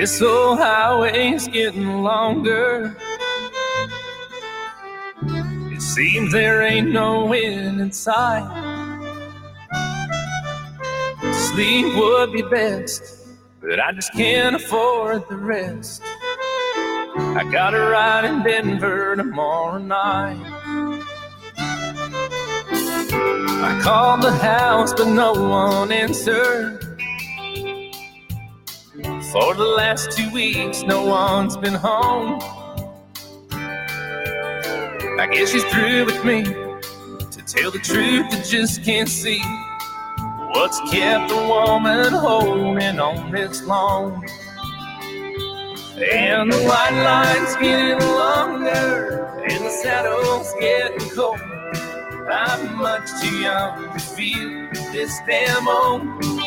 This old highway's getting longer. It seems there ain't no end in sight. Sleep would be best, but I just can't afford the rest. I got a ride in Denver tomorrow night. I called the house, but no one answered. For the last two weeks, no one's been home. I guess she's through with me. To tell the truth, I just can't see what's kept a woman holding on this long. And the white line's getting longer, and the saddle's getting cold. I'm much too young to feel this damn old.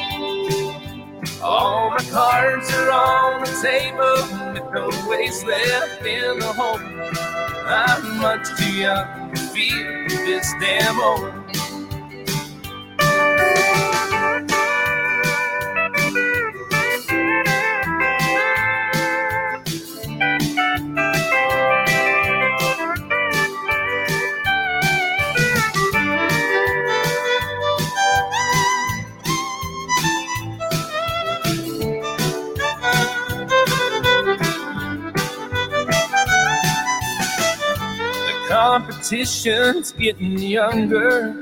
All my cards are on the table with no waste left in the hole. I'm much too young to feel this damn old. Competition's getting younger.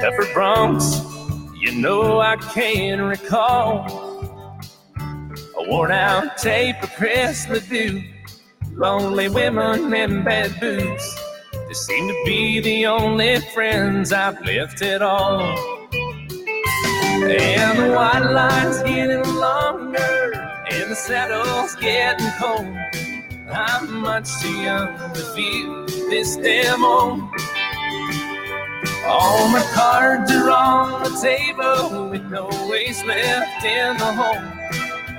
Pepper Bronx, you know I can recall. A worn out tape of Chris LeDoux. Lonely women and bad boots. They seem to be the only friends I've left at all. And the white line's getting longer, and the saddle's getting cold. I'm much too young to feel this demo. All my cards are on the table with no waste left in the hole.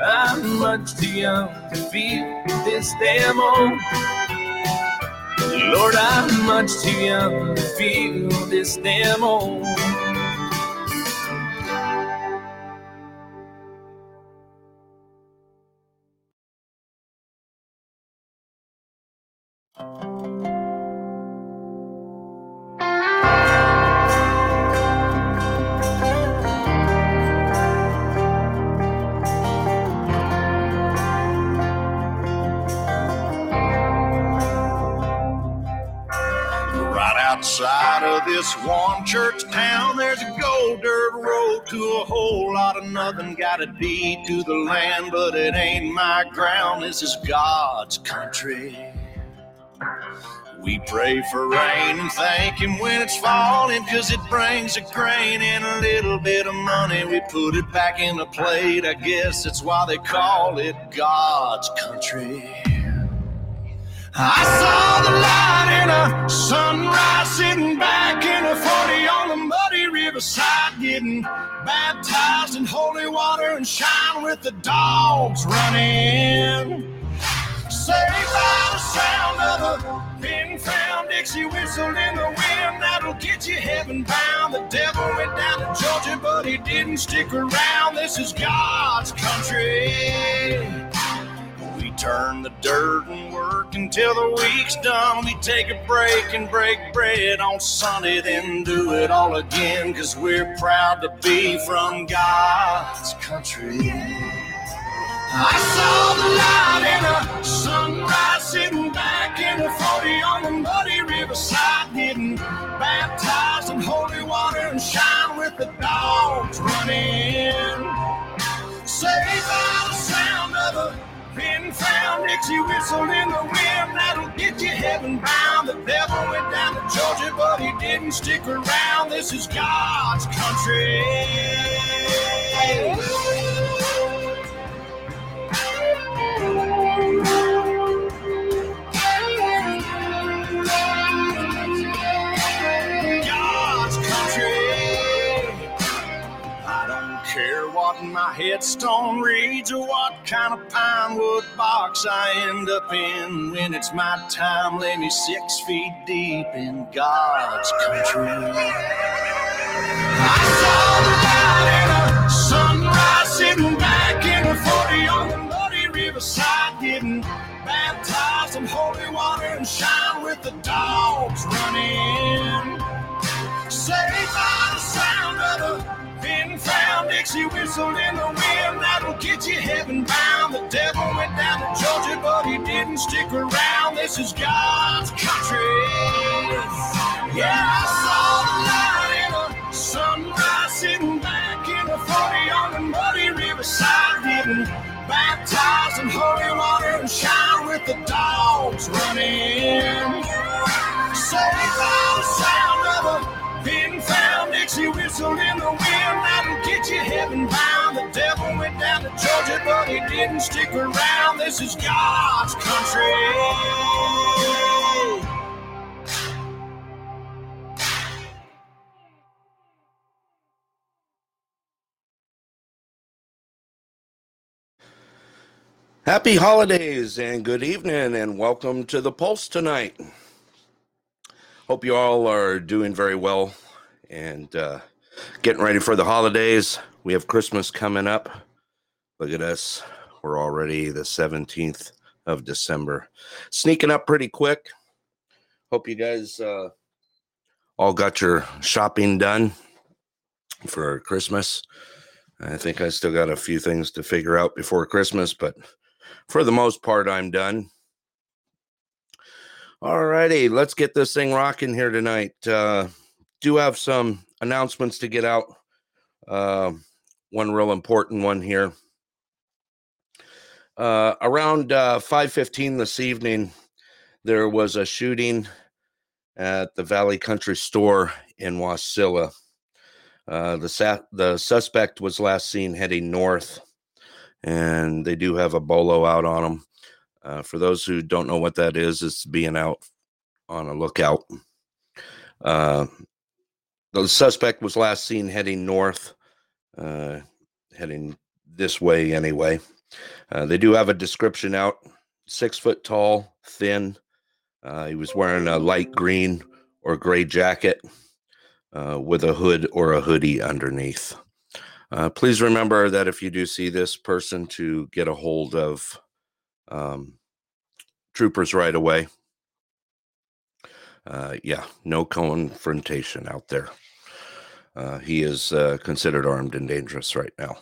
I'm much too young to feel this old. Lord, I'm much too young to feel this damn old. This one church town, there's a gold dirt road to a whole lot of nothing. Got a deed to the land, but it ain't my ground. This is God's country. We pray for rain and thank Him when it's falling, cause it brings a grain and a little bit of money. We put it back in the plate. I guess that's why they call it God's country. I saw the light in a sunrise sitting back in a 40 on the muddy riverside, getting baptized in holy water and shine with the dogs running. Saved by the sound of a pin found Dixie whistle in the wind that'll get you heaven bound. The devil went down to Georgia, but he didn't stick around. This is God's country. Turn the dirt and work until the week's done. We take a break and break bread on Sunday, then do it all again. Cause we're proud to be from God's country. I saw the light in a sunrise sitting back in a 40 on the muddy riverside, getting baptized in holy water and shine with the dogs running. Saved by the sound of a pin found Dixie whistle in the wind that'll get you heaven bound. The devil went down to Georgia, but he didn't stick around. This is God's country. what my headstone reads or what kind of pine wood box I end up in when it's my time. Lay me six feet deep in God's country. I saw the light in a sunrise sitting back in a 40 on the muddy riverside getting baptized in holy water and shine with the dogs running. Saved by the sound of the Dixie whistle in the wind that'll get you heaven bound. The devil went down to Georgia, but he didn't stick around. This is God's country. Yeah, I saw the light in a sunrise sitting back in a 40 on the muddy riverside, getting baptized in holy water and shower with the dogs running. Saved by the sound of a found Dixie whistle in the wind that'll get you heaven bound. The devil went down to Georgia, but he didn't stick around. This is God's country. Happy holidays and good evening, and welcome to the Pulse tonight. Hope you all are doing very well and uh, getting ready for the holidays. We have Christmas coming up. Look at us. We're already the 17th of December. Sneaking up pretty quick. Hope you guys uh, all got your shopping done for Christmas. I think I still got a few things to figure out before Christmas, but for the most part, I'm done. All righty, let's get this thing rocking here tonight. Uh, do have some announcements to get out. Uh, one real important one here. Uh, around uh, 5:15 this evening, there was a shooting at the Valley Country Store in Wasilla. Uh, the sa- the suspect was last seen heading north and they do have a bolo out on them. Uh, for those who don't know what that is, it's being out on a lookout. Uh, the suspect was last seen heading north, uh, heading this way anyway. Uh, they do have a description out six foot tall, thin. Uh, he was wearing a light green or gray jacket uh, with a hood or a hoodie underneath. Uh, please remember that if you do see this person, to get a hold of um, troopers right away. Uh, yeah, no confrontation out there. Uh, he is uh, considered armed and dangerous right now.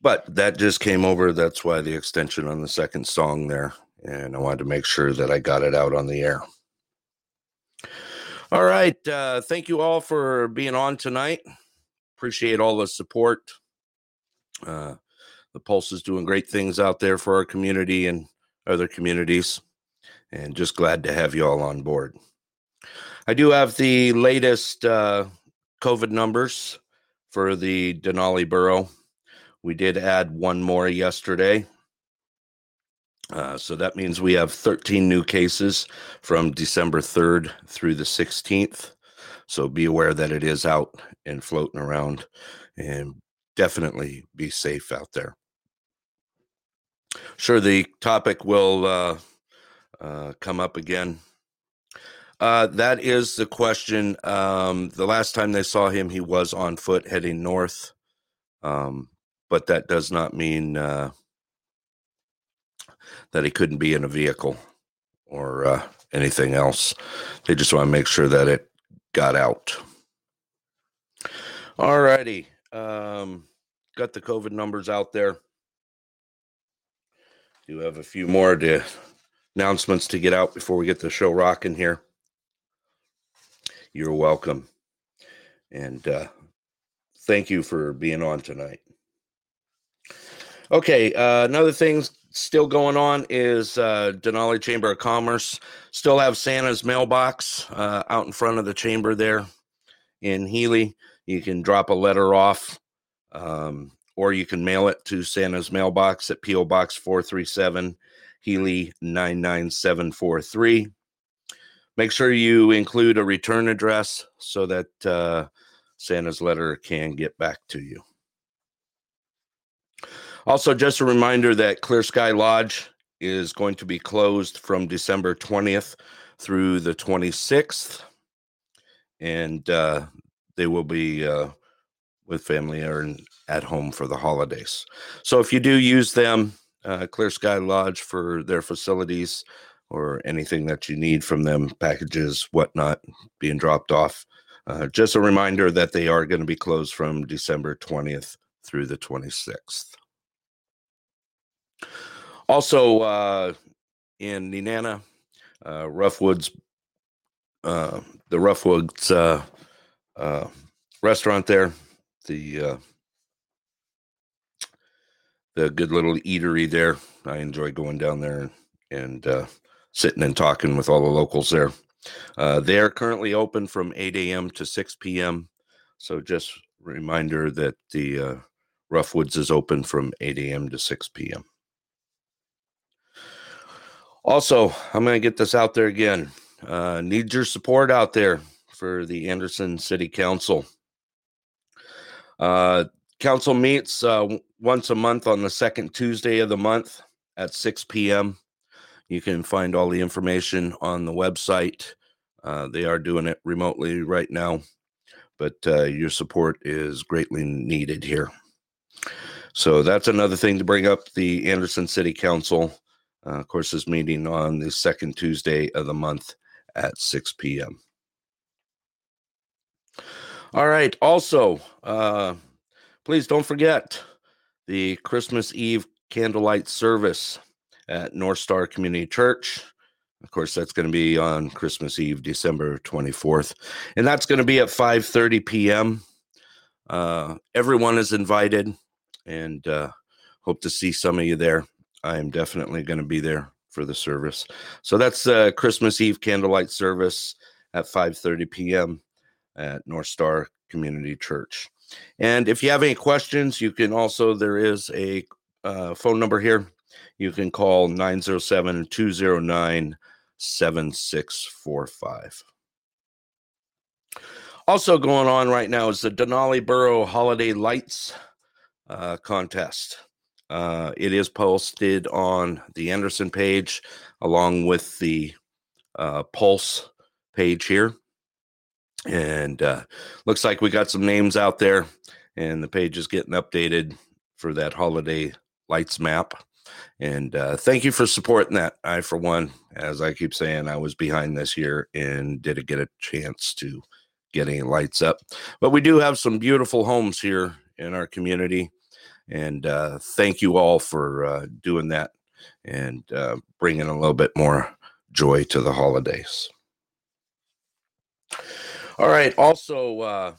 But that just came over. That's why the extension on the second song there. And I wanted to make sure that I got it out on the air. All right. Uh, thank you all for being on tonight appreciate all the support. Uh, the Pulse is doing great things out there for our community and other communities, and just glad to have you all on board. I do have the latest uh, COVID numbers for the Denali Borough. We did add one more yesterday. Uh, so that means we have 13 new cases from December 3rd through the 16th. So be aware that it is out and floating around and definitely be safe out there. Sure, the topic will uh, uh, come up again. Uh, that is the question. Um, the last time they saw him, he was on foot heading north. Um, but that does not mean uh, that he couldn't be in a vehicle or uh, anything else. They just want to make sure that it got out. All righty. Um, got the COVID numbers out there. Do have a few more to, announcements to get out before we get the show rocking here. You're welcome. And uh, thank you for being on tonight. Okay, uh, another thing still going on is uh, Denali Chamber of Commerce still have Santa's mailbox uh, out in front of the chamber there in Healy. You can drop a letter off, um, or you can mail it to Santa's mailbox at PO Box 437 Healy 99743. Make sure you include a return address so that uh, Santa's letter can get back to you. Also, just a reminder that Clear Sky Lodge is going to be closed from December 20th through the 26th. And uh, they will be uh, with family or at home for the holidays. So if you do use them, uh, Clear Sky Lodge for their facilities or anything that you need from them, packages, whatnot, being dropped off. Uh, just a reminder that they are going to be closed from December 20th through the 26th. Also, uh, in Nenana, uh, Roughwoods, uh, the Roughwoods uh, uh, restaurant there, the the good little eatery there. I enjoy going down there and uh, sitting and talking with all the locals there. Uh, they are currently open from 8 a.m. to 6 p.m. So just reminder that the uh, Roughwoods is open from 8 a.m. to 6 p.m. Also, I'm going to get this out there again. Uh, need your support out there for the Anderson City Council. Uh, council meets uh, once a month on the second Tuesday of the month at 6 p.m. You can find all the information on the website. Uh, they are doing it remotely right now, but uh, your support is greatly needed here. So that's another thing to bring up. The Anderson City Council, uh, of course, is meeting on the second Tuesday of the month at 6 p.m. All right. Also, uh, please don't forget the Christmas Eve candlelight service at North Star Community Church. Of course, that's going to be on Christmas Eve, December 24th. And that's going to be at 5:30 p.m. Uh, everyone is invited and uh, hope to see some of you there. I am definitely going to be there for the service. So that's uh, Christmas Eve candlelight service at 5:30 p.m. at North Star Community Church. And if you have any questions, you can also there is a uh, phone number here you can call 907 209 7645. Also, going on right now is the Denali Borough Holiday Lights uh, contest. Uh, it is posted on the Anderson page along with the uh, Pulse page here. And uh, looks like we got some names out there, and the page is getting updated for that holiday lights map. And uh, thank you for supporting that. I, for one, as I keep saying, I was behind this year and didn't get a chance to get any lights up. But we do have some beautiful homes here in our community. And uh, thank you all for uh, doing that and uh, bringing a little bit more joy to the holidays. All right. Also, uh,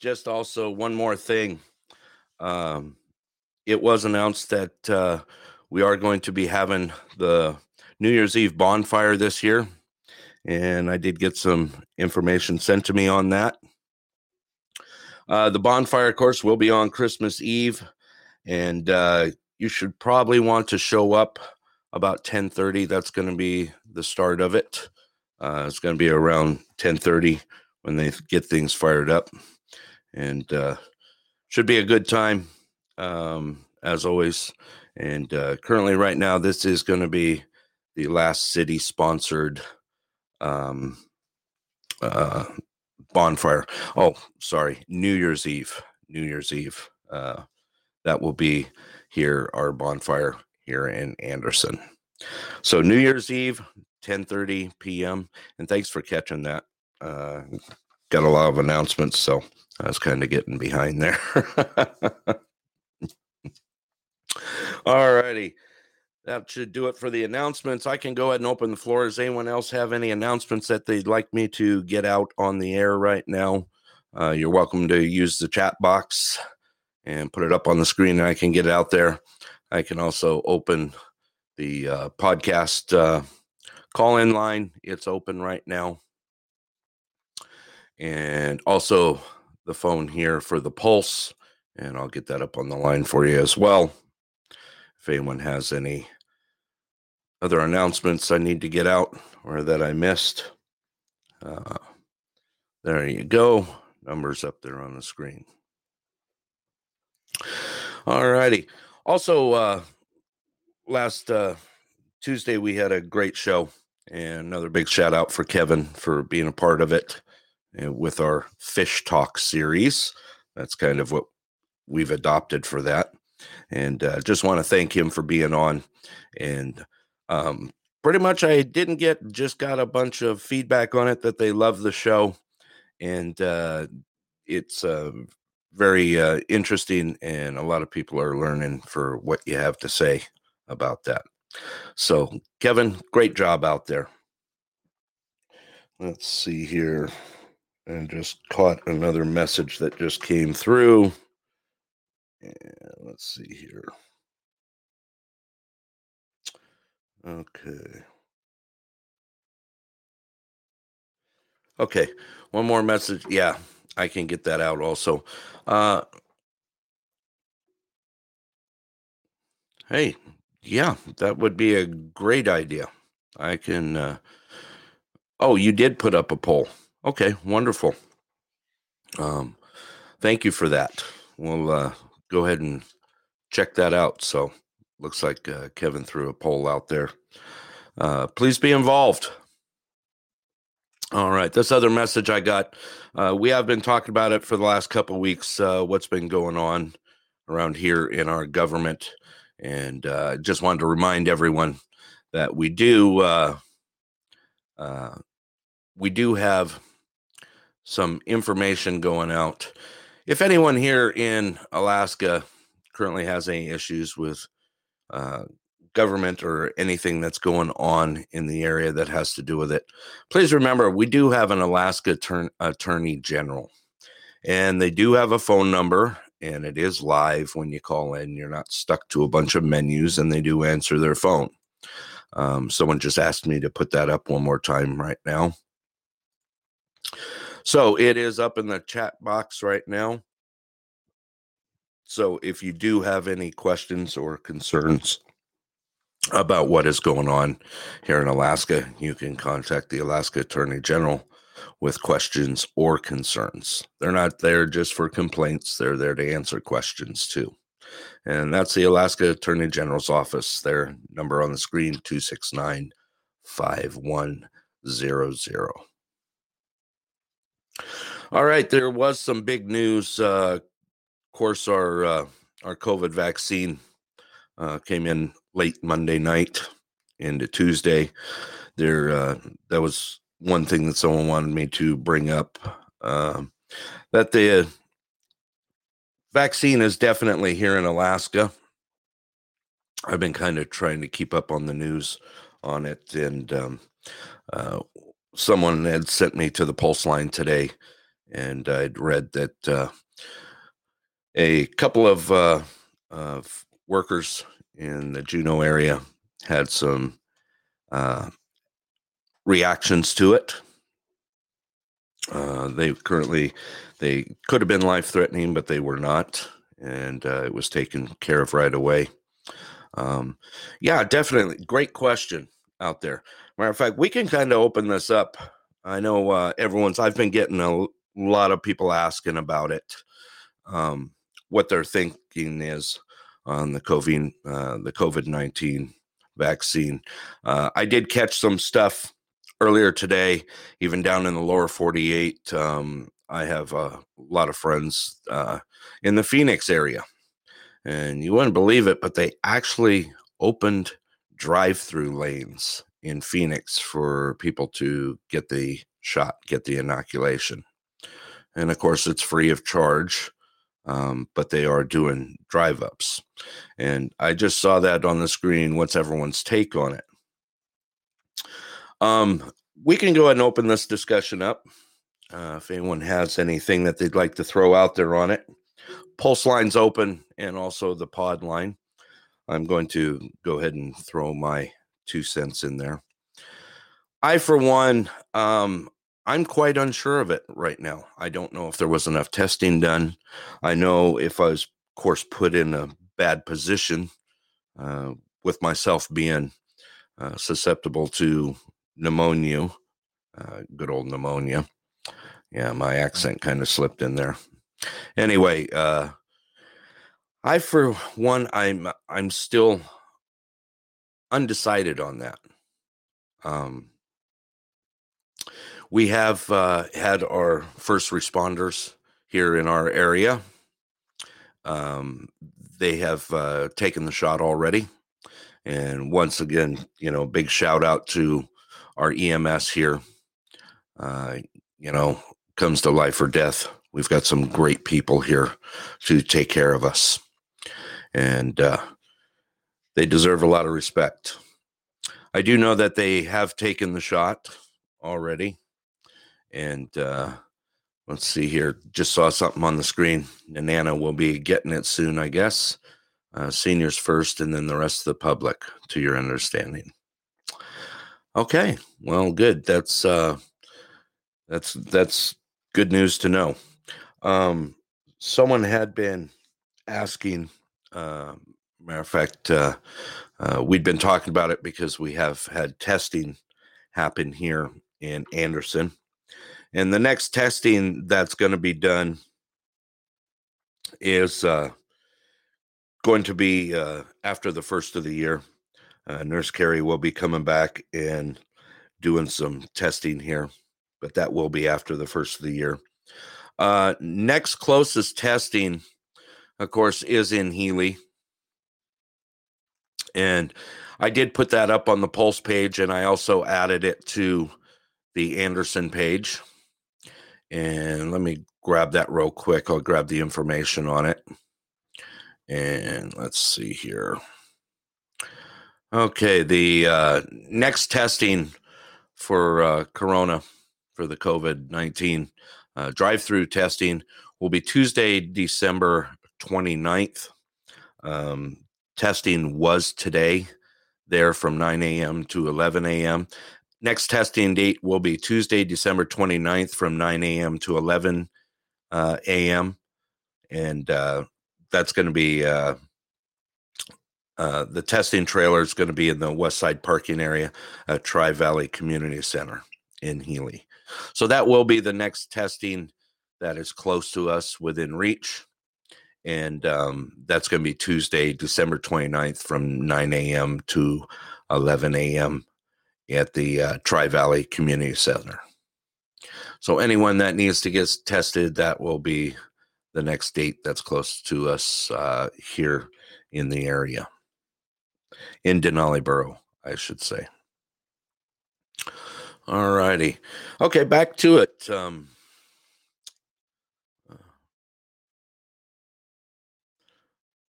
just also one more thing. Um, it was announced that uh, we are going to be having the New Year's Eve bonfire this year. And I did get some information sent to me on that. Uh, the bonfire, of course, will be on Christmas Eve, and uh, you should probably want to show up about 10:30. That's going to be the start of it. Uh, it's going to be around 10:30 when they get things fired up, and uh, should be a good time um, as always. And uh, currently, right now, this is going to be the last city sponsored um, uh, bonfire. Oh, sorry, New Year's Eve. New Year's Eve. Uh, that will be here, our bonfire here in Anderson. So New Year's Eve, 10:30 p.m. And thanks for catching that. Uh, got a lot of announcements, so I was kind of getting behind there. All righty. That should do it for the announcements. I can go ahead and open the floor. Does anyone else have any announcements that they'd like me to get out on the air right now? Uh, you're welcome to use the chat box and put it up on the screen, and I can get it out there. I can also open the uh, podcast uh, call in line. It's open right now. And also the phone here for the pulse, and I'll get that up on the line for you as well if anyone has any other announcements I need to get out or that I missed. Uh, there you go. Numbers up there on the screen. All righty. Also, uh, last uh, Tuesday we had a great show, and another big shout out for Kevin for being a part of it uh, with our Fish Talk series. That's kind of what we've adopted for that and uh, just want to thank him for being on. And um, pretty much, I didn't get just got a bunch of feedback on it that they love the show, and uh, it's uh, very uh, interesting, and a lot of people are learning for what you have to say about that. So, Kevin, great job out there. Let's see here. And just caught another message that just came through. And let's see here. Okay. Okay. One more message. Yeah, I can get that out also. Uh, hey, yeah, that would be a great idea. I can. Uh, oh, you did put up a poll. Okay, wonderful. Um, thank you for that. We'll uh, go ahead and check that out. So, looks like uh, Kevin threw a poll out there. Uh, please be involved. All right. This other message I got, uh, we have been talking about it for the last couple weeks. Uh, what's been going on around here in our government, and uh, just wanted to remind everyone that we do uh, we do have some information going out. If anyone here in Alaska currently has any issues with uh, government or anything that's going on in the area that has to do with it, please remember we do have an Alaska turn, Attorney General, and they do have a phone number, and it is live when you call in. You're not stuck to a bunch of menus, and they do answer their phone. Um, someone just asked me to put that up one more time right now. So it is up in the chat box right now. So if you do have any questions or concerns, about what is going on here in Alaska, you can contact the Alaska Attorney General with questions or concerns. They're not there just for complaints, they're there to answer questions too. And that's the Alaska Attorney General's office. Their number on the screen 269 5100. All right, there was some big news. Uh, of course, our uh, our COVID vaccine uh, came in late Monday night into Tuesday. There, uh, that was one thing that someone wanted me to bring up. Uh, that the vaccine is definitely here in Alaska. I've been kind of trying to keep up on the news on it, and um, uh, someone had sent me to the pulse line today, and I'd read that uh, a couple of uh, workers in the Juneau area had some uh, reactions to it. Uh, they currently they could have been life threatening, but they were not, and uh, it was taken care of right away. Um, yeah, definitely great question out there. Matter of fact, we can kind of open this up. I know uh, everyone's. I've been getting a lot of people asking about it, um, what their thinking is on the COVID uh, the COVID nineteen vaccine. Uh, I did catch some stuff earlier today, even down in the lower forty eight. Um, I have a lot of friends uh, in the Phoenix area, and you wouldn't believe it, but they actually opened drive through lanes in Phoenix for people to get the shot, get the inoculation. And of course, it's free of charge um, but they are doing drive ups. And I just saw that on the screen. What's everyone's take on it? Um, we can go ahead and open this discussion up. Uh, if anyone has anything that they'd like to throw out there on it, pulse lines open and also the pod line. I'm going to go ahead and throw my two cents in there. I, for one, um, I'm quite unsure of it right now. I don't know if there was enough testing done. I know if I was, of course, put in a bad position uh, with myself being uh, susceptible to pneumonia, uh, good old pneumonia. Yeah, my accent kind of slipped in there. Anyway, uh, I for one, I'm I'm still undecided on that. Um, we have uh, had our first responders here in our area. Um, they have uh, taken the shot already. And once again, you know, big shout out to our EMS here. Uh, you know, comes to life or death we've got some great people here to take care of us. And uh, they deserve a lot of respect. I do know that they have taken the shot already. And uh, let's see here. Just saw something on the screen. Nenana will be getting it soon, I guess. Uh, seniors first, and then the rest of the public, to your understanding. Okay, well, good. That's uh, that's that's good news to know. Um, someone had been asking. Uh, matter of fact, uh, uh, we'd been talking about it because we have had testing happen here in Anderson, and the next testing that's going to be done is uh, going to be uh, after the first of the year. Uh, Nurse Carrie will be coming back and doing some testing here, but that will be after the first of the year. Uh, next closest testing, of course, is in Healy. And I did put that up on the Pulse page, and I also added it to the Anderson page. And let me grab that real quick. I'll grab the information on it. And let's see here. Okay, the uh, next testing for uh, Corona for the COVID 19 uh, drive through testing will be Tuesday, December 29th. Um, testing was today there from 9 a.m. to 11 a.m. Next testing date will be Tuesday, December 29th from 9 a.m. to 11 uh, a.m. And uh, that's going to be uh, uh, the testing trailer is going to be in the West Side parking area at Tri Valley Community Center in Healy. So that will be the next testing that is close to us within reach. And um, that's going to be Tuesday, December 29th from 9 a.m. to 11 a.m. at the uh, Tri Valley Community Center. So anyone that needs to get tested, that will be the next date that's close to us uh, here in the area, in Denali Borough, I should say. All righty. Okay, back to it. Um,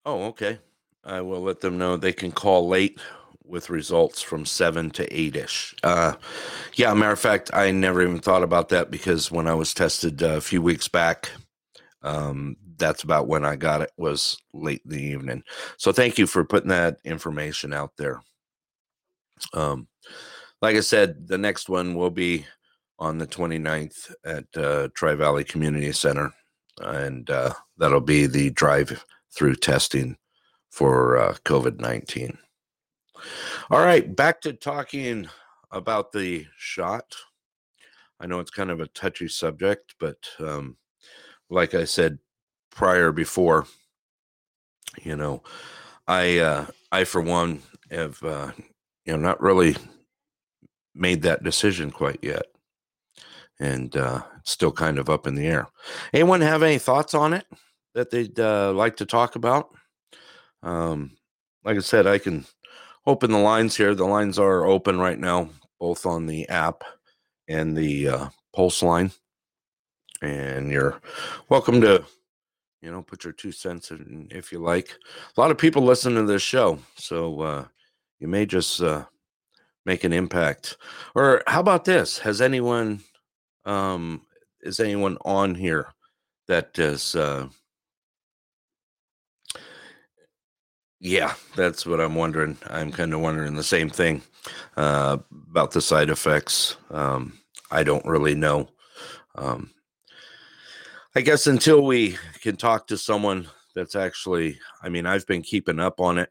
oh, okay. I will let them know they can call late with results from seven to eight ish. Uh, yeah, matter of fact, I never even thought about that because when I was tested uh, a few weeks back, um, that's about when I got it was late in the evening. So thank you for putting that information out there. Um, like I said, the next one will be on the 29th at uh, Tri Valley Community Center, and uh, that'll be the drive through testing for uh, COVID 19. All right, back to talking about the shot. I know it's kind of a touchy subject, but um, like I said prior before, you know, I uh, I for one have uh, you know not really made that decision quite yet, and uh, it's still kind of up in the air. Anyone have any thoughts on it that they'd uh, like to talk about? Um, like I said, I can open the lines here. The lines are open right now, both on the app and the uh, pulse line and you're welcome to you know put your two cents in if you like a lot of people listen to this show so uh, you may just uh, make an impact or how about this has anyone um is anyone on here that is uh yeah that's what i'm wondering. I'm kind of wondering the same thing uh about the side effects. Um i don't really know. Um I guess until we can talk to someone that's actually, I mean, I've been keeping up on it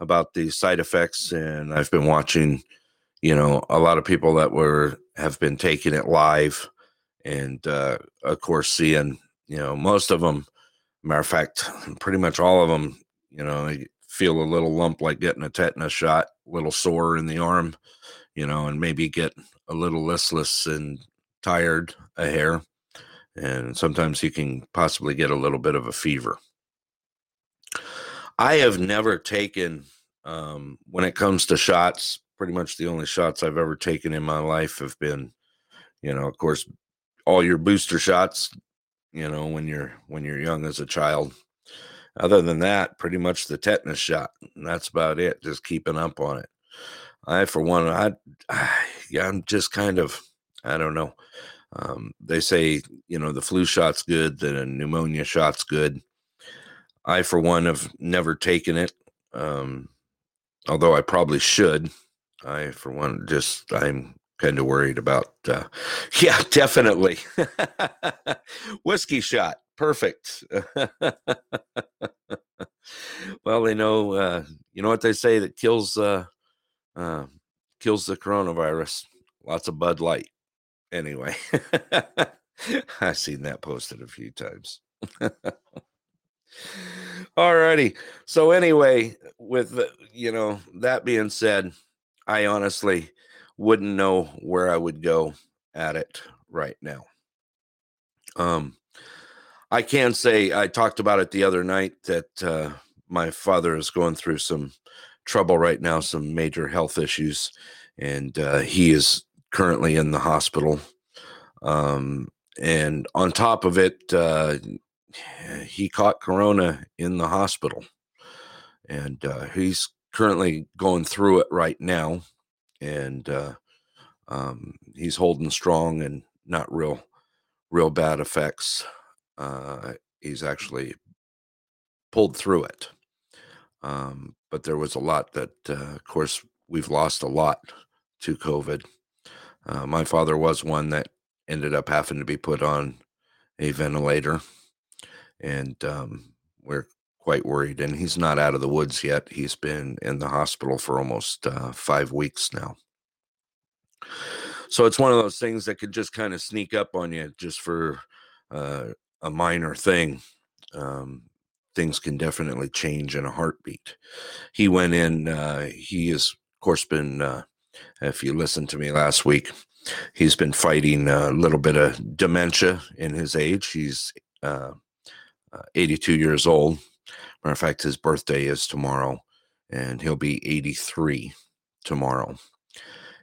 about the side effects, and I've been watching, you know, a lot of people that were have been taking it live, and uh, of course, seeing, you know, most of them. Matter of fact, pretty much all of them, you know, feel a little lump like getting a tetanus shot, a little sore in the arm, you know, and maybe get a little listless and tired a hair and sometimes you can possibly get a little bit of a fever. I have never taken, um, when it comes to shots, pretty much the only shots I've ever taken in my life have been, you know, of course, all your booster shots, you know, when you're when you're young as a child. Other than that, pretty much the tetanus shot. That's about it. Just keeping up on it. I, for one, I, I yeah, I'm just kind of, I don't know. Um, they say, you know, the flu shot's good, the pneumonia shot's good. I, for one, have never taken it. Um, although I probably should. I, for one, just I'm kind of worried about. Uh, yeah, definitely. Whiskey shot, perfect. well, they know. Uh, you know what they say that kills uh, uh, kills the coronavirus. Lots of Bud Light. Anyway, I've seen that posted a few times. Alrighty. So anyway, with you know that being said, I honestly wouldn't know where I would go at it right now. Um, I can say I talked about it the other night that uh, my father is going through some trouble right now, some major health issues, and uh, he is currently in the hospital. Um, and on top of it, uh, he caught corona in the hospital, and uh, he's currently going through it right now, and uh, um, he's holding strong and not real, real bad effects. Uh, he's actually pulled through it. Um, but there was a lot that, uh, of course, we've lost a lot to COVID. Uh, my father was one that ended up having to be put on a ventilator, and um, we're quite worried. And he's not out of the woods yet. He's been in the hospital for almost uh, five weeks now. So it's one of those things that could just kind of sneak up on you just for uh, a minor thing. Um, things can definitely change in a heartbeat. He went in, uh, he has, of course, been, uh, if you listened to me last week, he's been fighting a little bit of dementia in his age. He's uh, uh 82 years old. Matter of fact, his birthday is tomorrow, and he'll be 83 tomorrow.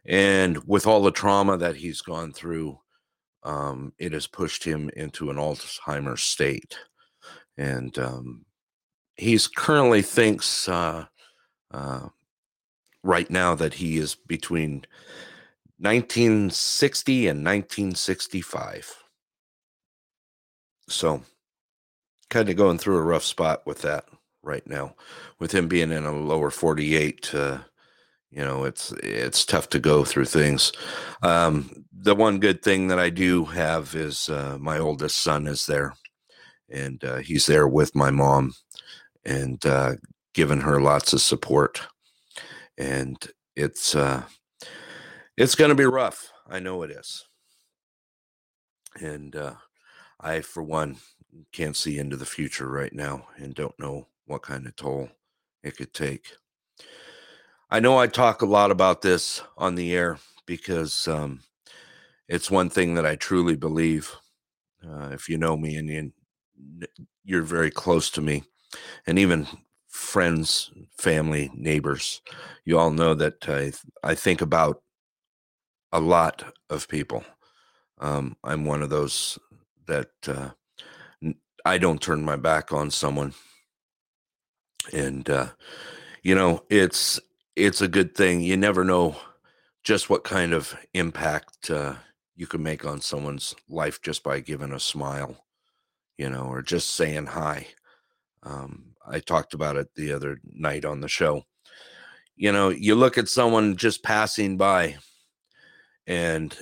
And with all the trauma that he's gone through, um, it has pushed him into an Alzheimer's state. And um, he's currently thinks uh, uh, right now that he is between 1960 and 1965. So, kind of going through a rough spot with that right now. With him being in a lower 48, uh, you know, it's it's tough to go through things. Um, the one good thing that I do have is uh, my oldest son is there, and uh, he's there with my mom, and uh, giving her lots of support. And it's uh, it's going to be rough. I know it is. And uh, I, for one, can't see into the future right now and don't know what kind of toll it could take. I know I talk a lot about this on the air because um, it's one thing that I truly believe. Uh, if you know me and you, you're very close to me, and even friends, family, neighbors, you all know that I, I think about a lot of people. Um, I'm one of those that uh, I don't turn my back on someone, and uh, you know it's it's a good thing. You never know just what kind of impact uh, you can make on someone's life just by giving a smile, you know, or just saying hi. Um, I talked about it the other night on the show. You know, you look at someone just passing by and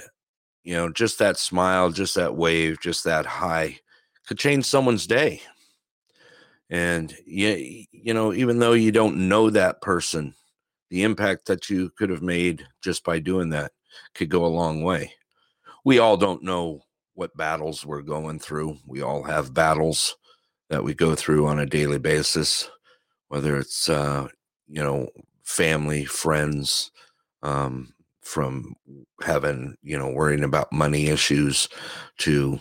you know just that smile just that wave just that hi could change someone's day and you, you know even though you don't know that person the impact that you could have made just by doing that could go a long way we all don't know what battles we're going through we all have battles that we go through on a daily basis whether it's uh you know family friends um from having, you know, worrying about money issues to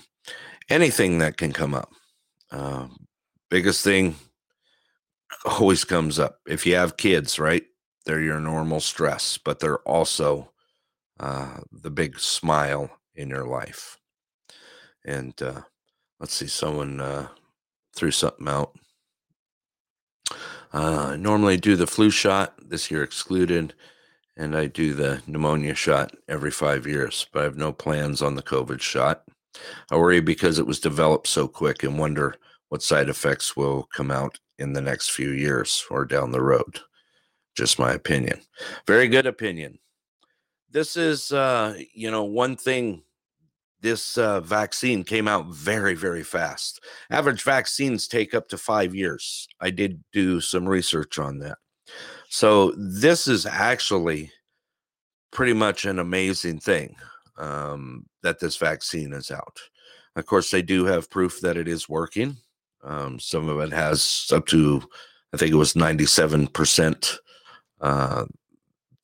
anything that can come up. Uh, biggest thing always comes up. If you have kids, right? They're your normal stress, but they're also uh, the big smile in your life. And uh, let's see, someone uh, threw something out. Uh, I normally do the flu shot, this year excluded, and I do the pneumonia shot every five years, but I have no plans on the COVID shot. I worry because it was developed so quick and wonder what side effects will come out in the next few years or down the road. Just my opinion. Very good opinion. This is, uh, you know, one thing this uh, vaccine came out very, very fast. Average vaccines take up to five years. I did do some research on that. So, this is actually pretty much an amazing thing um, that this vaccine is out. Of course, they do have proof that it is working. Um, some of it has up to, I think it was 97% uh,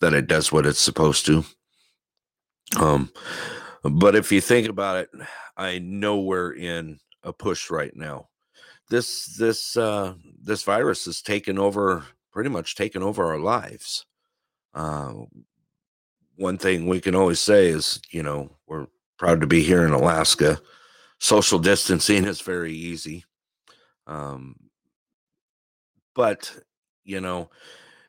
that it does what it's supposed to. Um, but if you think about it, I know we're in a push right now. This this uh, this virus has taken over, pretty much taken over our lives. Uh, one thing we can always say is, you know, we're proud to be here in Alaska. Social distancing is very easy. Um, but, you know,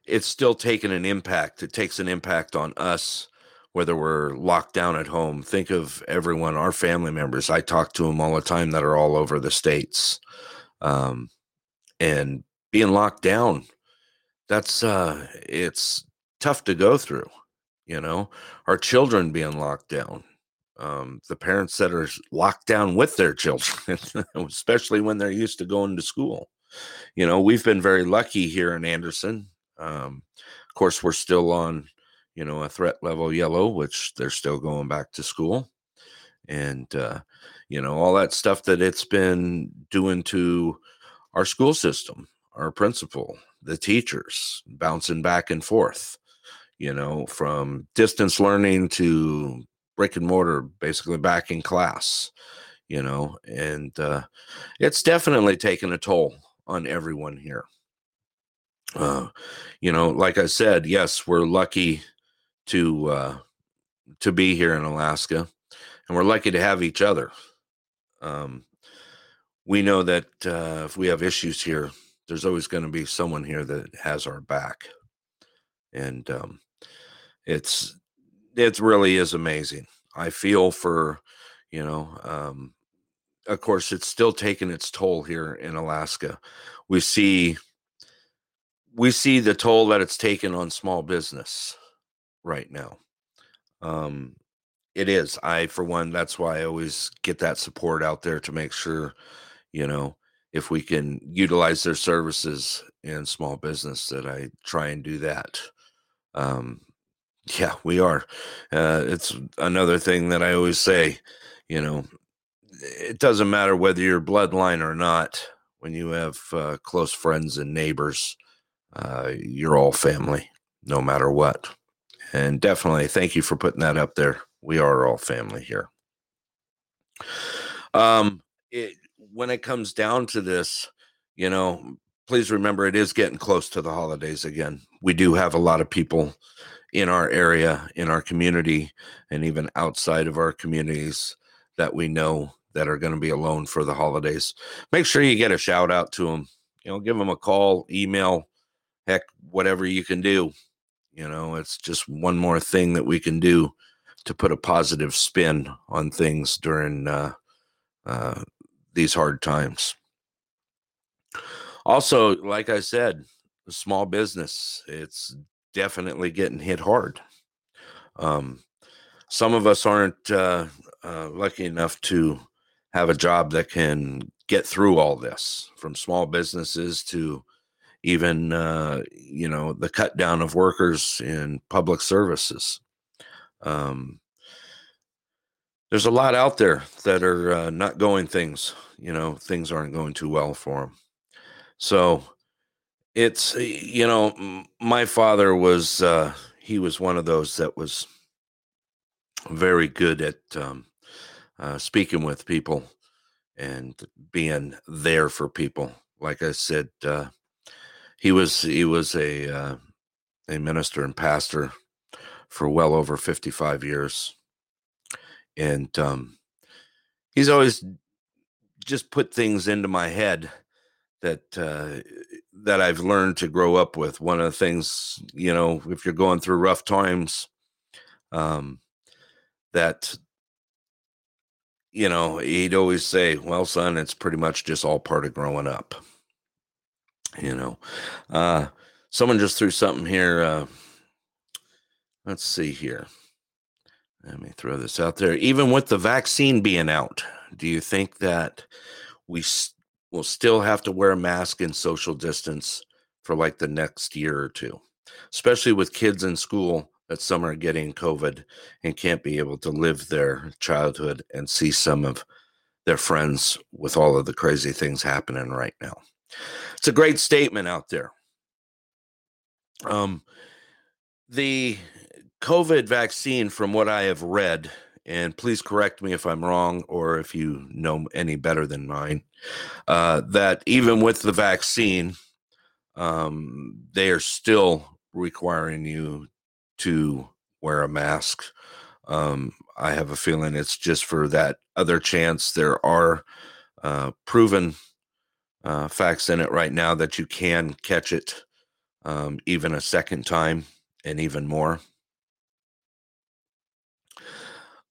it's still taken an impact. It takes an impact on us whether we're locked down at home. Think of everyone, our family members. I talk to them all the time that are all over the states. Um, and being locked down, that's uh it's tough to go through, you know. Our children being locked down. Um, the parents that are locked down with their children, especially when they're used to going to school. You know, we've been very lucky here in Anderson. Um, of course, we're still on you know, a threat level yellow, which they're still going back to school. And, uh, you know, all that stuff that it's been doing to our school system, our principal, the teachers, bouncing back and forth, you know, from distance learning to brick and mortar, basically back in class, you know, and uh, it's definitely taken a toll on everyone here. Uh, you know, like I said, yes, we're lucky to uh, to be here in Alaska, and we're lucky to have each other. Um, we know that uh, if we have issues here, there's always going to be someone here that has our back, and um, it's it really is amazing. I feel for you know, um, of course, it's still taking its toll here in Alaska. We see we see the toll that it's taken on small business right now. Um, it is. I, for one, that's why I always get that support out there to make sure, you know, if we can utilize their services in small business, that I try and do that. Um, yeah, we are. Uh, it's another thing that I always say, you know, it doesn't matter whether you're bloodline or not. When you have uh, close friends and neighbors, uh, you're all family, no matter what. And definitely thank you for putting that up there. We are all family here. Um, it, when it comes down to this, you know, please remember it is getting close to the holidays again. We do have a lot of people in our area, in our community, and even outside of our communities that we know that are going to be alone for the holidays. Make sure you get a shout out to them. You know, give them a call, email, heck, whatever you can do. You know, it's just one more thing that we can do to put a positive spin on things during uh, uh, these hard times. Also, like I said, small business, it's definitely getting hit hard. Um, some of us aren't uh, uh, lucky enough to have a job that can get through all this from small businesses to even uh, you know the cut down of workers in public services. Um, there's a lot out there that are uh, not going things. You know, things aren't going too well for them. So it's you know, my father was uh, he was one of those that was very good at um, uh, speaking with people and being there for people. Like I said, uh, he was he was a uh, a minister and pastor for well over 55 years and um, he's always just put things into my head that uh, that I've learned to grow up with. One of the things, you know, if you're going through rough times, um, that you know, he'd always say, "Well, son, it's pretty much just all part of growing up." You know, uh, someone just threw something here. Uh, let's see here. Let me throw this out there. Even with the vaccine being out, do you think that we will still have to wear a mask and social distance for like the next year or two, especially with kids in school that some are getting COVID and can't be able to live their childhood and see some of their friends with all of the crazy things happening right now? It's a great statement out there. Um, the COVID vaccine, from what I have read, and please correct me if I'm wrong or if you know any better than mine, uh, that even with the vaccine, um, they are still requiring you to wear a mask. Um, I have a feeling it's just for that other chance. There are uh, proven uh, facts in it right now that you can catch it um, even a second time and even more.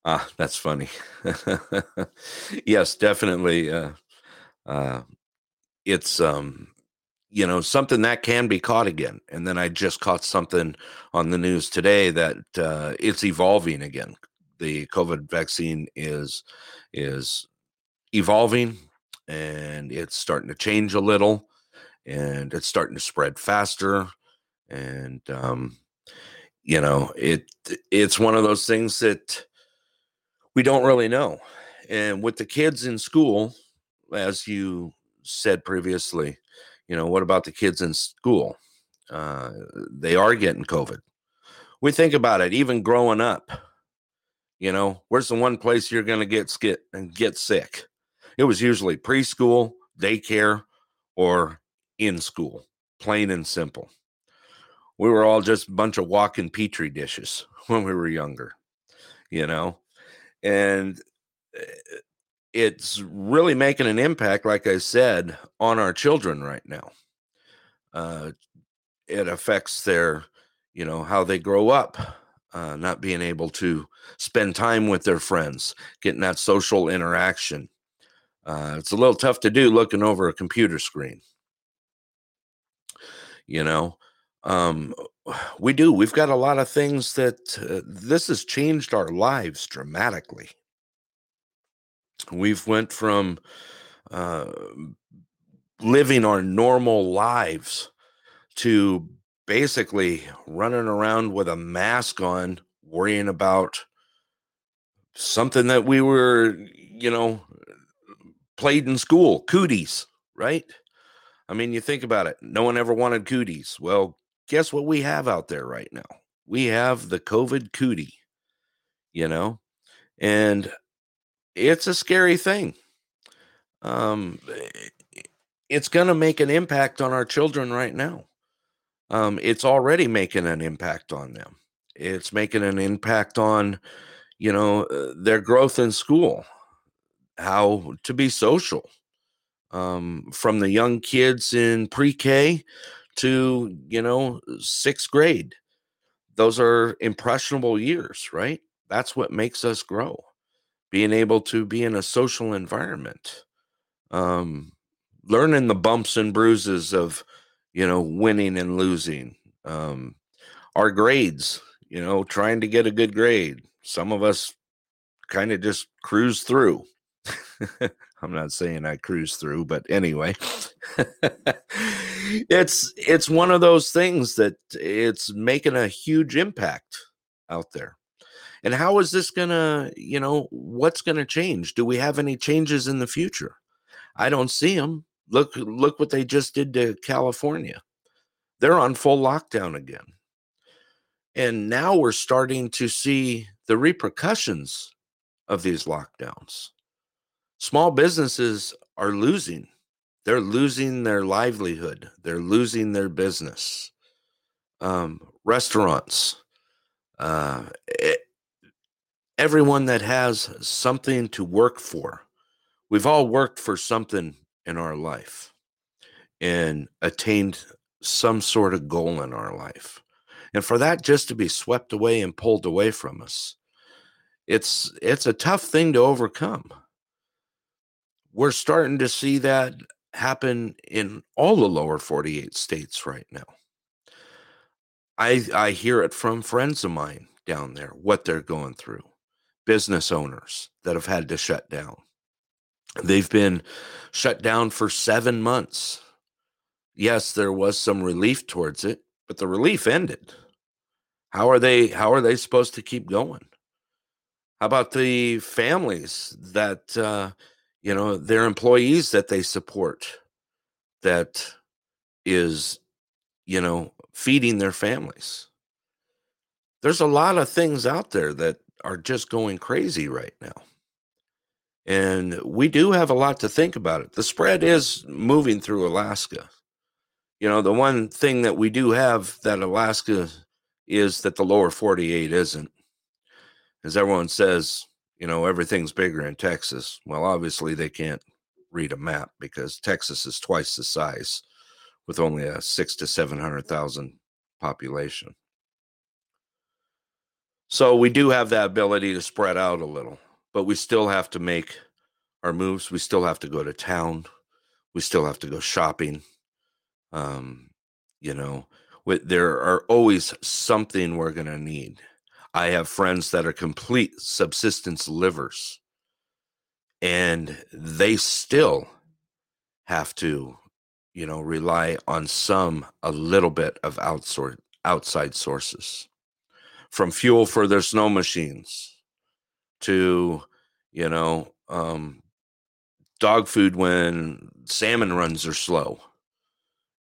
Ah, that's funny. yes, definitely. Uh, uh, it's um, you know something that can be caught again. And then I just caught something on the news today that uh, it's evolving again. The COVID vaccine is is evolving, and it's starting to change a little, and it's starting to spread faster, and um, you know it it's one of those things that we don't really know. And with the kids in school, as you said previously, you know, what about the kids in school? Uh, they are getting COVID. We think about it, even growing up. You know, where's the one place you're going to get skit and get sick? It was usually preschool, daycare, or in school, plain and simple. We were all just a bunch of walking petri dishes when we were younger, you know and eh, it's really making an impact like i said on our children right now uh, it affects their you know how they grow up uh, not being able to spend time with their friends getting that social interaction uh, it's a little tough to do looking over a computer screen you know um, we do. We've got a lot of things that uh, this has changed our lives dramatically. We've went from uh, living our normal lives to basically running around with a mask on, worrying about something that we were, you know, played in school, cooties, right? I mean, you think about it. No one ever wanted cooties. Well, guess what we have out there right now? We have the COVID cootie, you know, and it's a scary thing. Um, it's going to make an impact on our children right now. Um, it's already making an impact on them. It's making an impact on, you know, uh, their growth in school, how to be social. Um, from the young kids in pre-K to, you know, sixth grade. Those are impressionable years, right? That's what makes us grow. Being able to be in a social environment, um, learning the bumps and bruises of, you know, winning and losing. Um, our grades, you know, trying to get a good grade. Some of us kind of just cruise through. I'm not saying I cruise through, but anyway, it's it's one of those things that it's making a huge impact out there. And how is this gonna, you know, what's gonna change? Do we have any changes in the future? I don't see them. Look, look what they just did to California. They're on full lockdown again. And now we're starting to see the repercussions of these lockdowns small businesses are losing. They're losing their livelihood. They're losing their business. Um, restaurants, uh, it, everyone that has something to work for, we've all worked for something in our life and attained some sort of goal in our life. And for that just to be swept away and pulled away from us, it's it's a tough thing to overcome. We're starting to see that happen in all the lower 48 states right now. I I hear it from friends of mine down there what they're going through. Business owners that have had to shut down. They've been shut down for 7 months. Yes, there was some relief towards it, but the relief ended. How are they how are they supposed to keep going? How about the families that uh, you know their employees that they support that is you know feeding their families? There's a lot of things out there that are just going crazy right now. And we do have a lot to think about it. The spread is moving through Alaska. You know, the one thing that we do have that Alaska is that the lower 48 isn't. As everyone says, you know, everything's bigger in Texas. Well, obviously they can't read a map because Texas is twice the size with only a six to 700,000 population. So we do have that ability to spread out a little, but we still have to make our moves. We still have to go to town. We still have to go shopping. Um, you know, there are always something we're going to need. I have friends that are complete subsistence livers, and they still have to, you know, rely on some a little bit of outside sources, from fuel for their snow machines to, you know, um, dog food when salmon runs are slow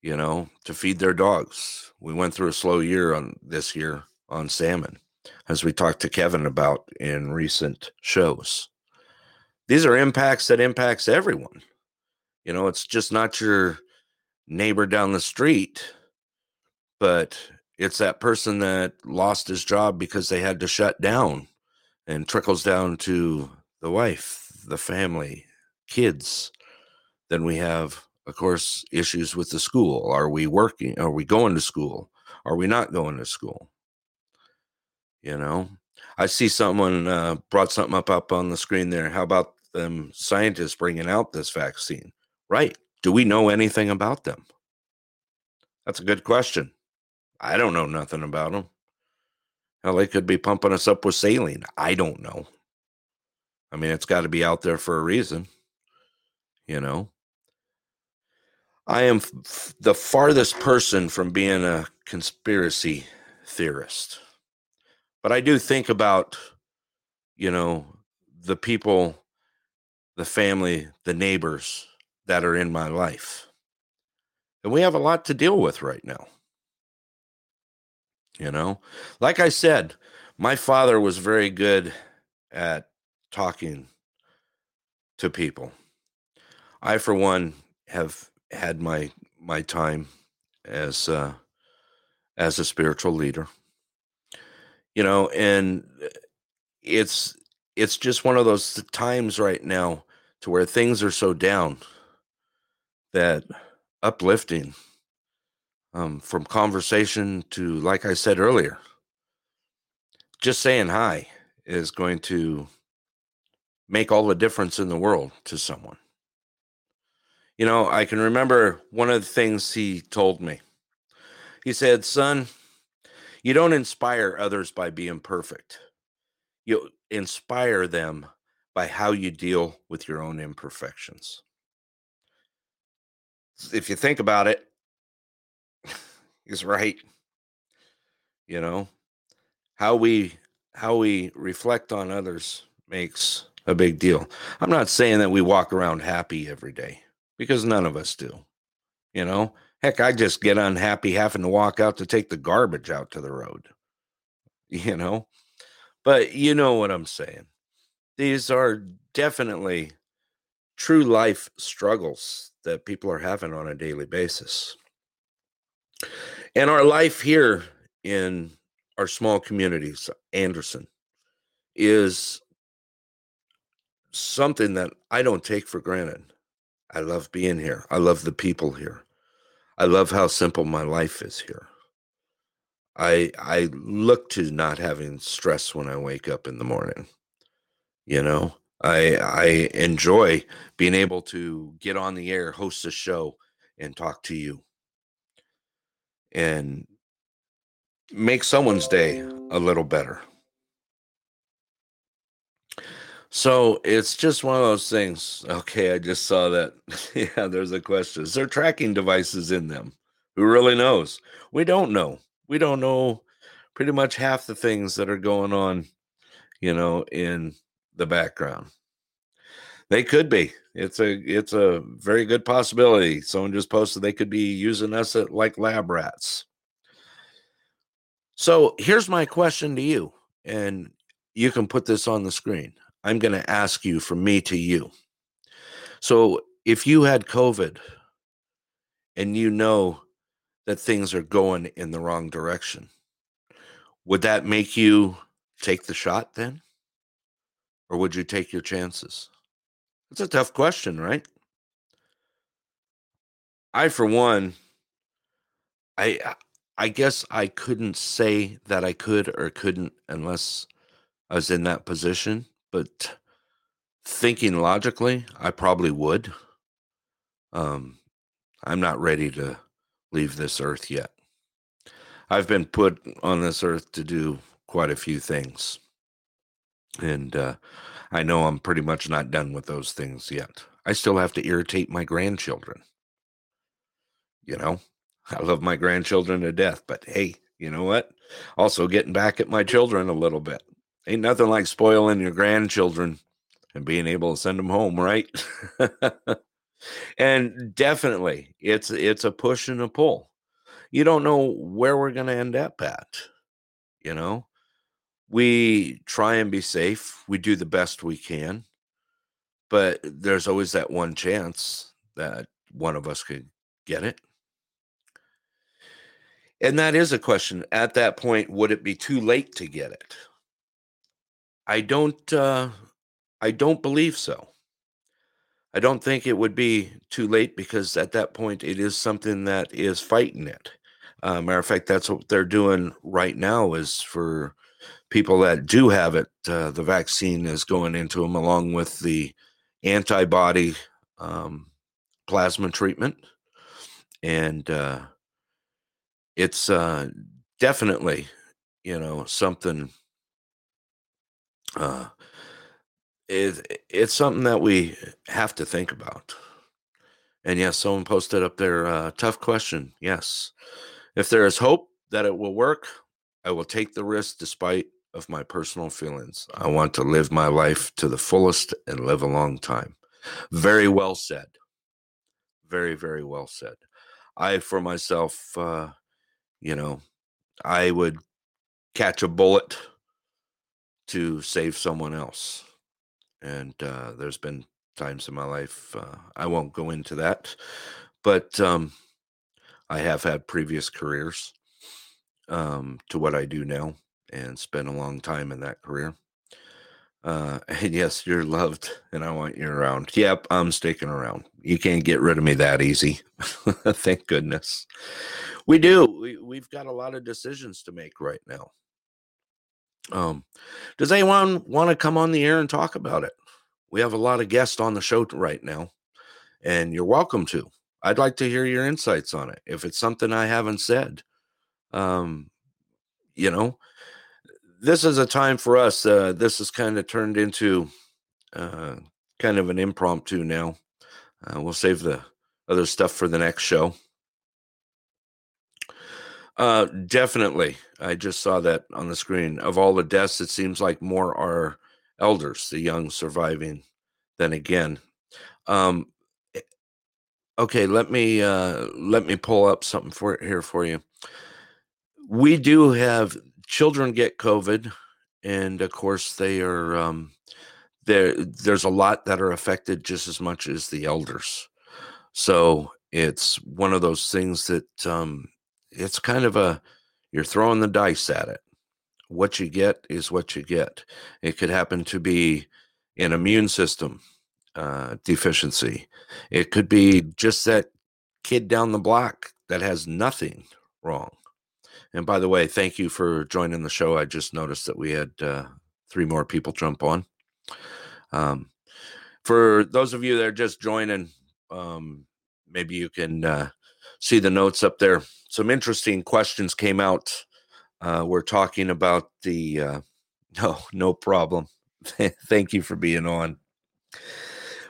you know, to feed their dogs. We went through a slow year on this year on salmon, as we talked to Kevin about in recent shows. These are impacts that impacts everyone. You know, it's just not your neighbor down the street, but it's that person that lost his job because they had to shut down and trickles down to the wife, the family, kids. Then we have of course, issues with the school. Are we working? Are we going to school? Are we not going to school? You know, I see someone uh, brought something up up on the screen there. How about them scientists bringing out this vaccine? Right. Do we know anything about them? That's a good question. I don't know nothing about them. Hell, they could be pumping us up with saline. I don't know. I mean, it's got to be out there for a reason, you know. I am f- the farthest person from being a conspiracy theorist. But I do think about, you know, the people, the family, the neighbors that are in my life. And we have a lot to deal with right now. You know, like I said, my father was very good at talking to people. I, for one, have had my my time as uh, as a spiritual leader. You know, and uh, it's it's just one of those times right now to where things are so down that uplifting um, from conversation to like i said earlier just saying hi is going to make all the difference in the world to someone you know, I can remember one of the things he told me. He said, Son, you don't inspire others by being perfect, you inspire them by how you deal with your own imperfections. If you think about it, he's right. You know, how we how we reflect on others makes a big deal. I'm not saying that we walk around happy every day because none of us do. You know, heck, I just get unhappy having to walk out to take the garbage out to the road, you know, but you know what I'm saying. These are definitely true life struggles that people are having on a daily basis. And our life here in our small communities, Anderson, is something that I don't take for granted. I love being here. I love the people here. I love how simple my life is here. I I look to not having stress when I wake up in the morning. You know, I I enjoy being able to get on the air, host a show, and talk to you, and make someone's day a little better. So it's just one of those things. Okay, I just saw that. yeah, there's a question. Is there tracking devices in them? Who really knows? We don't know. We don't know pretty much half the things that are going on, you know, in the background. They could be. It's a it's a very good possibility. Someone just posted they could be using us at, like lab rats. So here's my question to you, and you can put this on the screen. I'm going to ask you from me to you. So if you had COVID and you know that things are going in the wrong direction, would that make you take the shot then? Or would you take your chances? It's a tough question, right? I, for one, I I guess I couldn't say that I could or couldn't unless I was in that position but thinking logically, I probably would. Um, I'm not ready to leave this earth yet. I've been put on this earth to do quite a few things. And uh, I know I'm pretty much not done with those things yet. I still have to irritate my grandchildren. You know, I love my grandchildren to death, but hey, you know what? Also getting back at my children a little bit. Ain't nothing like spoiling your grandchildren and being able to send them home, right? and definitely, it's it's a push and a pull. You don't know where we're going to end up at. You know, we try and be safe. We do the best we can, but there's always that one chance that one of us could get it. And that is a question. At that point, would it be too late to get it? I don't uh, I don't believe so. I don't think it would be too late because at that point it is something that is fighting it. Uh, matter of fact, that's what they're doing right now. Is for people that do have it, uh, the vaccine is going into them along with the antibody um, plasma treatment, and uh, it's uh, definitely you know something uh, it, it's something that we have to think about. And yes, someone posted up there, uh, tough question. Yes. If there is hope that it will work, I will take the risk despite of my personal feelings. I want to live my life to the fullest and live a long time. Very well said. Very, very well said. I, for myself, uh, you know, I would catch a bullet to save someone else. And uh, there's been times in my life, uh, I won't go into that, but um, I have had previous careers um, to what I do now and spent a long time in that career. Uh, and yes, you're loved and I want you around. Yep, I'm sticking around. You can't get rid of me that easy. Thank goodness. We do. We, we've got a lot of decisions to make right now. Um, does anyone want to come on the air and talk about it? We have a lot of guests on the show right now, and you're welcome to. I'd like to hear your insights on it. If it's something I haven't said, um, you know, this is a time for us. Uh, this has kind of turned into uh, kind of an impromptu now. Uh, we'll save the other stuff for the next show. Uh, definitely. I just saw that on the screen. Of all the deaths, it seems like more are elders, the young surviving than again. Um, eh, okay, let me uh, let me pull up something for here for you. We do have children get COVID, and of course they are um, there. There's a lot that are affected just as much as the elders. So it's one of those things that um, it's kind of a you're throwing the dice at it. What you get is what you get. It could happen to be, an immune system uh, deficiency. It could be just that kid down the block that has nothing wrong. And by the way, thank you for joining the show. I just noticed that we had uh, three more people jump on. Um, for those of you that are just joining, um, maybe you can uh, see the notes up there. Some interesting questions came out. Uh, we're talking about the uh, no, no problem. Thank you for being on.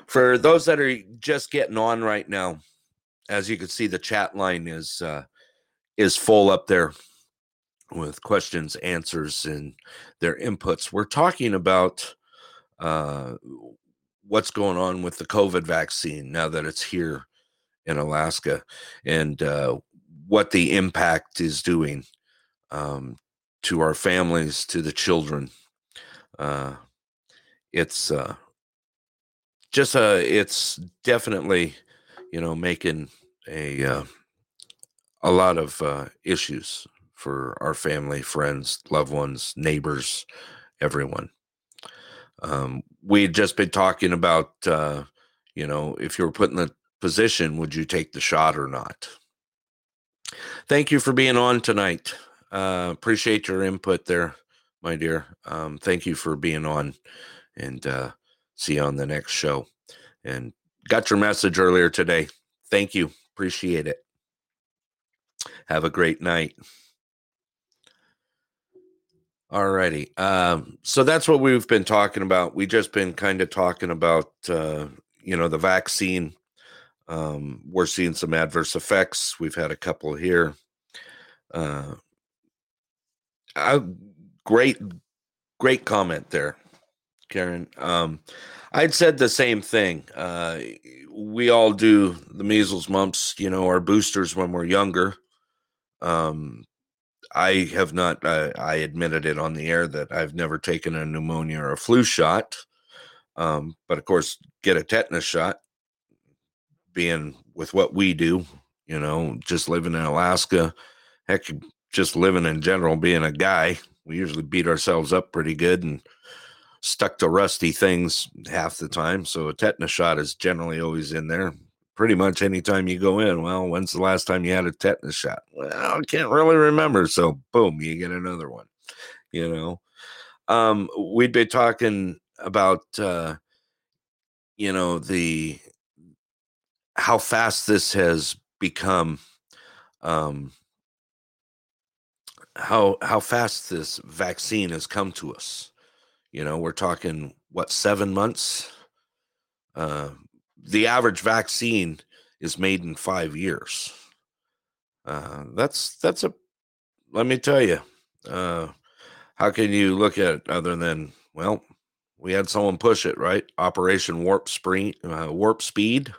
For those that are just getting on right now, as you can see, the chat line is uh, is full up there with questions, answers, and their inputs. We're talking about uh, what's going on with the COVID vaccine now that it's here in Alaska, and uh, what the impact is doing um, to our families, to the children. Uh, it's uh, just uh it's definitely you know making a uh, a lot of uh, issues for our family friends loved ones neighbors everyone um, we had just been talking about you know if you were putting the position would you take the shot or not thank you for being on tonight uh, appreciate your input there my dear um, thank you for being on and uh, see you on the next show. And got your message earlier today. Thank you. Appreciate it. Have a great night. All righty. Um, so that's what we've been talking about. We just been kind of talking about, uh, you know, the vaccine. Um, we're seeing some adverse effects. We've had a couple here. Uh, I, great, great comment there. Karen. Um, I'd said the same thing. Uh, we all do the measles, mumps, you know, our boosters when we're younger. Um, I have not, uh, I admitted it on the air that I've never taken a pneumonia or a flu shot. Um, but of course, get a tetanus shot, being with what we do, you know, just living in Alaska, heck, just living in general, being a guy, we usually beat ourselves up pretty good and stuck to rusty things half the time. So a tetanus shot is generally always in there. Pretty much anytime you go in, well, when's the last time you had a tetanus shot? Well, I can't really remember. So boom, you get another one. You know, um, we'd be talking about uh, you know the how fast this has become um how how fast this vaccine has come to us you know, we're talking what seven months. Uh, the average vaccine is made in five years. Uh, that's that's a. Let me tell you, uh, how can you look at it other than well, we had someone push it right? Operation Warp Speed. Uh, warp Speed.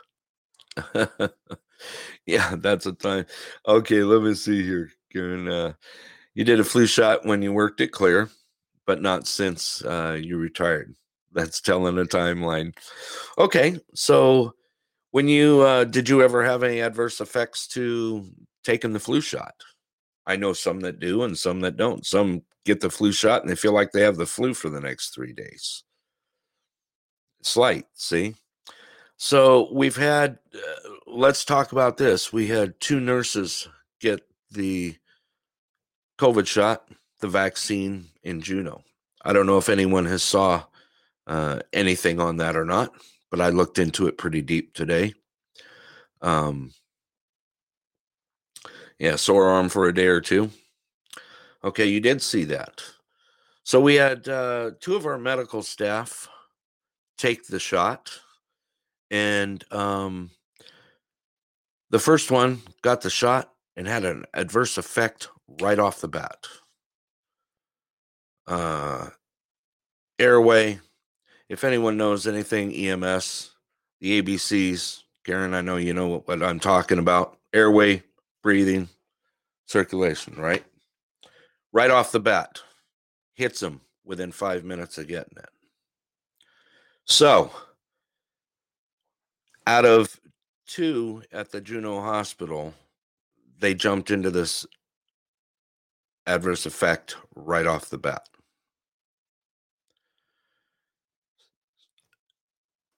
yeah, that's a time. Okay, let me see here, Karen. Uh, you did a flu shot when you worked at Clear but not since uh, you retired. That's telling a timeline. Okay, so when you uh, did you ever have any adverse effects to taking the flu shot? I know some that do and some that don't. Some get the flu shot and they feel like they have the flu for the next three days. Slight, see? So we've had, uh, let's talk about this. We had two nurses get the COVID shot the vaccine in Juneau. I don't know if anyone has saw uh, anything on that or not, but I looked into it pretty deep today. Um, yeah, sore arm for a day or two. Okay, you did see that. So we had uh, two of our medical staff take the shot, and um, the first one got the shot and had an adverse effect right off the bat uh, airway. If anyone knows anything EMS, the ABCs, Karen, I know you know what, what I'm talking about. Airway, breathing, circulation, right? Right off the bat, hits him within five minutes of getting it. So, out of two at the Juneau Hospital, they jumped into this adverse effect right off the bat.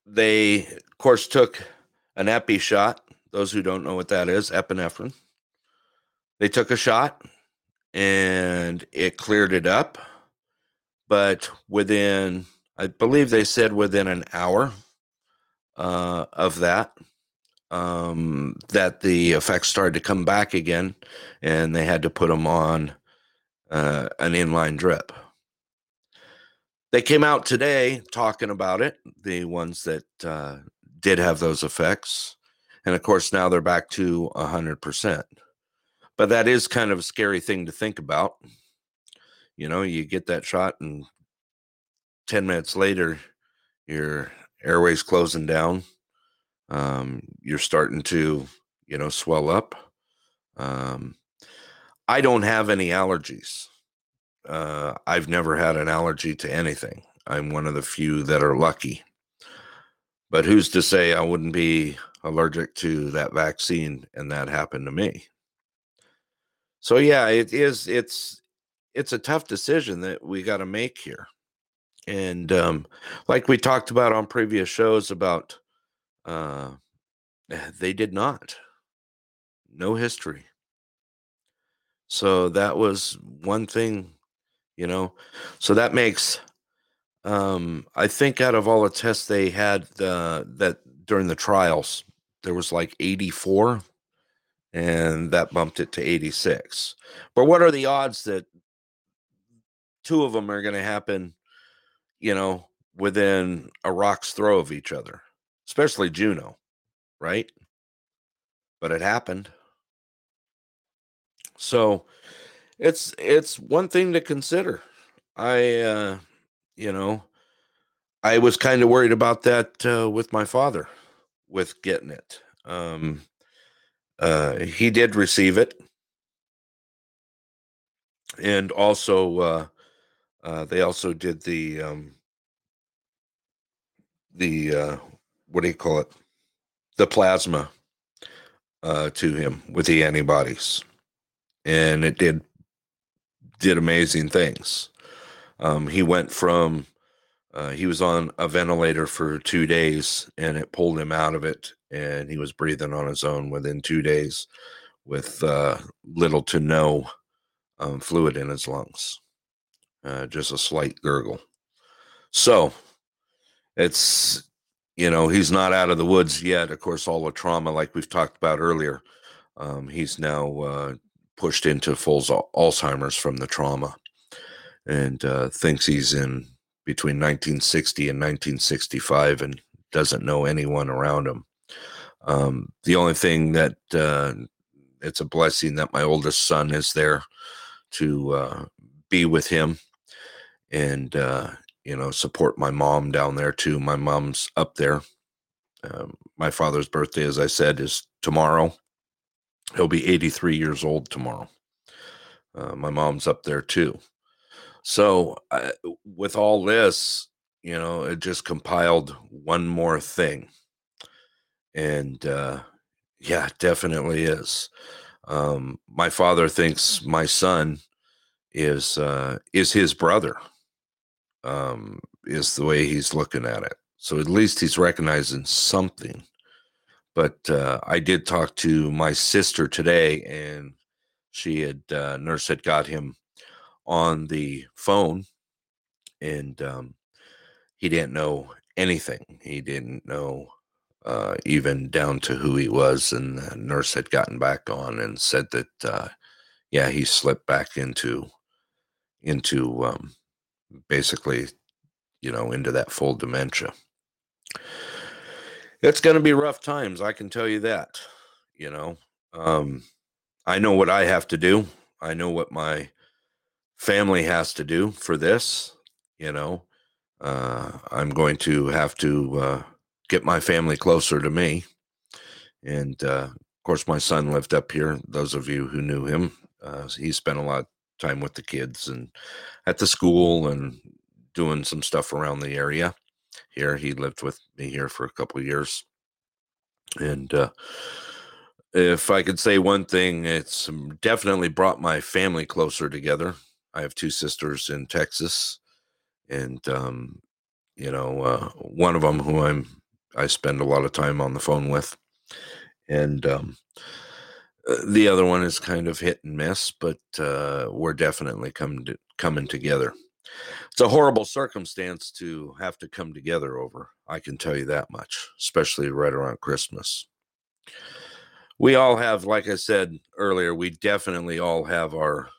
they, of course, took an epi shot. Those who don't know what that is, epinephrine. They took a shot and it cleared it up. But within, I believe they said within an hour uh, of that, um, that the effects started to come back again, and they had to put them on uh, an inline drip. They came out today talking about it, the ones that uh, did have those effects. And of course, now they're back to 100%. But that is kind of a scary thing to think about. You know, you get that shot, and 10 minutes later, your airways closing down um, you're starting to you know swell up. Um, i don't have any allergies. Uh, i've never had an allergy to anything. I'm one of the few that are lucky. But who's to say i wouldn't be allergic to that vaccine and that happened to me? So yeah it is it's it's a tough decision that we got to make here and um, like we talked about on previous shows about uh, they did not. No history. So that was one thing, you know. So that makes, um, I think, out of all the tests they had uh, that during the trials, there was like 84, and that bumped it to 86. But what are the odds that two of them are going to happen, you know, within a rock's throw of each other? especially Juneau, right? But it happened. So it's it's one thing to consider. I uh you know, I was kind of worried about that uh, with my father with getting it. Um uh he did receive it. And also uh uh they also did the um the uh what do you call it? The plasma uh, to him with the antibodies, and it did did amazing things. Um, he went from uh, he was on a ventilator for two days, and it pulled him out of it, and he was breathing on his own within two days, with uh, little to no um, fluid in his lungs, uh, just a slight gurgle. So it's you know, he's not out of the woods yet. Of course, all the trauma, like we've talked about earlier, um, he's now uh, pushed into full Alzheimer's from the trauma and uh, thinks he's in between 1960 and 1965 and doesn't know anyone around him. Um, the only thing that uh, it's a blessing that my oldest son is there to uh, be with him and uh, you know, support my mom down there too. My mom's up there. Um, my father's birthday, as I said, is tomorrow. He'll be 83 years old tomorrow. Uh, my mom's up there too. So, uh, with all this, you know, it just compiled one more thing. And uh, yeah, definitely is. Um, my father thinks my son is uh, is his brother um, is the way he's looking at it. So at least he's recognizing something. But uh, I did talk to my sister today, and she had uh, nurse had got him on the phone, and um, he didn't know anything. He didn't know uh, even down to who he was. And the nurse had gotten back on and said that, uh, yeah, he slipped back into into um, basically, you know, into that full dementia. It's going to be rough times, I can tell you that. You know, um, I know what I have to do. I know what my family has to do for this. You know, uh, I'm going to have to uh, get my family closer to me. And uh, of course, my son lived up here. Those of you who knew him, uh, he spent a lot time with the kids and at the school and doing some stuff around the area here. He lived with me here for a couple years. And uh, if I could say one thing, it's definitely brought my family closer together. I have two sisters in Texas, and um, you know, uh, one of them who I'm I spend a lot of time on the phone with, and um, the other one is kind of hit and miss, but uh, we're definitely coming to, coming together. It's a horrible circumstance to have to come together over. I can tell you that much, especially right around Christmas. We all have, like I said earlier, we definitely all have our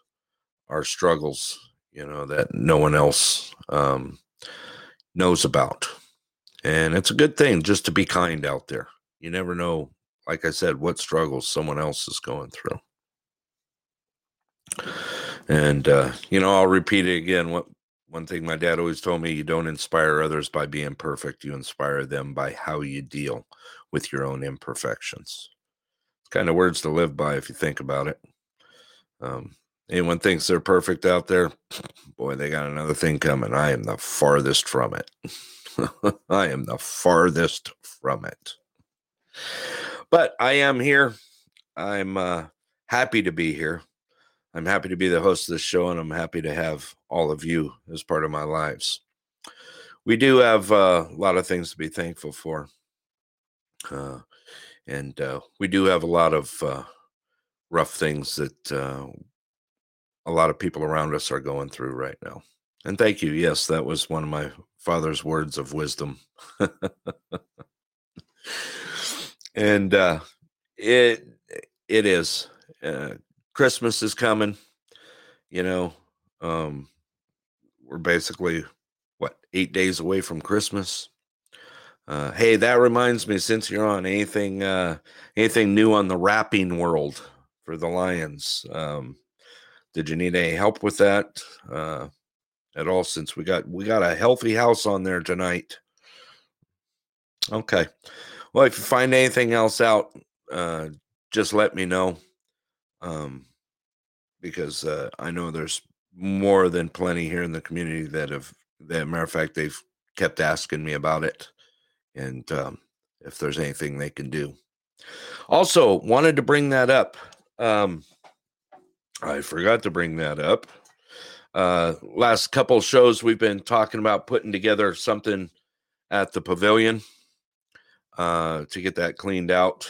our struggles, you know, that no one else um, knows about. And it's a good thing just to be kind out there. You never know, like I said, what struggles someone else is going through. And uh, you know, I'll repeat it again. What one thing my dad always told me: you don't inspire others by being perfect. You inspire them by how you deal with your own imperfections. It's kind of words to live by if you think about it. Um, anyone thinks they're perfect out there, boy, they got another thing coming. I am the farthest from it. I am the farthest from it. But I am here. I'm uh, happy to be here. I'm happy to be the host of this show, and I'm happy to have all of you as part of my lives. We do have uh, a lot of things to be thankful for. Uh, and uh, we do have a lot of uh, rough things that uh, a lot of people around us are going through right now. And thank you. Yes, that was one of my father's words of wisdom. and uh, it it is uh, Christmas is coming. You know, um, we're basically what eight days away from Christmas. Uh, hey, that reminds me. Since you're on anything, uh, anything new on the wrapping world for the Lions? Um, did you need any help with that uh, at all? Since we got we got a healthy house on there tonight. Okay. Well, if you find anything else out, uh, just let me know. Um, because uh, I know there's more than plenty here in the community that have, that matter of fact, they've kept asking me about it, and um, if there's anything they can do. Also, wanted to bring that up. Um, I forgot to bring that up. Uh, last couple shows we've been talking about putting together something at the pavilion uh, to get that cleaned out.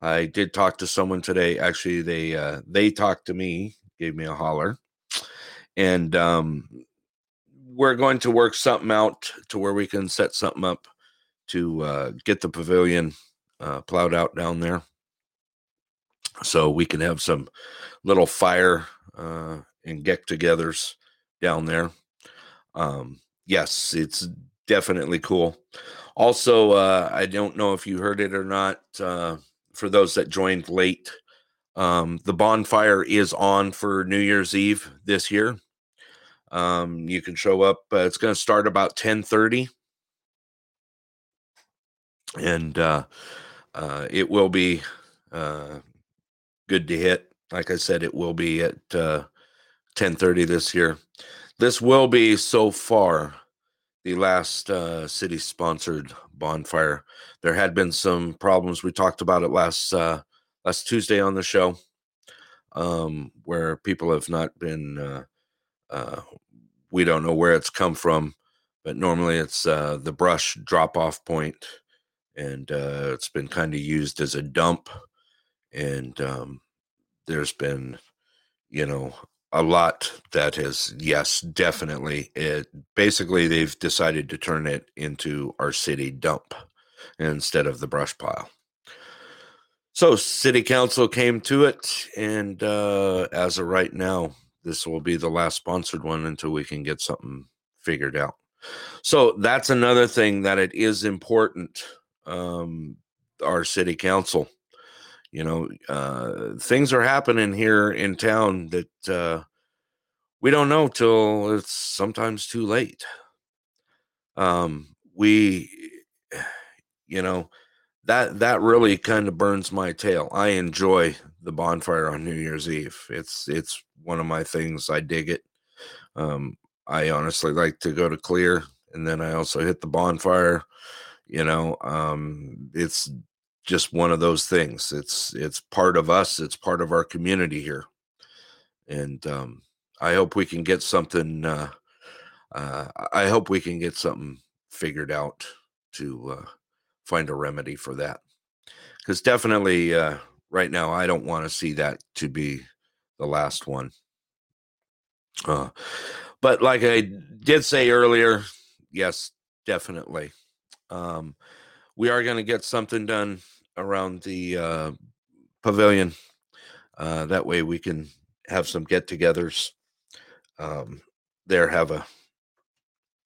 I did talk to someone today. Actually, they uh, they talked to me gave me a holler. And um, we're going to work something out to where we can set something up to uh, get the pavilion uh, plowed out down there. So we can have some little fire uh, and get togethers down there. Um, yes, it's definitely cool. Also, uh, I don't know if you heard it or not. Uh, for those that joined late, um, the bonfire is on for New Year's Eve this year. Um, you can show up. Uh, it's going to start about ten thirty, and uh, uh, it will be uh, good to hit. Like I said, it will be at uh, ten thirty this year. This will be so far the last uh, city sponsored bonfire. There had been some problems. We talked about it last uh, last Tuesday on the show, um, where people have not been. Uh, uh, we don't know where it's come from, but normally it's uh, the brush drop off point, and uh, it's been kind of used as a dump. And um, there's been, you know, a lot that has yes definitely it basically they've decided to turn it into our city dump instead of the brush pile so, city council came to it, and uh, as of right now, this will be the last sponsored one until we can get something figured out. So, that's another thing that it is important. Um, our city council, you know, uh, things are happening here in town that uh, we don't know till it's sometimes too late. Um, we, you know, that that really kind of burns my tail. I enjoy the bonfire on New Year's Eve. It's it's one of my things. I dig it. Um, I honestly like to go to clear, and then I also hit the bonfire. You know, um, it's just one of those things. It's it's part of us. It's part of our community here, and um, I hope we can get something. Uh, uh, I hope we can get something figured out to uh, find a remedy for that. Because definitely, uh, right now, I don't want to see that to be the last one. Uh, but like I did say earlier, yes, definitely. Um, we are going to get something done around the uh, pavilion. Uh, that way we can have some get-togethers. Um, there, have a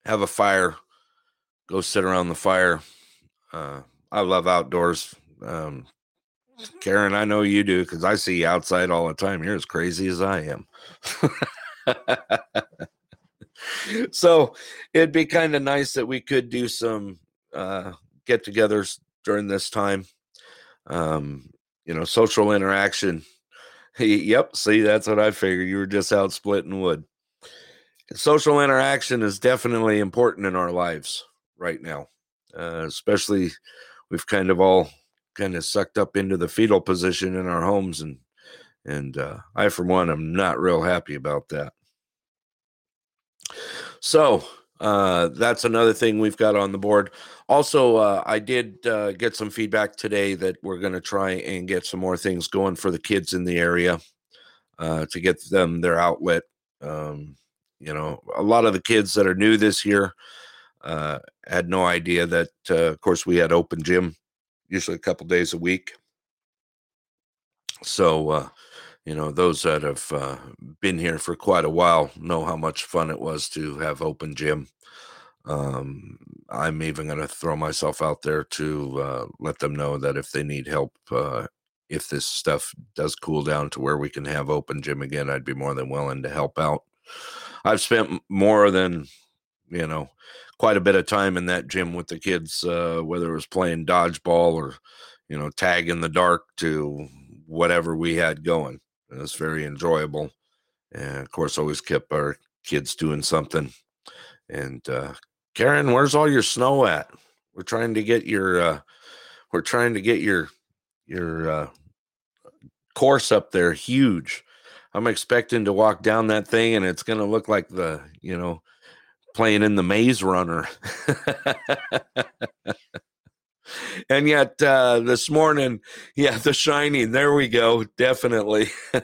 have a fire, go sit around the fire. Uh, I love outdoors. Um, Karen, I know you do because I see you outside all the time. You're as crazy as I am. so it'd be kind of nice that we could do some uh, get togethers during this time. Um, you know, social interaction. yep, see, that's what I figured. You were just out splitting wood. Social interaction is definitely important in our lives right now, uh, especially we've kind of all kind of sucked up into the fetal position in our homes and and uh, I for one am not real happy about that. So uh, that's another thing we've got on the board. Also, uh, I did uh, get some feedback today that we're going to try and get some more things going for the kids in the area uh, to get them their outlet. Um, you know, a lot of the kids that are new this year uh, had no idea that, uh, of course, we had open gym usually a couple days a week. So, uh, you know, those that have uh, been here for quite a while know how much fun it was to have open gym. Um, I'm even going to throw myself out there to uh, let them know that if they need help, uh, if this stuff does cool down to where we can have open gym again, I'd be more than willing to help out. I've spent more than, you know, quite a bit of time in that gym with the kids, uh, whether it was playing dodgeball or, you know, tag in the dark to whatever we had going. It was very enjoyable. And of course, always kept our kids doing something. And uh, Karen, where's all your snow at? We're trying to get your, uh, we're trying to get your, your uh, course up there huge. I'm expecting to walk down that thing and it's going to look like the, you know, playing in the maze runner. and yet uh, this morning, yeah, The Shining. There we go. Definitely.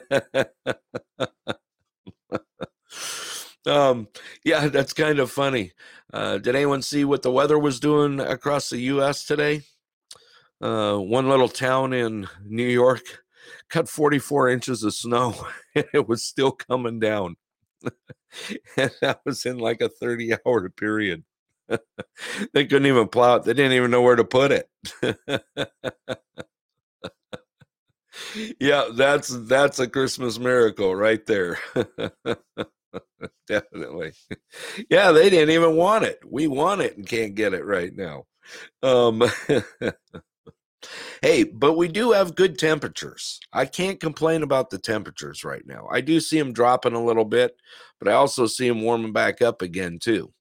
um, yeah, that's kind of funny. Uh, did anyone see what the weather was doing across the U.S. today? Uh, one little town in New York cut 44 inches of snow, and it was still coming down. and that was in like a 30 hour period. they couldn't even plow it. They didn't even know where to put it. yeah, that's that's a Christmas miracle right there. Definitely. Yeah, they didn't even want it. We want it and can't get it right now. Um Hey, but we do have good temperatures. I can't complain about the temperatures right now. I do see them dropping a little bit, but I also see them warming back up again too.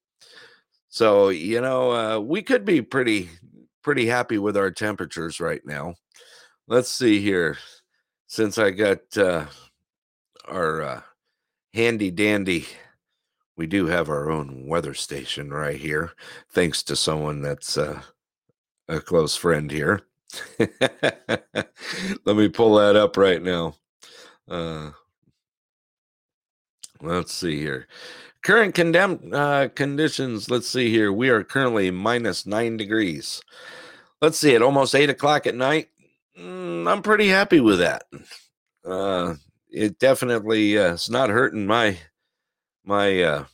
So, you know, uh, we could be pretty pretty happy with our temperatures right now. Let's see here. Since I got uh, our uh, handy dandy, we do have our own weather station right here, thanks to someone that's uh, a close friend here. Let me pull that up right now. Uh, let's see here. Current condemn uh, conditions. Let's see here. We are currently minus nine degrees. Let's see. At almost eight o'clock at night, mm, I'm pretty happy with that. Uh, it definitely uh, it's not hurting my my. Uh,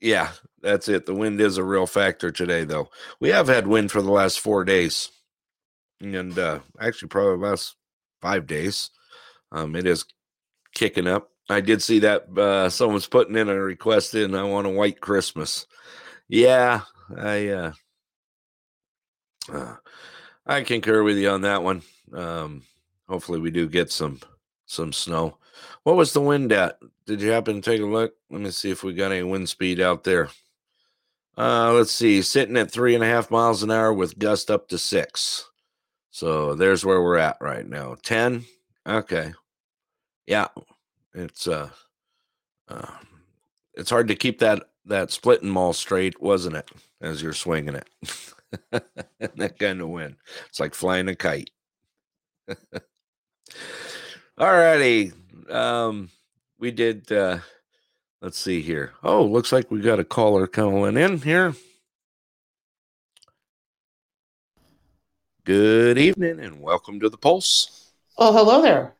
yeah, that's it. The wind is a real factor today, though. We have had wind for the last four days, and uh, actually probably the last five days. Um, it is kicking up. I did see that uh, someone's putting in a request in. I want a white Christmas. Yeah, I uh, uh, I concur with you on that one. Um, hopefully, we do get some some snow. What was the wind at? Did you happen to take a look? Let me see if we got any wind speed out there. Uh, let's see, sitting at three and a half miles an hour with gust up to six. So there's where we're at right now. 10. Okay. Yeah. It's uh, uh it's hard to keep that that splitting maul straight, wasn't it? As you're swinging it. that kind of wind. It's like flying a kite. All righty. Um, we did uh let's see here. Oh, looks like we got a caller calling in here. Good evening and welcome to the Pulse. Oh, hello there.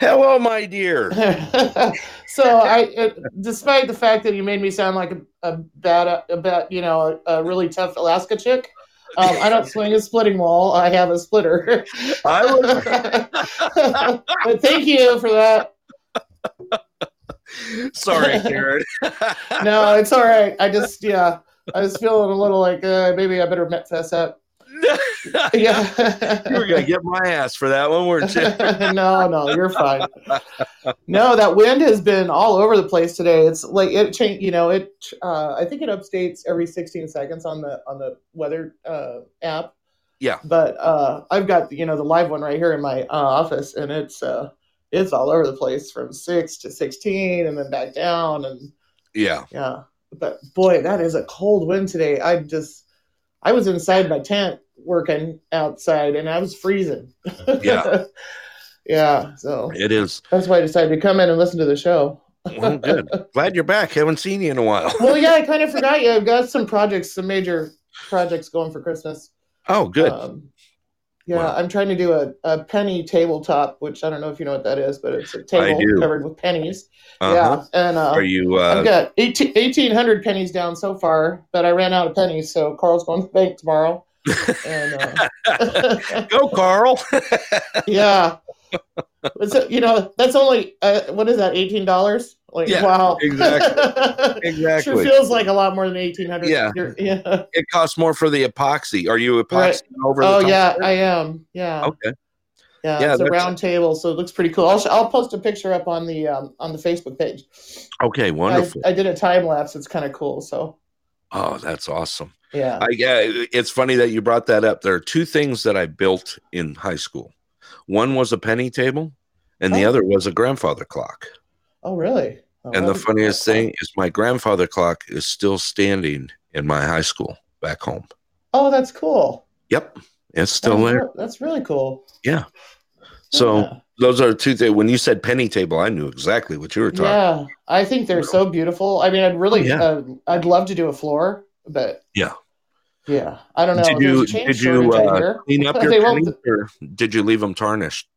Hello, my dear. so I, it, despite the fact that you made me sound like a, a bad, a bad, you know, a, a really tough Alaska chick, um, I don't swing a splitting maul. I have a splitter. I was but thank you for that. sorry, Karen. No, it's all right. I just, yeah, I was feeling a little like uh, maybe I better fess up. Yeah. you were gonna get my ass for that one, weren't you? no, no, you're fine. No, that wind has been all over the place today. It's like it changed. You know, it. Uh, I think it updates every 16 seconds on the on the weather uh, app. Yeah. But uh, I've got you know the live one right here in my uh, office, and it's uh, it's all over the place from six to 16, and then back down, and Yeah. yeah. But boy, that is a cold wind today. I just, I was inside my tent working outside and I was freezing. Yeah. yeah. So It is. that's why I decided to come in and listen to the show. Well, good. Glad you're back. Haven't seen you in a while. well, yeah, I kind of forgot you. I've got some projects, some major projects going for Christmas. Oh, good. Um, yeah, Wow. I'm trying to do a, a penny tabletop, which I don't know if you know what that is, but it's a table covered with pennies. Uh-huh. Yeah. And uh, Are you? Uh... I've got 18, 1,800 pennies down so far, but I ran out of pennies, so Carl's going to the bank tomorrow. And uh, go, Carl. yeah, a- you know that's only uh, what is that? Eighteen dollars? Like Yeah, wow, exactly. exactly. Sure feels like a lot more than eighteen hundred. Yeah. yeah. it costs more for the epoxy. Are you epoxy Right. over? Oh yeah. I am. Yeah. Okay. Yeah, Yeah, it's a round table, so it looks pretty cool. I'll, I'll post a picture up on the um, on the Facebook page. Okay. I, Wonderful. I did a time lapse. It's kind of cool. So oh, that's awesome. Yeah. I yeah, it's funny that you brought that up. There are two things that I built in high school. One was a penny table, and the Oh. other was a grandfather clock. Oh really? Oh, And the funniest thing is my grandfather clock is still standing in my high school back home. Oh, that's cool. Yep. It's still That's there. re- That's really cool. Yeah. So Yeah. those are two things. When you said penny table, I knew exactly what you were talking. Yeah, I think they're so beautiful. I mean, I'd really, Oh, yeah. uh, I'd love to do a floor, but Yeah. yeah, I don't know. Did you did you uh, clean up your pennies, or did you leave them tarnished?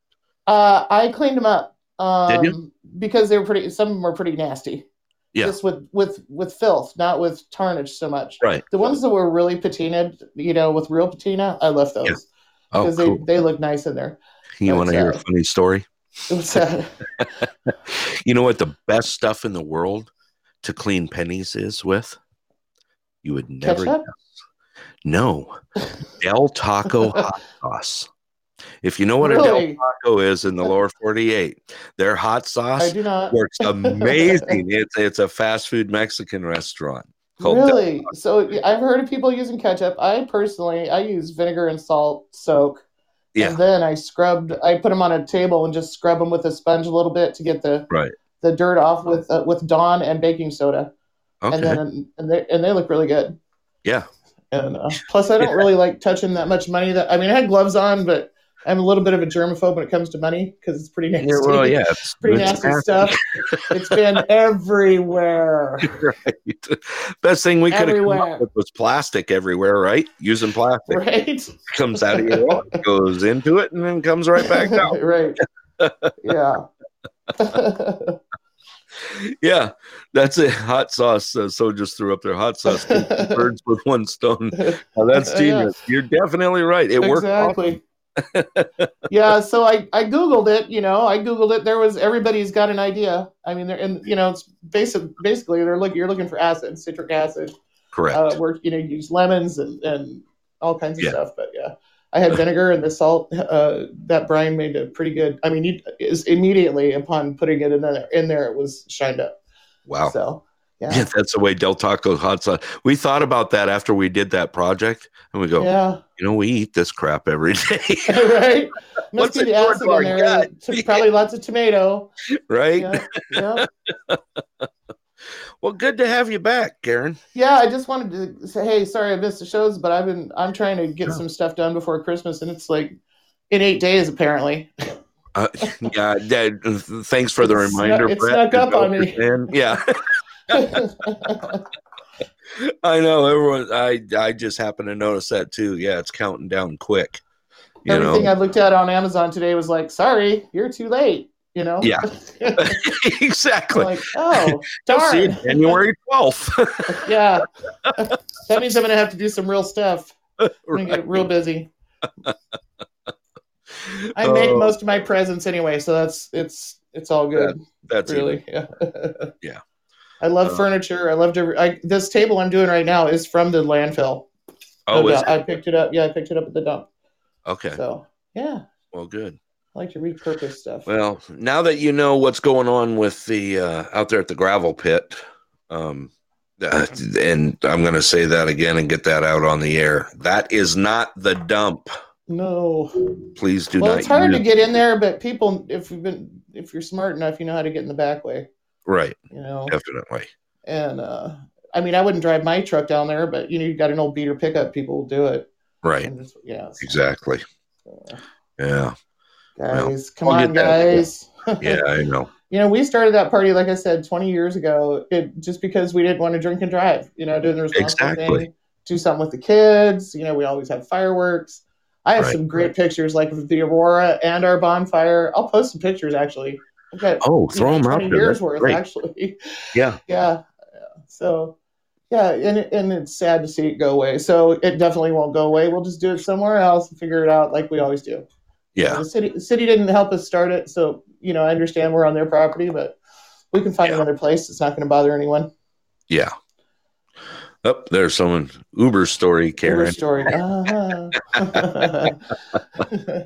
Uh, I cleaned them up. Um, Did you? Because they were pretty. Some of them were pretty nasty. Yeah. Just with with with filth, not with tarnish so much. Right. The ones that were really patinaed, you know, with real patina, I left those Yeah. Oh, because cool. they they look nice in there. you want to hear a uh, funny story? Was uh, You know what the best stuff in the world to clean pennies is with? You would never ketchup. guess. No, Del Taco hot sauce. If you know what a Really? Del Taco is in the lower 48, their hot sauce works amazing. it's it's a fast food Mexican restaurant Really? So I've heard of people using ketchup. I personally, I use vinegar and salt soak. Yeah. And then I scrubbed. I put them on a table and just scrub them with a sponge a little bit to get the Right. the dirt off with uh, with Dawn and baking soda. Okay. And then and they and they look really good. yeah. And uh, plus, I don't really like touching that much money. That I mean, I had gloves on, but I'm a little bit of a germaphobe when it comes to money because it's pretty nasty. Yeah, well, yeah, it's pretty it's nasty stuff. It's been everywhere. right. Best thing we could have come up with was plastic everywhere, right? Using plastic Right? comes out of your wallet, goes into it, and then comes right back out. right. Yeah. Yeah, that's it. Hot sauce. Uh, so just threw up their hot sauce. Birds with one stone. Now, that's Yeah. genius. You're definitely right. It worked. exactly. yeah, so I, I googled it. You know, I googled it. There was everybody's got an idea. I mean, they're and you know, it's basic. Basically, they're looking. You're looking for acid, citric acid. Correct. Uh, where you know, use lemons and and all kinds of Yeah. stuff. But yeah, I had vinegar and the salt. Uh, that brine made a pretty good. I mean, is immediately upon putting it in there, in there, it was shined up. wow. So Yeah, yeah, that's the way Del Taco hot sauce. We thought about that after we did that project, and we go, yeah. you know, we eat this crap every day, right? What's Must be the acid in there. Probably lots of tomato. right? Yeah, yeah. Well, good to have you back, Karen. Yeah, I just wanted to say, hey, sorry I missed the shows, but I've been I'm trying to get Yeah. some stuff done before Christmas, and it's like in eight days apparently. Uh, yeah, Dad, thanks for the snuck- reminder. it snuck up on me. Yeah, I know everyone. I I just happened to notice that too. Yeah, it's counting down quick. You Everything know, I looked at on Amazon today was like, sorry, you're too late. You know? Yeah. Exactly. like, oh, darn. January twelfth. yeah. that means I'm gonna have to do some real stuff. I'm gonna get real busy. I make Oh, most of my presents anyway, so that's it's it's all good. That's it. really. Yeah. Yeah. I love Uh, furniture. I love to. I, this table I'm doing right now is from the landfill. Oh, No. I picked it up. Yeah, I picked it up at the dump. okay. So yeah, Well, good. I like to repurpose stuff. Well, now that you know what's going on with the uh, out there at the gravel pit, um, uh, and I'm going to say that again and get that out on the air. That is not the dump. no. Please do well, not. Well, it's hard to get in there, but people, if you've been, if you're smart enough, you know how to get in the back way. Right, You know, definitely. and uh, I mean, I wouldn't drive my truck down there, but you know, you got an old beater pickup, people will do it. Right, just, yeah. so, exactly. Yeah, guys, come I'll on, that. guys. yeah, I know. you know, we started that party, like I said, 20 years ago, it, just because we didn't want to drink and drive, you know, doing the responsible Exactly. thing, do something with the kids. You know, we always have fireworks. I have Right. some great pictures, like the Aurora and our bonfire. I'll post some pictures, actually. Got Oh, throw know, them out 20 there. years That's worth, great. actually. Yeah, yeah. So, yeah, and, and it's sad to see it go away. So it definitely won't go away. We'll just do it somewhere else and figure it out like we always do. Yeah, The city, the city didn't help us start it, so you know I understand we're on their property, but we can find Yeah. another place. It's not going to bother anyone. yeah. Up oh, there's someone Uber story, Uber story. Uh-huh. yeah,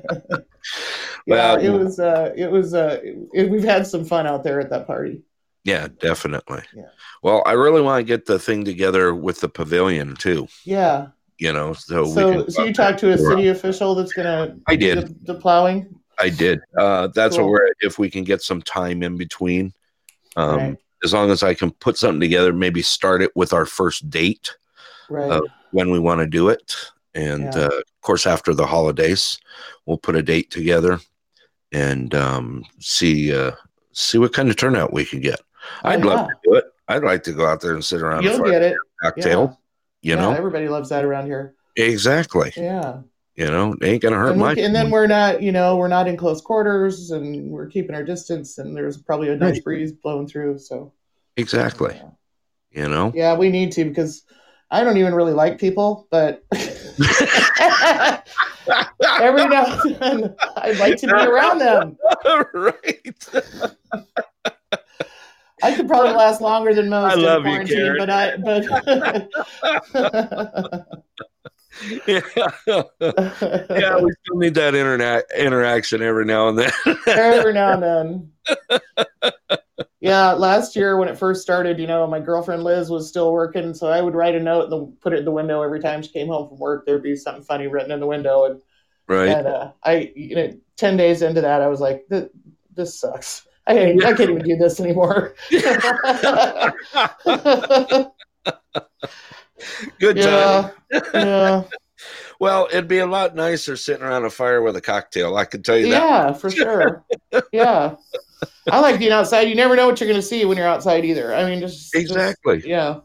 Well, it was. Uh, it was. Uh, it, we've had some fun out there at that party. Yeah, definitely. Yeah. Well, I really want to get the thing together with the pavilion too. Yeah. You know, so, So, so you talked to a city official that's going to. I did. the, the plowing. I did. Uh, that's Cool. what we're if we can get some time in between. Um, Right. As long as I can put something together, maybe start it with our first date Right. when we want to do it, and Yeah. uh, of course after the holidays, we'll put a date together and um, see uh, see what kind of turnout we can get. Oh, I'd yeah. love to do it. I'd like to go out there and sit around You'll get it. cocktail. You yeah, know, everybody loves that around here. exactly. Yeah. You know, it ain't gonna hurt and, my. we, and then we're not, you know, we're not in close quarters, and we're keeping our distance, and there's probably a nice Right. breeze blowing through. So exactly. yeah. You know. Yeah, we need to because I don't even really like people, but every now and then I'd like to be around them. right. I could probably last longer than most I in love you, quarantine, Karen. but I but yeah. yeah, we still need that internet interaction every now and then. every now and then. Yeah, last year when it first started, you know, my girlfriend Liz was still working, so I would write a note and put it in the window every time she came home from work. There'd be something funny written in the window, and right. and uh, I, you know, ten days into that, I was like, "This, this sucks. I can't, I can't even do this anymore." Good time. yeah, yeah, Well, it'd be a lot nicer sitting around a fire with a cocktail. I can tell you that. yeah, for sure. Yeah, I like being outside. You never know what you're going to see when you're outside either. I mean, just just- Exactly. yeah.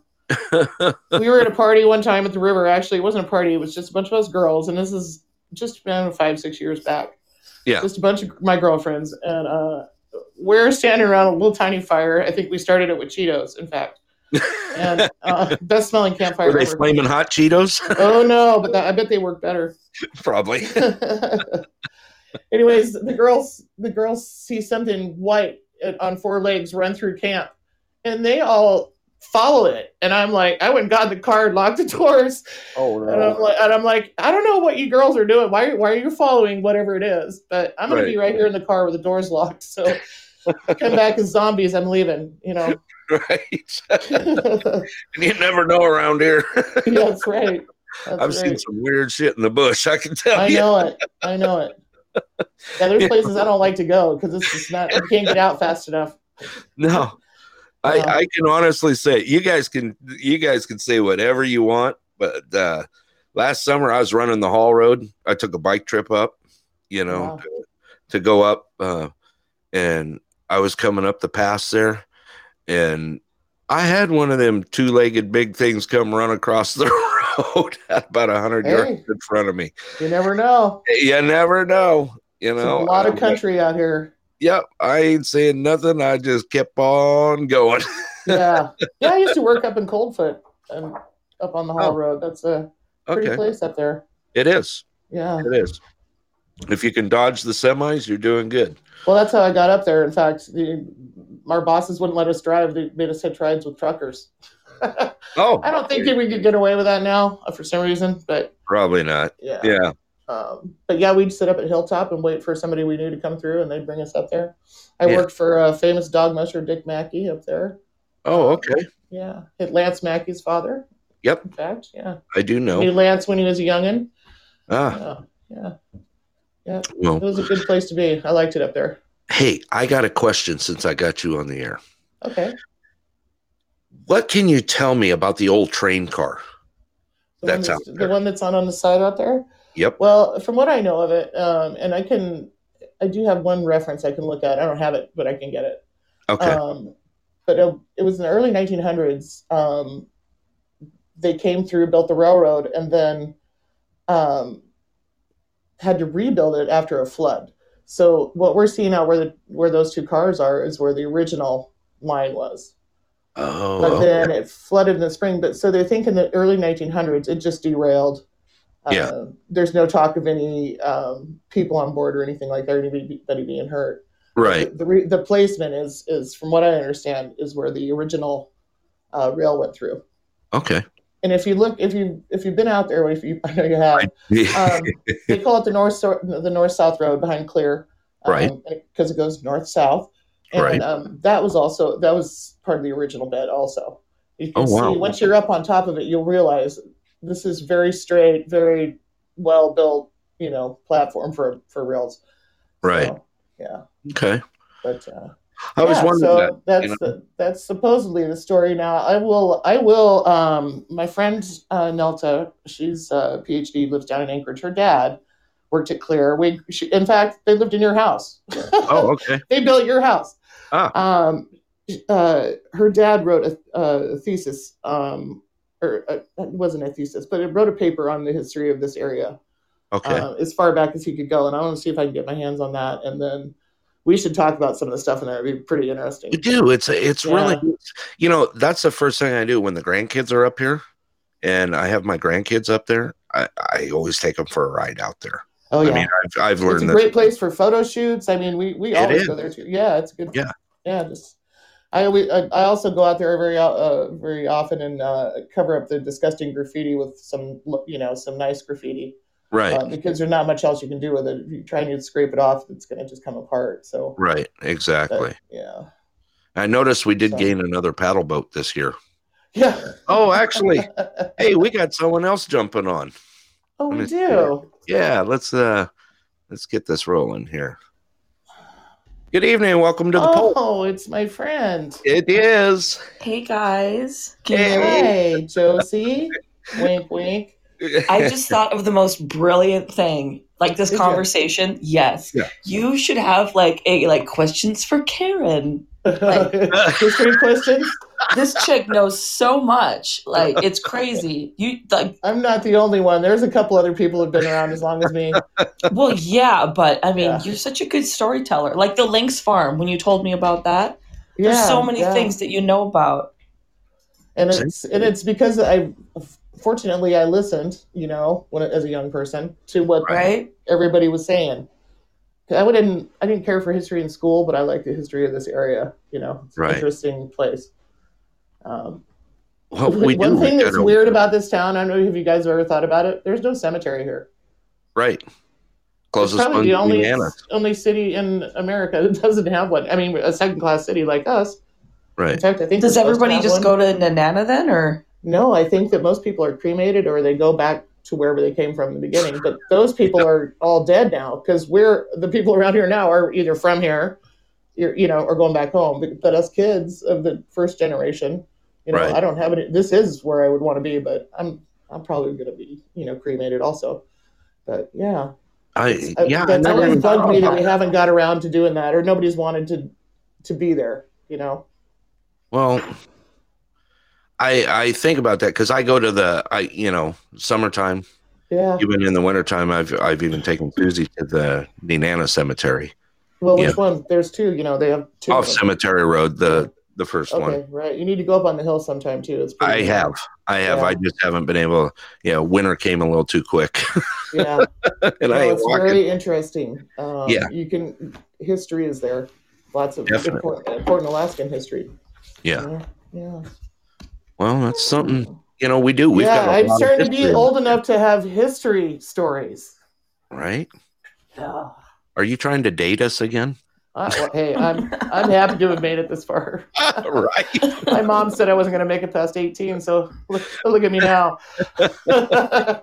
we were at a party one time at the river. Actually, it wasn't a party. It was just a bunch of us girls, and this is just I five, six years back. Yeah. just a bunch of my girlfriends, and uh, we're standing around a little tiny fire. I think we started it with Cheetos, in fact, and uh, best smelling campfire Were they ever. flaming hot Cheetos? Oh no, but that, I bet they work better. Probably. Anyways, the girls the girls see something white uh, on four legs run through camp, and they all follow it. And I'm like, I went and got in the car and locked the doors. Oh no. And I'm like, and I'm like, I don't know what you girls are doing. Why, why are you following whatever it is? But I'm gonna be right here in the car with the doors locked. So come back as zombies. I'm leaving. You know. right. and you never know around here. That's right. That's I've seen some weird shit in the bush. I can tell I you. know it. I know it. Yeah, there's places I don't like to go because it's just not. You can't get out fast enough. No. I, Yeah. I can honestly say you guys can you guys can say whatever you want, but uh, last summer I was running the Haul Road. I took a bike trip up, you know, Wow. to, to go up, uh, and I was coming up the pass there, and I had one of them two legged big things come run across the road at about a hundred Hey. yards in front of me. You never know. You never know, you know. a lot of country out here. Yep, I ain't saying nothing. I just kept on going. Yeah. Yeah, I used to work up in Coldfoot and up on the Haul Oh. Road. That's a pretty okay, place up there. it is. Yeah. It is. If you can dodge the semis, you're doing good. Well, that's how I got up there. In fact, the, our bosses wouldn't let us drive. They made us hitch rides with truckers. Oh, I don't think that we could get away with that now uh, for some reason, but probably not. yeah. Yeah. Um, but yeah, we'd sit up at Hilltop and wait for somebody we knew to come through, and they'd bring us up there. I Yeah. worked for a famous dog musher, Dick Mackey, up there. Oh, okay. Yeah, hit Lance Mackey's father. Yep. In fact, yeah, I do knew know. Lance when he was a youngin. Ah, Yeah, yeah, it well, was a good place to be. I liked it up there. hey, I got a question since I got you on the air. Okay, What can you tell me about the old train car? the That's one out the one that's on on the side out there. Yep. Well, from what I know of it, um, and I can, I do have one reference I can look at. I don't have it, but I can get it. Okay. Um, but it, it was in the early 1900s. Um, they came through, built the railroad, and then um, had to rebuild it after a flood. So what we're seeing out where the where those two cars are is where the original line was. oh, But okay. then it flooded in the spring. But so they think in the early 1900s it just derailed. Yeah. Uh, there's no talk of any um, people on board or anything like that, anybody being hurt right. the, the, re- the placement is is from what I understand is where the original uh, rail went through. Okay. And if you look, if you if you've been out there, if you I know you have, um, they call it the north the north south road behind Clear, Right. Because it goes north south, and Right. um, that was also that was part of the original bed. Also, you can Oh, wow. see once you're up on top of it, you'll realize this is very straight, very well built, you know, platform for for rails. Right. So, yeah, okay. but. Uh, I was yeah, wondering so that. that's you know? the, that's supposedly the story. Now I will I will um my friend uh, Nelta, she's a PhD, lives down in Anchorage. Her dad worked at Clear. We she, in fact they lived in your house. Oh, okay. they built your house. Ah. Um, uh, her dad wrote a, a thesis, um, or uh it wasn't a thesis, but it wrote a paper on the history of this area Okay. uh, as far back as he could go. And I want to see if I can get my hands on that. And then we should talk about some of the stuff in there. It'd be pretty interesting. We do. It's it's Yeah. really, you know, that's the first thing I do when the grandkids are up here, and I have my grandkids up there. I, I always take them for a ride out there. Oh yeah, I mean, I've, I've it's a learned great place for photo shoots. I mean, we we always go there too. Yeah, it's a good. Yeah. yeah. Just I always I, I also go out there very uh, very often and uh, cover up the disgusting graffiti with some you know some nice graffiti Right. uh, because there's not much else you can do with it. If you try and scrape it off, it's going to just come apart. So right. but, Exactly. yeah, I noticed we did So- gain another paddle boat this year. yeah. Oh, actually, hey, we got someone else jumping on. oh, we do. Yeah, let's uh let's get this rolling here. Good evening. Welcome to the Pulse. Oh, it's my friend. It is. Hey guys. Can Hey. Hey, Josie. wink, wink. I just thought of the most brilliant thing. Like this Did ya? conversation. Yes. Yeah. You should have like a like questions for Karen. Like, History questions. This chick knows so much. Like it's crazy. You like I'm not the only one. There's a couple other people who've been around as long as me. well, yeah, but I mean, Yeah. you're such a good storyteller. Like the Lynx Farm when you told me about that. Yeah, There's so many yeah. things that you know about. and it's and it's because I fortunately I listened, you know, when as a young person to what Right? everybody was saying. I wouldn't I didn't care for history in school, but I like the history of this area. You know, it's an interesting place. Um, well, we one do. thing that's that's weird about this town, I don't know if you guys have ever thought about it. There's no cemetery here. Right. It's Closest probably the only only city in America that doesn't have one. I mean, a second class city like us. Right. In Right. fact, I think Does we're supposed to everybody just one. go to Nenana then or No, I think that most people are cremated or they go back to wherever they came from in the beginning. But those people are all dead now because we're the people around here now are either from here you're, you know, are going back home. But, but us kids of the first generation, you know, Right. I don't have it. This is where I would want to be, but I'm I'm probably going to be, you know, cremated also. But yeah, I Uh, yeah, that's always bugged me that we haven't got around to doing that, or nobody's wanted to to be there. You know, Well, I I think about that because I go to the I you know summertime yeah. even in the wintertime I've I've even taken Susie to the Nenana Cemetery Well, which yeah. one? There's two. You know, they have two. off of. Cemetery Road the the first Okay, one. right. You need to go up on the hill sometime too. It's I neat. have I have Yeah. I just haven't been able. Yeah, winter came a little too quick, Yeah, and no, I it's walking. very interesting. Um, Yeah. you can. History is there. Lots of important, important Alaskan history. Yeah. Yeah. yeah. Well, that's something you know we do. We've yeah, I'm starting to be old enough to have history stories. right? Yeah. Are you trying to date us again? Uh, well, hey, I'm I'm happy to have made it this far. right. My mom said I wasn't going to make it past 18, so look, look at me now.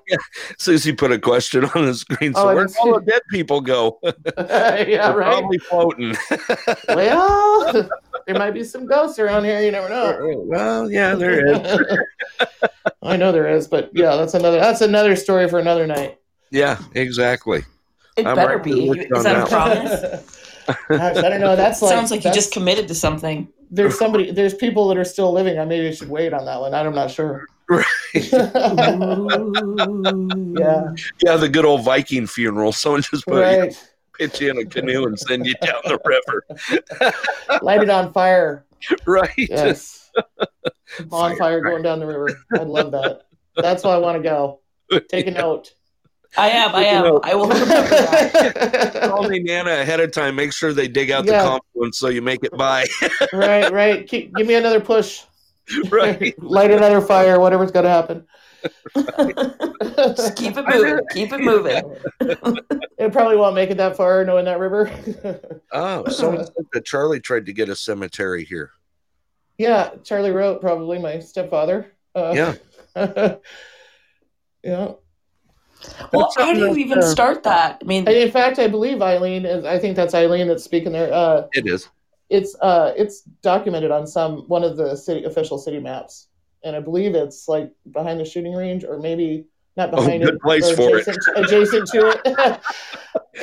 Susie put a question on the screen. So Oh, where all the dead people go? yeah, They're right. Probably floating. Well, there might be some ghosts around here. You never know. Uh, uh, well, yeah, there is. I know there is, but yeah, that's another that's another story for another night. Yeah, exactly. It I'm better right be. Is on that a promise? Gosh, I don't know. That's like Sounds like you just committed to something. there's somebody there's people that are still living. I maybe should wait on that one. I'm not sure. Right. yeah, Yeah, the good old Viking funeral. Someone just put you, right. Pitch you in a canoe and send you down the river. Light it on fire. right. Yes. Bonfire going down the river. I'd love that. That's why I want to go. Take a note. I am. I am. I will. Call Nenana ahead of time. Make sure they dig out Yeah. the confluence so you make it by. right, right. Keep, give me another push. right. Light another fire. Whatever's got to happen. Just keep it moving. Keep it moving. It probably won't make it that far knowing that river. Oh, someone said that Charlie tried to get a cemetery here. yeah, Charlie wrote probably my stepfather. Uh, Yeah. yeah. Well, how do you even start that? I mean, in fact, I believe Eileen is. I think that's Eileen that's speaking there. Uh, It is. it's uh, it's documented on some one of the city official city maps, and I believe it's like behind the shooting range, or maybe not Oh, behind good it, place or for it. adjacent, adjacent to it.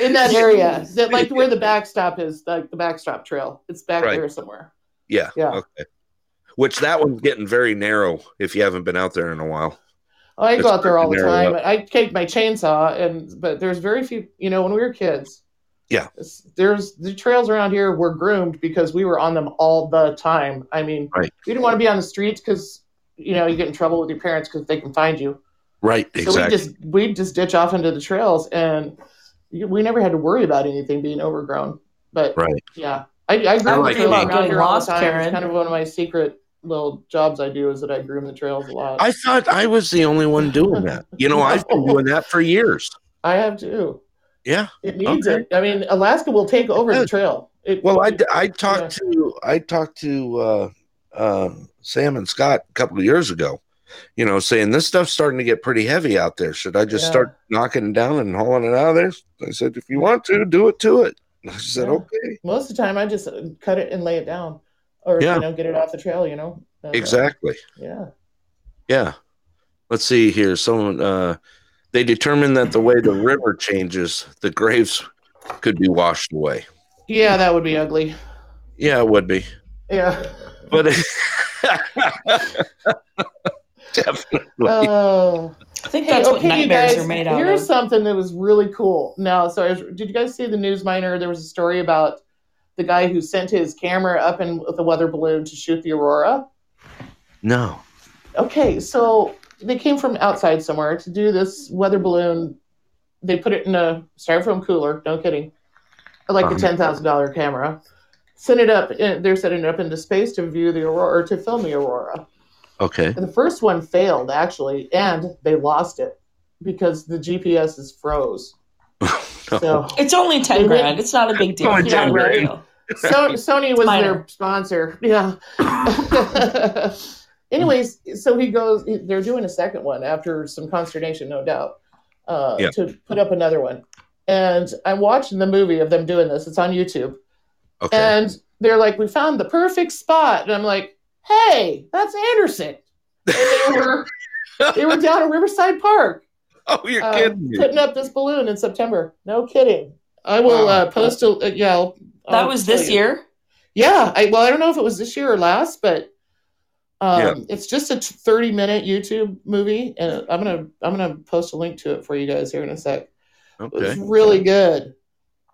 In that area, that like where the backstop is, like the backstop trail, it's back Right. there somewhere. Yeah. Yeah. Okay. Which that one's getting very narrow if you haven't been out there in a while. Oh, I It's go out there all the time. narrow I take my chainsaw, and but there's very few. You know, when we were kids, Yeah. there's the trails around here were groomed because we were on them all the time. I mean, Right. we didn't want to be on the streets because you know you get in trouble with your parents because they can find you. Right. So Exactly. we just we just ditch off into the trails, and we never had to worry about anything being overgrown. But Right. yeah, I, I groom like the trails around Getting here all the lost, time. Karen. It's kind of one of my secret little jobs I do is that I groom the trails a lot. I thought I was the only one doing that. You know, I've been doing that for years. I have too. Yeah. It needs Okay. it. I mean, Alaska will take over the trail. It, Well, I, it- I talked to I talked to uh, uh, Sam and Scott a couple of years ago. You know, saying this stuff's starting to get pretty heavy out there. Should I just Yeah. start knocking it down and hauling it out of there? I said, if you want to, do it to it. I said, Yeah. okay, most of the time I just uh, cut it and lay it down, or Yeah. you know, get it off the trail. You know. Uh, exactly. yeah. Yeah. Let's see here. Someone uh, they determined that the way the river changes, the graves could be washed away. Yeah, that would be ugly. Yeah, it would be, Yeah. But definitely. Oh. I think Hey, that's what okay, you nightmares guys, are made out here's of. something that was really cool. Now, so I was, did you guys see the News-Miner? There was a story about the guy who sent his camera up in with a weather balloon to shoot the aurora. no. Okay, so they came from outside somewhere to do this weather balloon. They put it in a styrofoam cooler. No kidding, like Uh-huh. a ten thousand dollar camera. Sent it up. eh, They're setting it up into space to view the aurora or to film the aurora. Okay. And the first one failed actually, and they lost it because the GPS is froze. So, It's only ten They went- grand. It's not a big deal. Only It's not a 10 grand. so Sony was Minor. their sponsor. Yeah. Anyways, so he goes. They're doing a second one after some consternation, no doubt, uh, Yeah. to put up another one. And I'm watching the movie of them doing this. It's on YouTube, Okay. and they're like, "We found the perfect spot," and I'm like, "Hey, that's Anderson." And they were they were down at Riverside Park oh, you're uh, kidding me. putting up this balloon in September. No kidding. I will Wow. uh, post a uh, yeah. I'll- That I'll was this you. year. Yeah, I well, I don't know if it was this year or last, but um, Yeah. it's just a t- thirty minute YouTube movie, and I'm gonna I'm gonna post a link to it for you guys here in a sec. It was Okay. really good.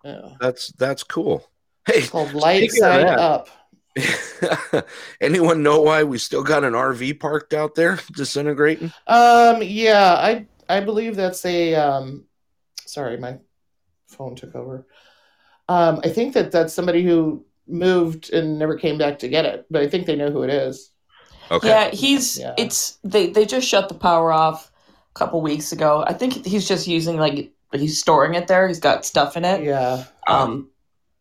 Yeah, That's that's cool. Hey, it's called Light Side that- Up. anyone know why we still got an RV parked out there disintegrating? Um, yeah, I I believe that's a um. Sorry, my phone took over. Um, I think that that's somebody who moved and never came back to get it, but I think they know who it is. Okay. Yeah, he's Yeah. it's they they just shut the power off a couple weeks ago. I think he's just using like he's storing it there. He's got stuff in it. Yeah, Um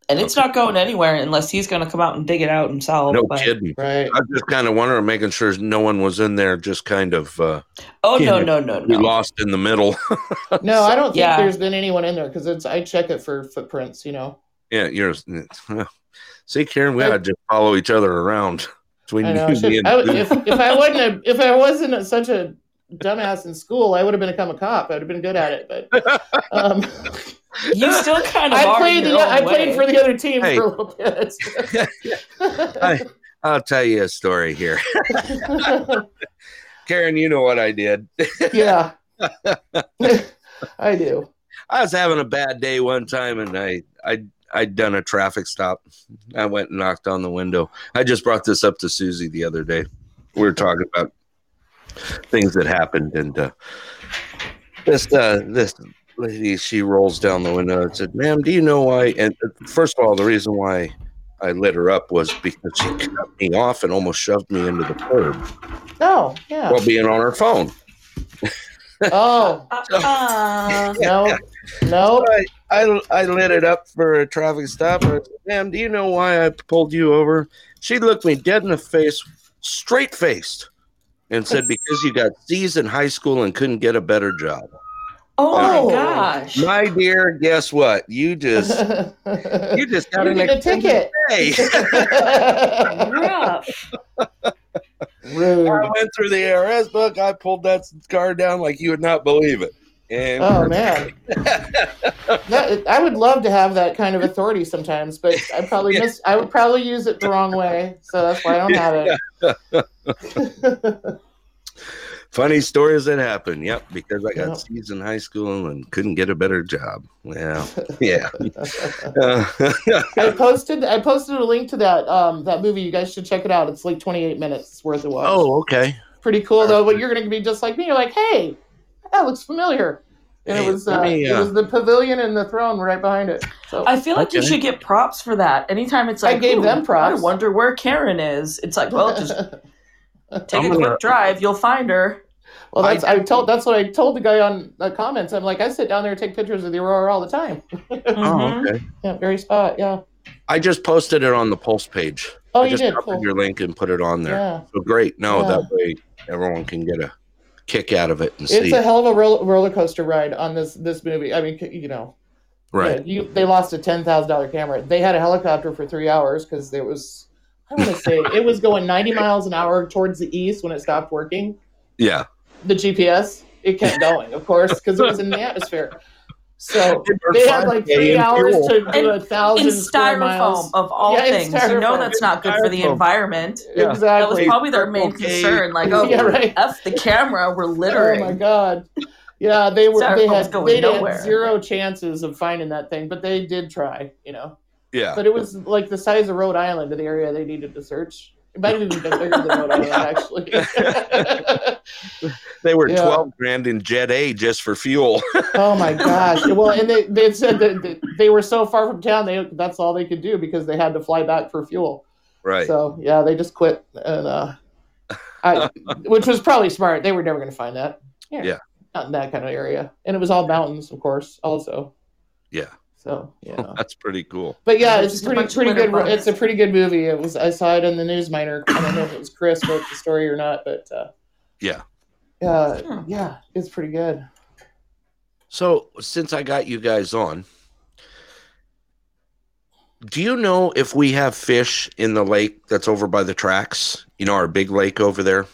and it's not going anywhere unless he's going to come out and dig it out himself. no but- kidding. right. I was just kind of wondering, making sure no one was in there, just kind of uh, Oh no, Yeah. no, no, we no. lost in the middle. No, I don't think Yeah. there's been anyone in there because it's I check it for footprints. You know, yeah, you're. See, Karen, we gotta just follow each other around. Between I know. I you, should, and I, if if I wasn't a, if I wasn't a, such a dumbass in school, I would have become a cop. I'd have been good at it. But um, You still kind of I are played in the your own I played way. for the other team Hey. for a little bit. I, I'll tell you a story here. Karen, you know what I did. yeah, I do. I was having a bad day one time, and I I I'd done a traffic stop. I went and knocked on the window. I just brought this up to Susie the other day. We were talking about things that happened, and uh, this uh, this lady she rolls down the window and said, "Ma'am, do you know why?" And uh, first of all, the reason why I lit her up was because she cut me off and almost shoved me into the curb Oh yeah. while being on her phone. Oh Uh, no, no. I, I, I lit it up for a traffic stop. I said, Ma'am, do you know why I pulled you over? She looked me dead in the face, straight faced, and said, Because you got C's in high school and couldn't get a better job. Oh my gosh. My dear, guess what? You just you just got an a ticket. day. Rough. Rude. I went through the ARS book. I pulled that car down like you would not believe it. And Oh man, that, I would love to have that kind of authority sometimes, but I probably miss. I would probably use it the wrong way, so that's why I don't have it. Funny stories that happen. Yep, because I got Yep. C's in high school and couldn't get a better job. Yeah, yeah. Uh, I posted. I posted a link to that um, that movie. You guys should check it out. It's like 28 minutes. It's worth a watch. oh, okay. pretty cool though. But you're going to be just like me. You're like, hey, that looks familiar. And Hey, it was uh, me, it uh, was the pavilion and the throne right behind it. So I feel like you should get props for that. Anytime it's like I like, gave them props." I wonder where Karen is. It's like, well, just take I'm a gonna- quick drive. You'll find her. Well, that's I I, told that's what I told the guy on the comments. I'm like, I sit down there and take pictures of the aurora all the time. Oh, Mhm. okay. Yeah, very spot. Yeah. I just posted it on the Pulse page. Oh, I you just did. Cool. your link and put it on there. Yeah. So great. No, Yeah. that way everyone can get a kick out of it and It's see. It's a hell of a roller, roller coaster ride on this this movie. I mean, you know, right. yeah, you they lost a ten thousand dollar camera. They had a helicopter for three hours because there was, I want to say, it was going ninety miles an hour towards the east when it stopped working. Yeah. The GPS it kept going, of course, because it was in the atmosphere. So they had like three hours fuel. to do a thousand square styrofoam miles. of all Yeah, things. You know that's not good for the environment. Yeah. That was probably their main Okay. concern. Like, oh, Yeah, right. f the camera, we're Oh littering. my god. Yeah, they were. They had. They nowhere. had zero chances of finding that thing, but they did try. You know. Yeah. But it was like the size of Rhode Island in the area they needed to search. It might have even been bigger than Rhode Island, actually. They were Yeah. 12 grand in Jet A just for fuel. oh my gosh! Well, and they they said that that they were so far from town, they that's all they could do because they had to fly back for fuel. right. So yeah, they just quit, and uh, I, which was probably smart. They were never going to find that. Yeah. Yeah. not in that kind of area, and it was all mountains, of course, also. Yeah. So yeah. That's pretty cool. But yeah, Just it's pretty pretty good. bugs. It's a pretty good movie. It was. I saw it in the News-Miner. I don't know if it was Chris wrote the story or not, but uh, Yeah. yeah, Hmm. yeah, it's pretty good. So, since I got you guys on, do you know if we have fish in the lake that's over by the tracks? You know, our big lake over there.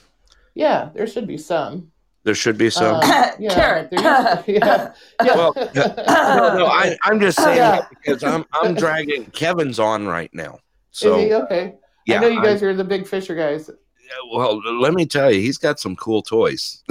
Yeah, there should be some. There should be some. Uh, yeah, Carrot. there yeah, yeah. Well, no, no, I, I'm just saying Yeah. that because I'm I'm dragging Kevin's on right now. Is So he okay? yeah, I know you I- guys are the big fisher guys. Well, let me tell you, he's got some cool toys.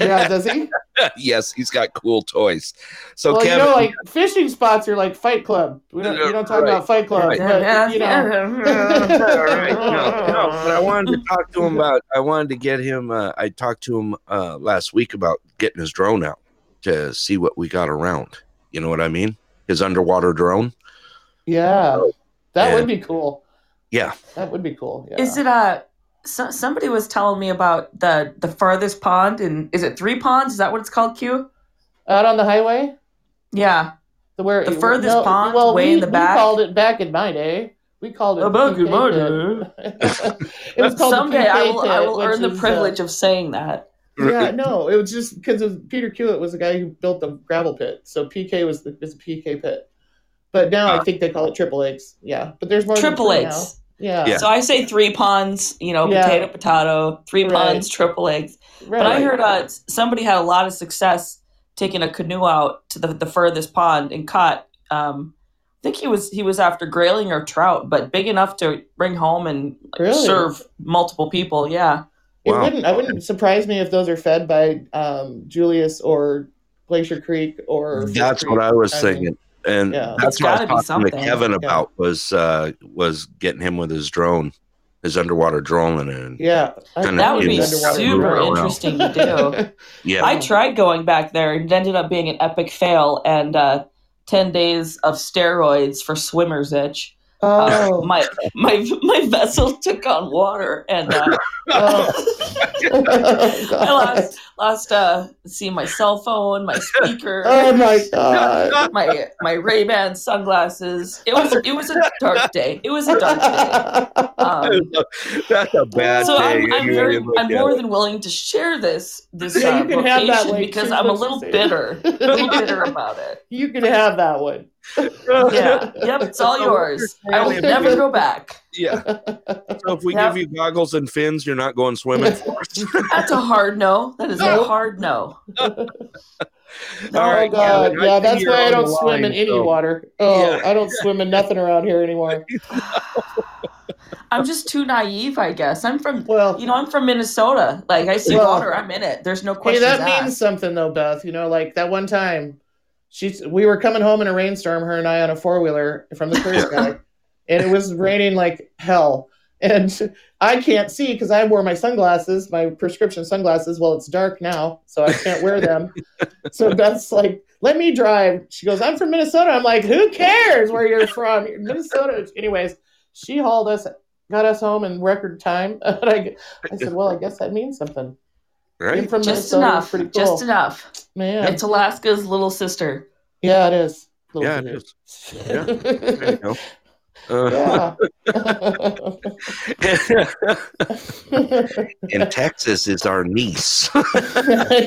Yeah, does he? yes, he's got cool toys. So well, Kevin, you know, like fishing spots are like Fight Club. We don't, you don't talk Right, about Fight Club, right. but you know. All right, no, no, but I wanted to talk to him about. I wanted to get him. Uh, I talked to him uh, last week about getting his drone out to see what we got around. You know what I mean? His underwater drone. Yeah, that Yeah. would be cool. Yeah. That would be cool. Yeah. Is it uh so, somebody was telling me about the the farthest pond and is it three ponds? Is that what it's called, Q? out on the highway? Yeah. The where The furthest pond, way we, in the we called it back in my day. We called it. Uh, back in my pit. it was called Someday the PK I will I will earn the is, uh, privilege of saying that. yeah, no, it was just because Peter Hewitt was the guy who built the gravel pit, so PK was the is a PK pit. But now I Ah. think they call it triple eggs. Yeah, but there's more Triple than three eggs. Now. Yeah, Yeah. So I say three ponds, you know, Yeah. potato, potato, three Right. ponds, triple eggs. right. But I heard uh, somebody had a lot of success taking a canoe out to the, the furthest pond and caught. Um, I think he was he was after grayling or trout, but big enough to bring home and Really? serve multiple people. Yeah, It Wow. wouldn't. I wouldn't surprise me if those are fed by um, Julius or Glacier Creek or. That's Creek. what I was I mean, thinking. And yeah. that's It's what I was talking to. Kevin Yeah. about was uh, was getting him with his drone, his underwater drone, and Yeah, that would be super interesting to do. yeah, I tried going back there and it ended up being an epic fail and uh, 10 days of steroids for swimmer's itch. Uh, Oh, my my my vessel took on water and uh, oh. I God. lost lost uh see my cell phone, my speaker, Oh my god. my my Ray Ban sunglasses. It was it was a dark day. It was a dark day. Um, that's a bad so day. I'm, I'm very I'm more than willing to share this this Yeah, uh, you can have that, location because I'm a little bitter, a little bitter about it. You can have that one. Yeah, yep, it's all yours. I will never go back. yeah. So if we Yep. give you goggles and fins, you're not going swimming for us. That's a hard no. That is a hard no. All oh right, god. Kevin, I yeah, that's why I don't the swim line, in any so- water. Oh, Yeah. I don't swim in nothing around here anymore. I'm just too naive, I guess. I'm from Well, you know, I'm from Minnesota. Like I see Well- water, I'm in it. There's no Hey, that asked. means something though, Beth. You know, like that one time, she's we were coming home in a rainstorm, her and I on a four wheeler from the cruise guy, and it was raining like hell. And I can't see because I wore my sunglasses, my prescription sunglasses. Well, it's dark now, so I can't wear them. so Beth's like, "Let me drive." She goes, "I'm from Minnesota." I'm like, "Who cares where you're from? Minnesota." Anyways, she hauled us, got us home in record time. And I, I said, "Well, I guess that means something." Being Right? from just Minnesota enough. cool. Just enough. Man, It's Alaska's little sister. yeah, it is. Little Yeah, it bit. Yeah. There you go. Uh, in Texas is our niece.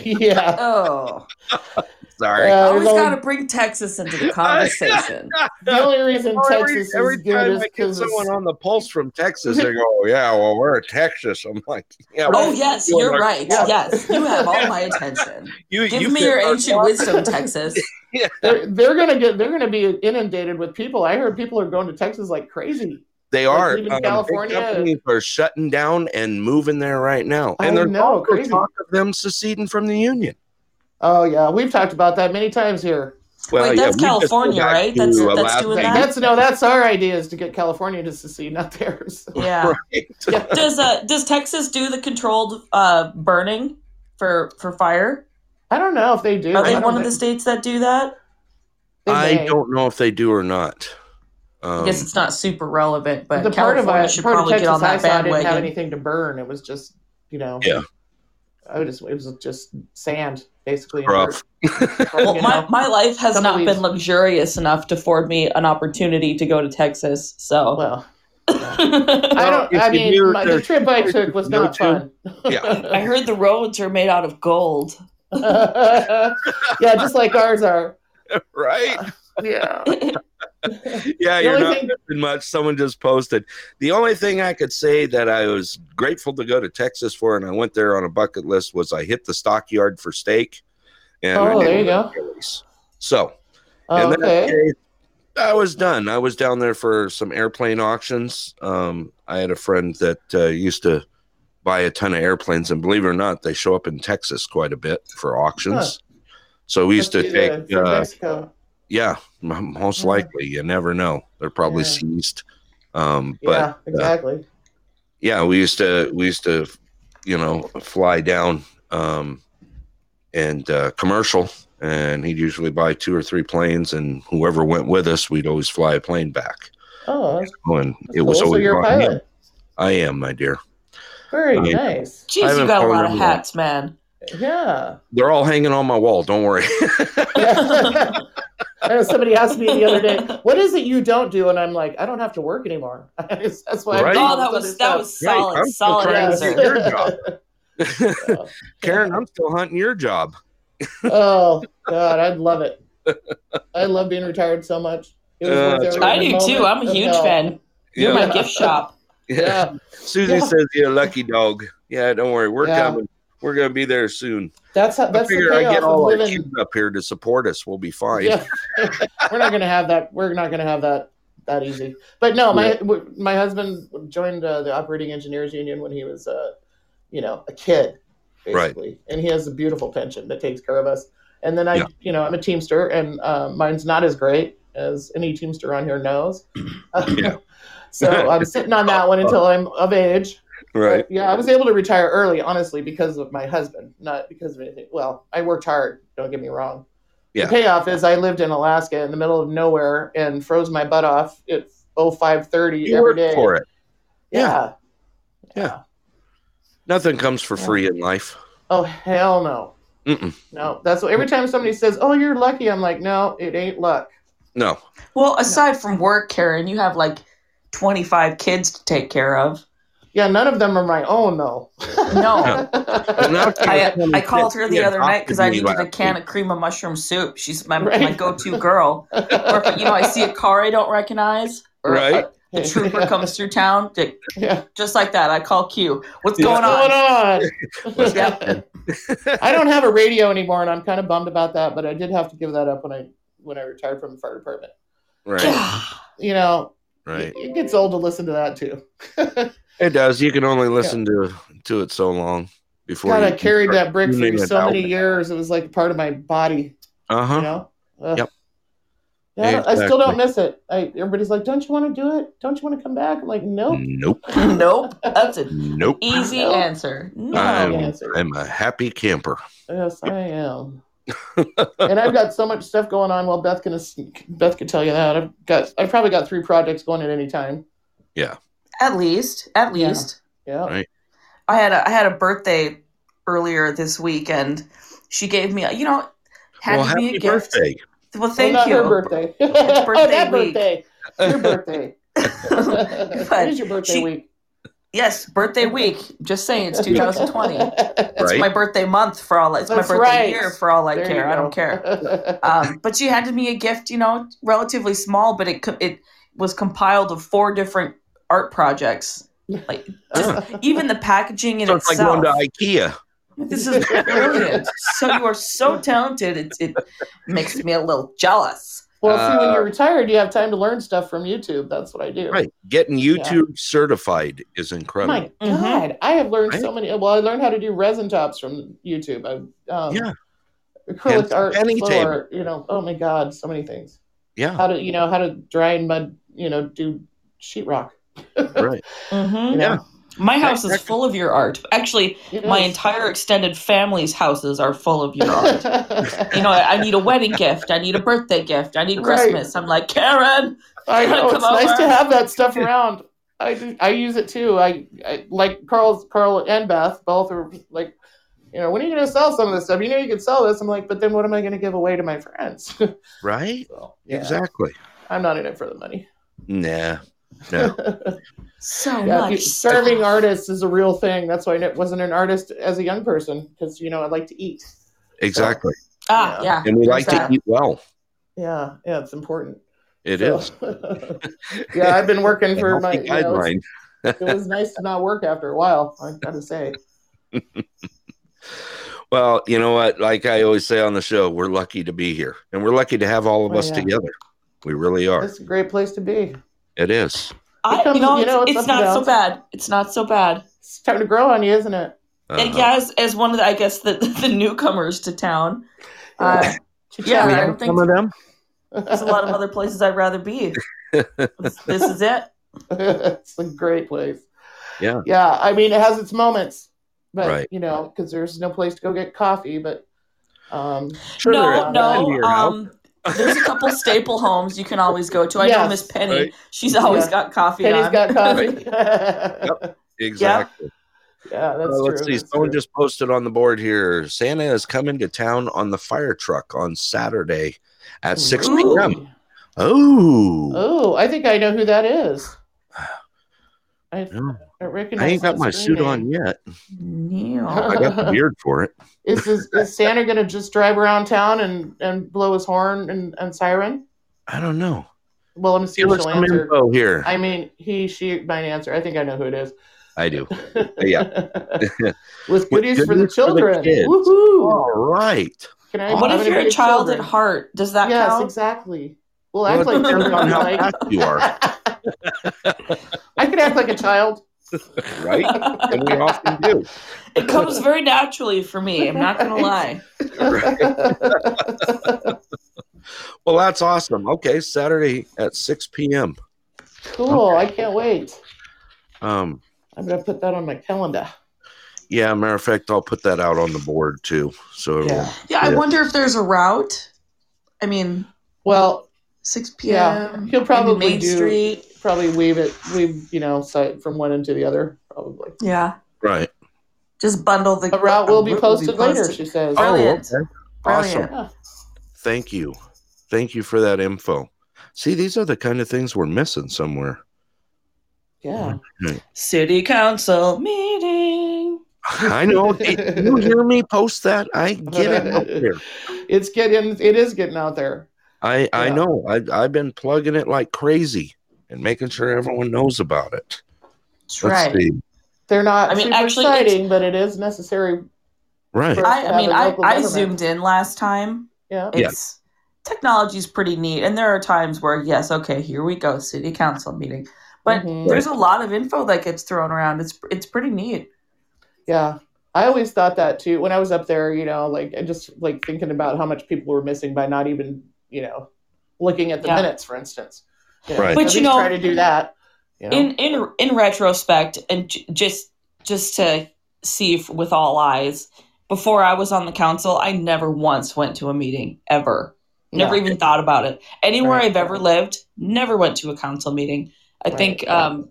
yeah. Oh. Sorry. Yeah, Always there's got to bring Texas into the conversation. The only reason every, Texas every is good time is I get because someone on the pulse from Texas, they go, "Oh, "Yeah, well, we're in Texas." I'm like, "Yeah, Oh yes, you're you're right. Yeah. Yes, you have all my attention. you, Give you me your ancient box." wisdom, Texas. they're, they're gonna get they're gonna be inundated with people. I heard people are going to Texas like crazy. They Like, are. even Um, California- companies are shutting down and moving there right now, I and there's know, also crazy. talk of them seceding from the union. Oh yeah, we've talked about that many times here. Wait, that's we California, right? That's- that's doing that? that's no, that's our idea is to get California to secede, not theirs. Yeah. Right. Does uh does Texas do the controlled uh burning for for fire? I don't know if they do. Are they I don't one of the states that do that? I don't know if they do or not. Um, I guess it's not super relevant, but the part of California it, should part of probably Texas get on I that saw didn't have anything to burn. It was just, you know, Yeah. I would just it was just sand basically. and rough. dirt. Well, my, my life has Some not leaves. been luxurious enough to afford me an opportunity to go to Texas. So Well, I I don't. if I mean, my, the trip I took was no not fun. Yeah. I heard the roads are made out of gold. yeah, just like ours are. right? Yeah. yeah, you're not thing- missing much. Someone just posted. The only thing I could say that I was grateful to go to Texas for, and I went there on a bucket list, was I hit the stockyard for steak. And Oh, there you go. So, Oh, okay. I was done. I was down there for some airplane auctions. Um, I had a friend that uh, used to buy a ton of airplanes, and believe it or not, they show up in Texas quite a bit for auctions. So we used to take, uh, yeah, most Yeah. likely. You never know. They're probably Yeah. seized. Um, Yeah, but uh, exactly. yeah, we used to we used to, you know, fly down um, and uh, commercial, and he'd usually buy two or three planes, and whoever went with us, we'd always fly a plane back. oh, that's and it cool. was so always you're a pilot. I am, my dear. Very I mean- nice. Jeez, you got a lot of in a hats, man. Yeah. They're all hanging on my wall. Don't worry. I know somebody asked me the other day, "What is it you don't do?" And I'm like, "I don't have to work anymore." That's why. Right. I'm Oh, that was that was Right, solid, I'm solid trying answer. do your job. Karen, I'm still hunting your job. oh God, I'd love it. I love being retired so much. It was Uh, I do too. I'm a huge hell. fan. You're my gift shop. Yeah. Yeah, Susie Yeah. says you're a lucky dog. Yeah, don't worry. We're Yeah. coming. We're gonna be there soon. that's how. I That's the figure I get all our living. kids up here to support us. We'll be fine. Yeah. we're not gonna have that. We're not gonna have that that easy. But no, my w- my husband joined uh, the operating engineers union when he was, uh, you know, a kid, Right. basically, and he has a beautiful pension that takes care of us. And then I, Yeah. you know, I'm a Teamster, and uh, mine's not as great as any Teamster on here knows. Yeah. so I'm sitting on that one until I'm of age. Right. But, yeah, I was able to retire early, honestly, because of my husband, not because of anything. Well, I worked hard. Don't get me wrong. Yeah. The payoff is I lived in Alaska in the middle of nowhere and froze my butt off at 0530 You every worked for it. Yeah. Yeah. Nothing comes for Yeah. free in life. Oh hell no. Mm-mm. No. That's what every time somebody says, "Oh, you're lucky," I'm like, "No, it ain't luck." No. Well, aside from work, Karen, you have like 25 kids to take care of. Yeah, none of them are my own though. No. Well, I, I called her the yeah, other night because I talked to needed a can of cream of mushroom soup. She's my, Right. my go-to girl. Or if, you know, I see a car I don't recognize, or a- Right. a, trooper comes through town, they- Yeah. just like that. I call Q. What's Yeah. going on? What's going Yeah. on? I don't have a radio anymore, and I'm kind of bummed about that. But I did have to give that up when I when I retired from the fire department. Right. You know, Right. it, it gets old to listen to that too. It does. You can only listen to to it so long before. God, you I carried that brick for it so out. many years. It was like part of my body. Uh You huh. know. Ugh. Yep. Yeah, I still don't miss it. I, everybody's like, "Don't you want to do it? Don't you want to come back?" I'm like, "Nope." Nope. nope. That's an Nope. easy No. anscer. No. I'm, answer. I'm a happy camper. Yes, I am. and I've got so much stuff going on. Well, Beth can Beth could tell you that I've got I've probably got three projects going at any time. At least. At least. Yeah. Right. I had a I had a birthday earlier this week, and she gave me a you know had well, me happy a gift. birthday. Well, Oh, thank not you. her birthday. oh, birthday that week. birthday. Your birthday. it is your birthday She- week. yes, birthday week. Just saying, it's 2020. It's Right. my birthday month for all. It's That's my birthday right. year for all I There care. I don't care. Um, but she handed me a gift, you know, relatively small, but it it was compiled of four different art projects. Like just even the packaging in So it's like itself. going to IKEA. This is brilliant. so you are so talented. It, it makes me a little jealous. well, see, when Uh, you're retired, you have time to learn stuff from YouTube. That's what I do. Right. Getting YouTube certified is incredible. My Mhm. God, I have learned Right? so many. Well, I learned how to do resin tops from YouTube. I, um, Yeah. acrylic And art, penny flow table. You know, oh my God, so many things. Yeah. How to, you know, how to dry and mud. You know, do sheetrock. Right. hmm Yeah. My house is full of your art. Actually, my entire extended family's houses are full of your art. you know, I I need a wedding gift. I need a birthday gift. I need Right. Christmas. I'm like, Karen. I know Come it's nice to have that stuff around. I do, I use it too. I, I like Carl's Carl and Beth both are like, you know, when are you going to sell some of this stuff? You know, you can sell this. I'm like, but then what am I going to give away to my friends? Right. so, yeah, Exactly. I'm not in it for the money. Nah. No. So yeah, much. you- serving artists is a real thing. That's why I wasn't an artist as a young person because you know I like to eat. Exactly. Ah, Yeah. yeah. And we there's like to eat well. Yeah, yeah, it's important. It So- is. yeah, I've been working for my. healthy You know, it's- guideline. it was nice to not work after a while. I gotta say. Well, you know what? Like I always say on the show, we're lucky to be here, and we're lucky to have all of Oh, us yeah. together. We really are. It's a great place to be. It is. I, comes- you know, you know, it's, it's it's up and not so bad. It's not so bad. It's time to grow on you, isn't it? And Uh-huh. yeah, as, as one of the, I guess the the newcomers to town, uh, yeah, We I don't think some of them. there's a lot of other places I'd rather be. this, this is it. it's a great place. Yeah. Yeah. I mean, it has its moments, but Right. you know, because there's no place to go get coffee. But um, Sure no, no. Into your house. Um, there's a couple staple homes you can always go to. I know Yes. Miss Penny. Right. She's always Yeah. got coffee. Penny's on. got coffee. yep, Exactly. Yeah, that's Uh, true. let's see. that's Someone true. just posted on the board here. Santa is coming to town on the fire truck on Saturday at 6 Ooh. p.m. Oh, Oh, I think I know who that is. I, No. I recognize. I ain't got my suit on yet. Neil. I got the beard for it. Is, is is Santa gonna just drive around town and, and blow his horn and, and siren? I don't know. Well, let me see Give if she'll answer. info here. I mean, he, she might answer. I think I know who it is. I do. Yeah. With goodies for the goodies for the children. kids. Woohoo! All right. Can I? What if you're a child children. at heart? Does that Yes, count? exactly. Well, Well, act it like on how like, you are, I could act like a child. Right? And we often do. It comes very naturally for me. I'm not gonna lie. Well, that's awesome. Okay, Saturday at 6 p.m. cool. I can't wait. Um, I'm gonna put that on my calendar. yeah, matter of fact, I'll put that out on the board too. So Yeah. Yeah, I Yeah. wonder if there's a route. I mean, Well, 6 p.m. Yeah, p.m. he'll maybe probably Main do- Street. Probably weave it, weave you know, site from one end to the other. Probably. Yeah, right. just bundle the. A route will be route posted later. She says. Oh, Brilliant. okay. Brilliant. Awesome. Thank you. Thank you for that info. See, these are the kind of things we're missing somewhere. Yeah. City council meeting. I know. Did you hear me post that? I get it out there. It's getting. It is getting out there. I I know. I I've been plugging it like crazy and making sure everyone knows about it. That's Let's right. see. They're not I mean, super actually, it's- exciting, but it is necessary. Right. I, I mean, have a I, local I zoomed in last time. Yeah. Yeah. It's technology's pretty neat, and there are times where yes, okay, here we go, city council meeting. But Mhm. there's a lot of info that gets thrown around. It's it's pretty neat. Yeah. I always thought that too. When I was up there, you know, like I just like thinking about how much people were missing by not even, you know, looking at the Yeah. minutes, for instance. You know, Right. But at you know- try to do that. You know? In in in retrospect, and j- just just to see if, with all eyes, before I was on the council, I never once went to a meeting ever. Never Yeah. even thought about it. Anywhere Right. I've ever lived, never went to a council meeting. I Right. think um,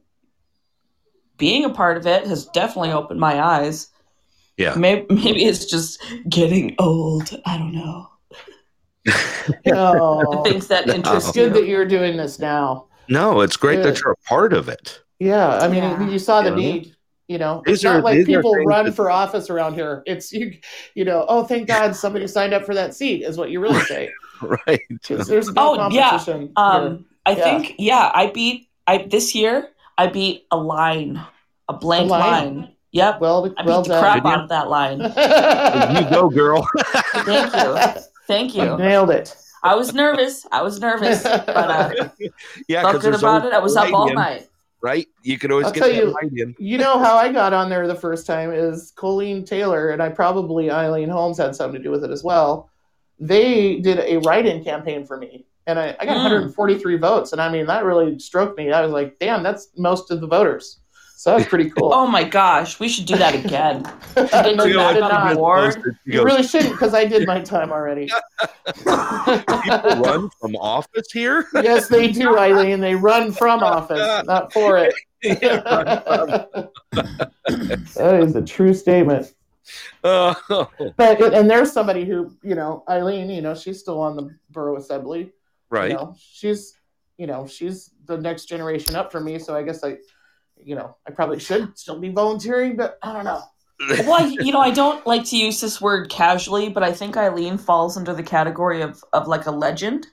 being a part of it has definitely opened my eyes. Yeah. Maybe, maybe it's just getting old. I don't know. Oh, Things that No. interest it's good you. that you're doing this now. No, it's great that you're a part of it. Yeah, I mean, Yeah. you saw the Yeah. need. You know, These it's not are- like people run that- for office around here. It's you, you know. Oh, thank God somebody signed up for that seat. Is what you really say. right? there's no Oh, yeah. competition. here. Um, I Yeah. think yeah, I beat I this year. I beat a line, a blank A line? line. Yep, well, I beat well the crap done. out of that line. you go, girl. Thank you, thank you. Nailed it. I was nervous. I was nervous, but uh, yeah, felt 'cause good there's about it. I was up all night. Right? You could always I'll get tell that you- light. You know how I got on there the first time is Colleen Taylor, and I probably Eileen Holmes had something to do with it as well. They did a write-in campaign for me, and I, I got Mm. 143 votes, and I mean that really stroked me. I was like, "Damn, that's most of the voters." So that was pretty cool. Oh my gosh, we should do that again. No, did you that did on not. the You really shouldn't, because I did my time already. People run from office here? yes, they do, Eileen. They run from office, not for it. That is a true statement. Oh, But and there's somebody who, you know, Eileen, you know, she's still on the borough assembly. right. You know, she's, you know, she's the next generation up for me. So I guess I, you know, I probably should still be volunteering, but I don't know. Well, you know, I don't like to use this word casually, but I think Eileen falls under the category of of like a legend.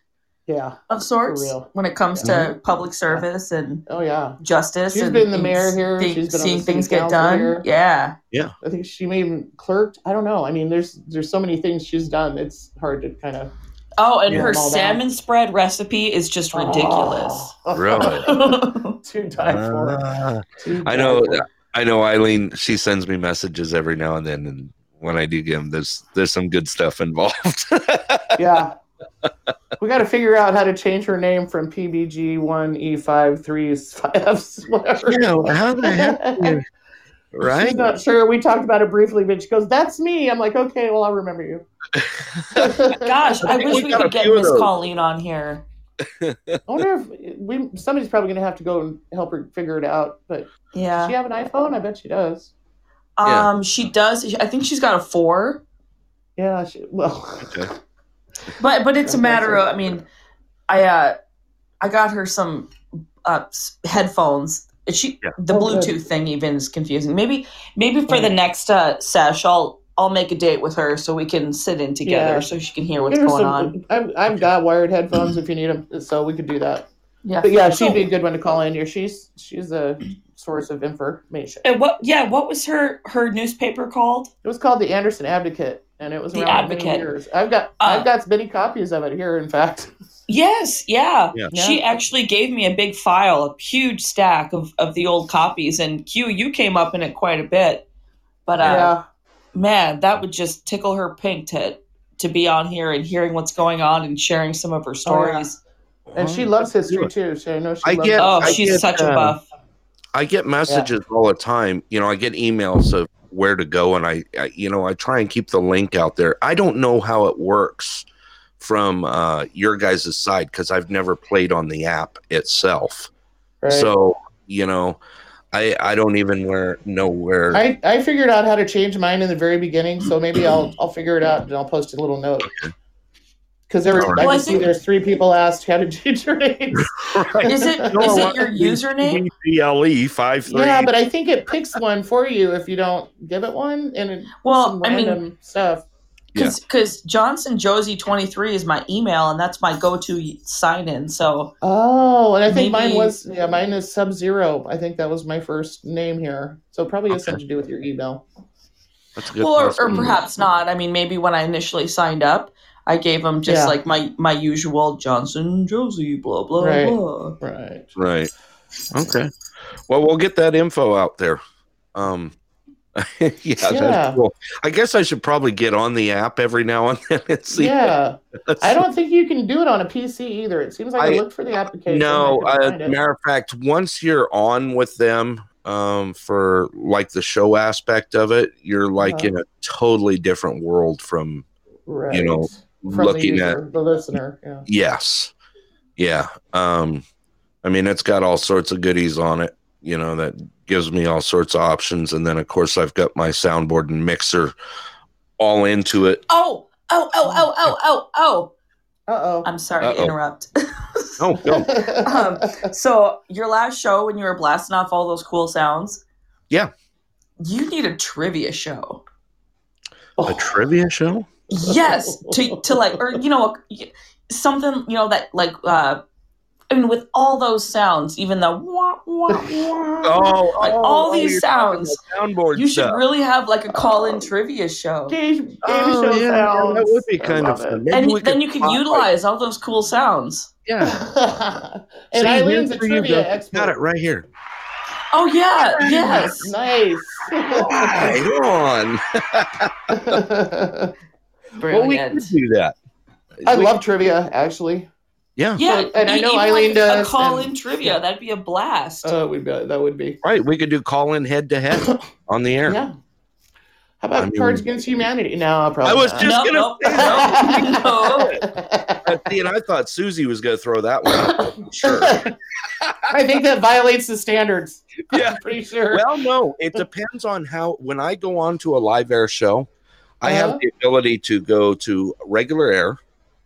Yeah. of sorts real. when it comes to public service and Oh yeah. justice. She's and, been the mayor here. thi- She's been seeing things get done. here. Yeah. I think she may even clerked. I don't know. I mean, there's there's so many things she's done. It's hard to kind of Oh, and Yeah. her All that. salmon spread recipe is just ridiculous. Oh. Really? to die for. Ah. To I know. for. I know. Eileen. She sends me messages every now and then, and when I do get them, there's there's some good stuff involved. Yeah. We got to figure out how to change her name from PBG one E five three five whatever. you know how the heck, you- right? She's not sure. We talked about it briefly, but she goes, "That's me." I'm like, "Okay, well, I'll remember you." Gosh, I think wish we we could get Miss. Colleen on here. I wonder if we somebody's probably going to have to go and help her figure it out. But does Yeah. she have an iPhone? I bet she does. Yeah. Um, she does. I think she's got a four, Yeah. She, well, Okay. but but it's a matter of. I mean, I uh, I got her some uh headphones. She Yeah. the Oh, good. Bluetooth thing even is confusing. Maybe maybe for the next uh sesh, I'll I'll make a date with her so we can sit in together Yeah. so she can hear what's Get her going some- on. I've, I've got wired headphones if you need them, so we could do that. Yeah. But yeah, she'd be a good one to call in here. She's she's a source of information. And what? Yeah. What was her her newspaper called? It was called the Anderson Advocate, and it was The around for many years. I've got Uh, I've got many copies of it here. In fact, Yes, yeah. Yeah. She actually gave me a big file, a huge stack of, of the old copies, and Q, you came up in it quite a bit. But uh, yeah, man, that would just tickle her pink to to be on here and hearing what's going on and sharing some of her stories. and she loves history too. So I know she. I loves get- Oh, I she's get, such a um, buff. I get messages all the time. You know, I get emails of where to go, and I, I, you know, I try and keep the link out there. I don't know how it works from uh, your guys' side because I've never played on the app itself. right? So you know, I I don't even where know where. I, I figured out how to change mine in the very beginning, so maybe I'll I'll figure it out and I'll post a little note. Because every All right. I Well, I see think- there's three people asked how to change their names. Is it No, is it your username? CBLE E five three. yeah, but I think it picks one for you if you don't give it one, and it, Well, some I mean, random stuff. because Johnson Josie twenty three is my email and that's my go to sign in. So Oh, and I think mine was yeah, mine is Sub Zero. I think that was my first name here, so it probably has Okay. something to do with your email. That's a good. well, or, or perhaps not. I mean, maybe when I initially signed up, I gave them just Yeah. like my my usual Johnson Josie blah blah Right. blah. Right. Right. Okay. Well, we'll get that info out there. Um, yeah, Yeah. that's cool. I guess I should probably get on the app every now and then and see. Yeah, I don't think you can do it on a PC either. It seems like I, I- looked for the application. No, I uh, matter of fact, once you're on with them um, for like the show aspect of it, you're like Uh-huh. in a totally different world from right. you know, from the, looking at the listener. Yeah. Yes. Yeah. Um I mean it's got all sorts of goodies on it, you know, that gives me all sorts of options and then of course I've got my soundboard and mixer all into it. Oh oh oh oh oh oh oh. Uh oh. I'm sorry to Uh-oh. interrupt. Oh, no. um, so your last show when you were blasting off all those cool sounds. Yeah. You need a trivia show. A trivia show? Yes to to like or you know something you know that like uh I mean with all those sounds even the wah, wah, wah, Oh, like oh, all oh, these sounds soundboard you should stuff. really have like a call-in trivia show Game, game Oh, show yeah, yeah, that would be I kind of fun. and we then could you can utilize all those cool sounds Yeah. and See, Eileen's a here's where you trivia expert. Got it right here. oh yeah yes Nice. Right on. well, we could do that. I We- love trivia, actually. Yeah. yeah And I know even Eileen like does, a call-in and- trivia that'd be a blast Oh, would be, that would be. Right. We could do call in head to head on the air. Yeah. How about I mean- Cards Against Humanity? No, probably I was not. just Nope, gonna nope, say no. Uh, see, and I thought Susie was going to throw that one. Out. Sure. I think that violates the standards. Yeah. I'm pretty sure. Well, no, it depends on how. When I go on to a live air show, I Uh-huh. have the ability to go to regular air,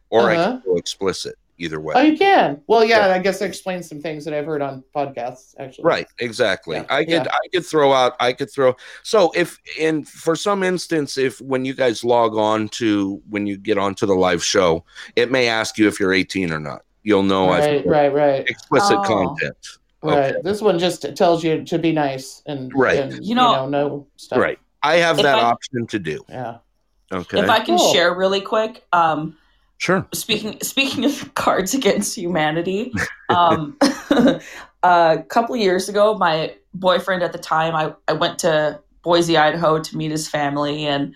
or I Uh-huh. can go explicit. Either way. oh, you can. Well, yeah, I guess I explained some things that I've heard on podcasts, actually. Right, exactly. Yeah, I could yeah. I could throw out I could throw so if in for some instance if when you guys log on to when you get onto the live show, it may ask you if you're 18 or not. you'll know I've right, right, right, explicit Oh. content. right. Okay. This one just tells you to be nice and Right. and, You know- no stuff. Right. I have If that I- option to do. Yeah. Okay. If I can Cool. share really quick, um, sure. speaking speaking of Cards Against Humanity, um, a couple of years ago, my boyfriend at the time, I, I went to Boise, Idaho to meet his family, and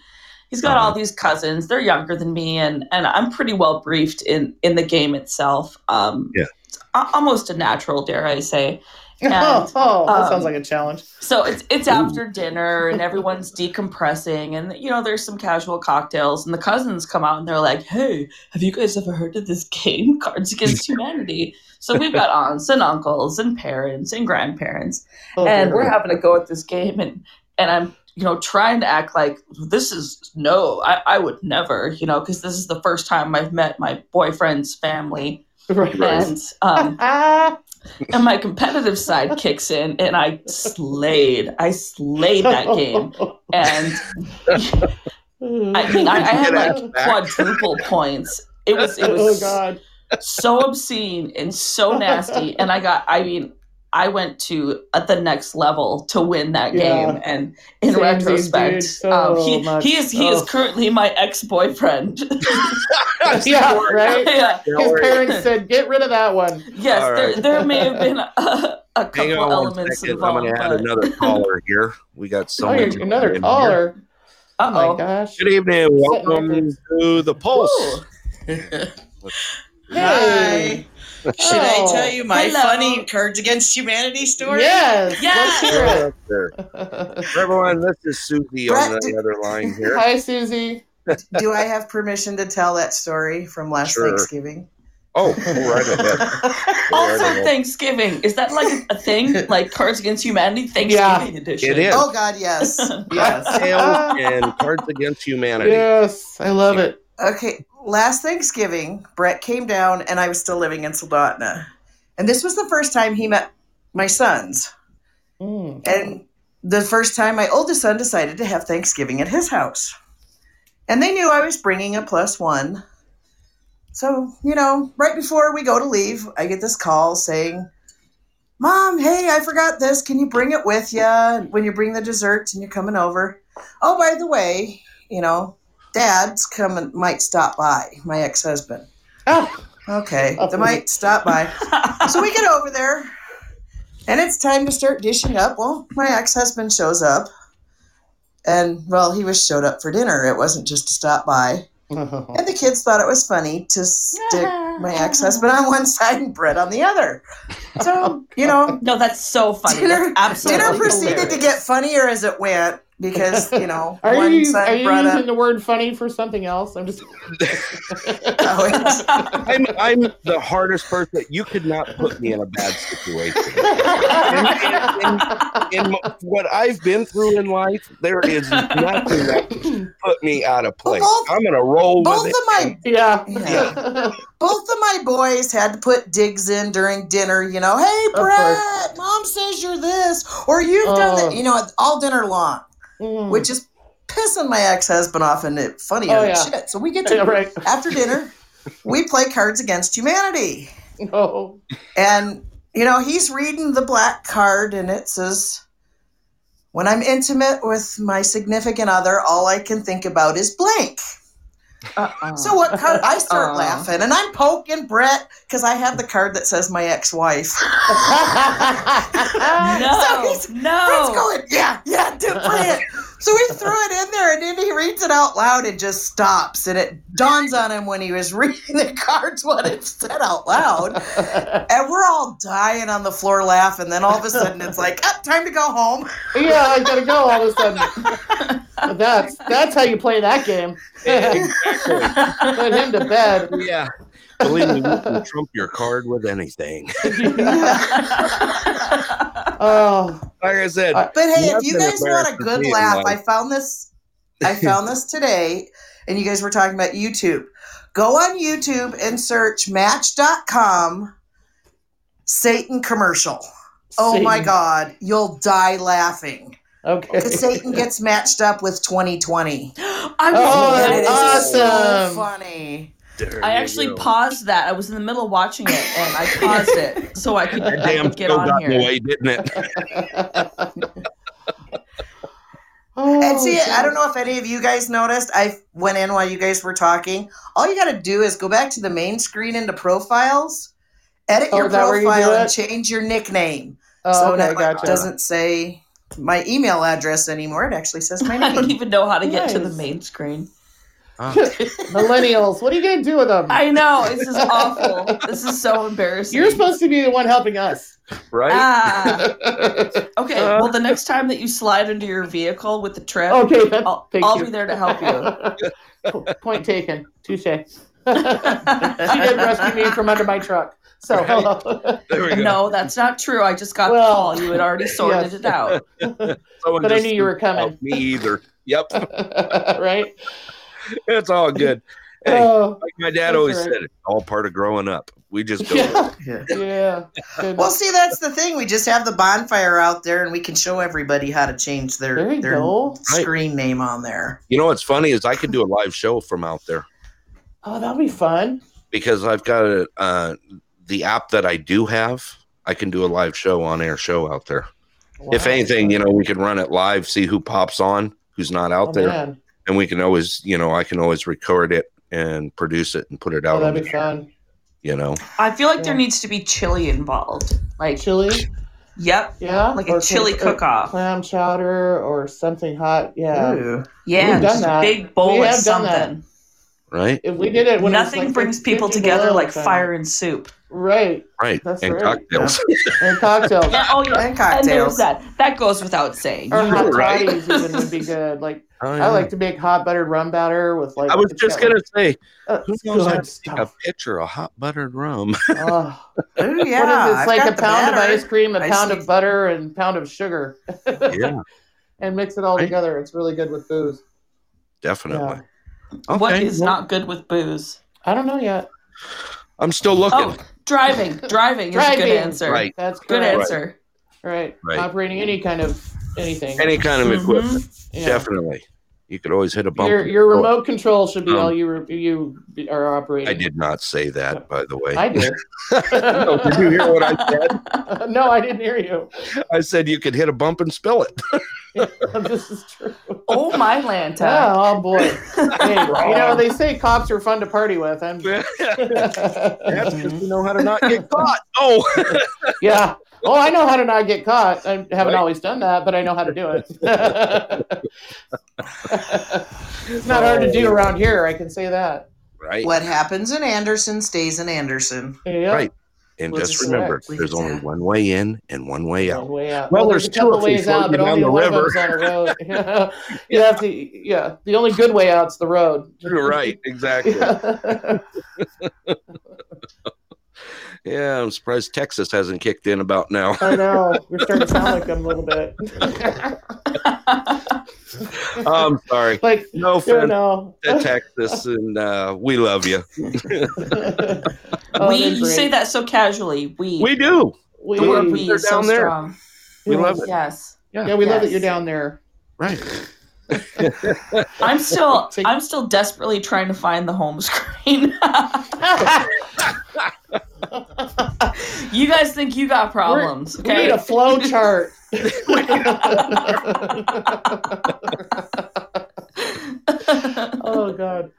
he's got all these cousins. They're younger than me, and and I'm pretty well briefed in in the game itself. Um, Yeah. it's a- almost a natural, dare I say. Oh, oh, that um, sounds like a challenge. So it's it's after dinner and everyone's decompressing and you know there's some casual cocktails and the cousins come out and they're like, "Hey, have you guys ever heard of this game, Cards Against Humanity?" So we've got aunts and uncles and parents and grandparents Oh, and dear. we're having a go at this game and and I'm you know trying to act like this is no, I, I would never, you know, because this is the first time I've met my boyfriend's family right. and um and my competitive side kicks in and I slayed. I slayed that game. And I mean I, I had like quadruple points. It was it oh was God. so obscene and so nasty. And I got I mean I went to at the next level to win that Yeah. game. And in Samesies, retrospect, so um, he, he is he is Oh. currently my ex boyfriend. yeah, right. yeah. His parents said, "Get rid of that one." Yes, All there, there may have been a, a couple on elements second. I'm going to add but- another caller here. We got Oh, someone. another in here. caller. Oh my gosh. Good evening. Welcome to the Pulse. Hey. Should I Oh. tell you my Hello. funny Cards Against Humanity story? Yes. Yes. Let's hear Hello there. it. For everyone, this is Susie on the did- other line here. Hi, Susie. Do I have permission to tell that story from last Sure. Thanksgiving? Oh, right ahead. Also, Right. Thanksgiving is that like a thing? Like Cards Against Humanity Thanksgiving edition? It is. oh God, yes. Yes. Tales and Cards Against Humanity. Yes, I love it. Okay, last Thanksgiving, Brett came down and I was still living in Soldotna. And this was the first time he met my sons. Mm. And the first time my oldest son decided to have Thanksgiving at his house. And they knew I was bringing a plus one. So, you know, right before we go to leave, I get this call saying, Mom, hey, I forgot this. Can you bring it with you when you bring the desserts and you're coming over? Oh, by the way, you know, Dad's coming, might stop by, my ex husband. Oh, Okay, oh. they might stop by. So we get over there, and it's time to start dishing up. Well, my ex husband shows up, and well, he was showed up for dinner. It wasn't just to stop by. And the kids thought it was funny to stick my ex husband on one side and Brett on the other. So, you know, No, that's so funny. dinner, that's absolutely dinner proceeded to get funnier as it went because, you know, Are one you, son are you brought using up. the word funny for something else? I'm just. Oh, I'm, I'm the hardest person. You could not put me in a bad situation. In what I've been through in life, there is nothing that can put me out of place. both- I'm going to roll both with of it. my yeah. Yeah. both of my boys had to put digs in during dinner, you know, hey Brett, mom says you're this, or you've done Oh. that, you know, all dinner long, Mm. which is pissing my ex-husband off and it funnier Oh, than yeah. shit. So we get to Yeah, right. after dinner, we play Cards Against Humanity. Oh. And you know, he's reading the black card and it says when I'm intimate with my significant other, all I can think about is blank. Uh-uh. So what card? I start Aw. laughing and I'm poking Brett because I have the card that says my ex-wife. no, So he's- Brett's no. going, yeah, yeah, do play it. So he threw it in there, and then he reads it out loud and just stops. And it dawns on him when he was reading the cards what it said out loud. And we're all dying on the floor laughing. Then all of a sudden, it's like, oh, time to go home. yeah, I gotta go all of a sudden. That's that's how you play that game. Put him to bed. Yeah. Believe me, you can trump your card with anything. Oh, Like I said, But hey, if you guys want a good laugh, I found this. I found this today, and you guys were talking about YouTube. Go on YouTube and search Match.com Satan commercial. Oh my God, you'll die laughing. Okay. Because Satan gets matched up with 2020. I'm Oh, And so it is that's so awesome. funny. There I actually go. paused that. I was in the middle of watching it, and I paused it so I could, That I could get on got in the here. way, didn't it? Oh, And see, I don't know if any of you guys noticed. I went in while you guys were talking. All you got to do is go back to the main screen into profiles, edit Oh, your is that where you profile, and change your nickname. Oh, so okay, now gotcha. it doesn't say my email address anymore. It actually says my name. I don't even know how to get to the main screen. Ah, Millennials, what are you gonna do with them? I know this is awful. This is so embarrassing. You're supposed to be the one helping us. right? Ah, okay. Uh. well, the next time that you slide into your vehicle with the trip, okay, that, I'll, I'll be there to help you. Point taken. Touche. she did rescue me from under my truck. So hello. there we go. No, that's not true. I just got Well, the call. You had already sorted yes. it out. Someone but I knew you were coming. Me either. Yep, right? it's all good. Hey, Oh, like my dad always right. said, it's all part of growing up. We just go. yeah. Yeah. Yeah. Well, see, that's the thing. We just have the bonfire out there, and we can show everybody how to change their their go. screen name on there. You know what's funny is I could do a live show from out there Oh, that'll be fun. because I've got a, uh, the app that I do have. I can do a live show on air show out there. If anything, you know, we can run it live, see who pops on, who's not out Oh, there, man. And we can always, you know, I can always record it and produce it and put it Oh, out on that'd the be fun. you know. I feel like there needs to be chili involved. Like, Chili? yep, Yeah. like Or a chili some- cook-off. Clam chowder or something hot. Yeah. Ooh. Yeah, We've done that. big bowl We of have done that. something. Right? If we did it when it was, Nothing like, brings people together like kind fire and soup. Right. Right. That's and right. cocktails. And cocktails. Yeah, oh yeah. And And cocktails. that. That goes without saying. Or hot Right. toddies even would be good. Like Oh, I like to make hot buttered rum batter with like. I was just gonna say, uh, who knows how to take a pitcher of hot buttered rum? Oh, Ooh, yeah. what is it? It's I've like a the pound of ice cream, a I pound see. of butter, and a pound of sugar, yeah, and mix it all Right. together. It's really good with booze. definitely. what Okay, is well, not good with booze? I don't know yet. I'm still looking. Oh, driving. Driving is a good answer. Right. That's Good correct. answer. Right. Right. Operating any kind of anything. Any kind of Mhm. equipment, Yeah. definitely. You could always hit a bump. Your your go. remote control should be Um, all you re- you are operating. I did not say that, by the way. I did. No, did you hear what I said? no, I didn't hear you. I said you could hit a bump and spill it. this is true. Oh my Lanta. Yeah, oh boy. Hey, you know they say cops are fun to party with. I'm, That's because you know how to not get caught. Oh, yeah. Oh, I know how to not get caught. I haven't Right. always done that, but I know how to do it. it's not hard to do oh. around here. I can say that. right. What happens in Anderson stays in Anderson. Yeah. Right. And Well, just just remember, leave there's only at. one way in and one way One out. way out. Well, there's there's a couple two if ways out, but only the one of river. them's on a road. Yeah. you have to. Yeah, the only good way out's the road. You're right. Exactly. Yeah. Yeah, I'm surprised Texas hasn't kicked in about now. I know. We're starting to sound like them a little bit. I'm sorry. like, No you offense know. to Texas, and uh, we love you. Oh, we you say that so casually. We We do. We, the word we- we They're is so down there. strong. We love it. Yes. yeah, we love that you're down there. Right. I'm still I'm still desperately trying to find the home screen. You guys think you got problems, We need okay? a flow chart. oh god.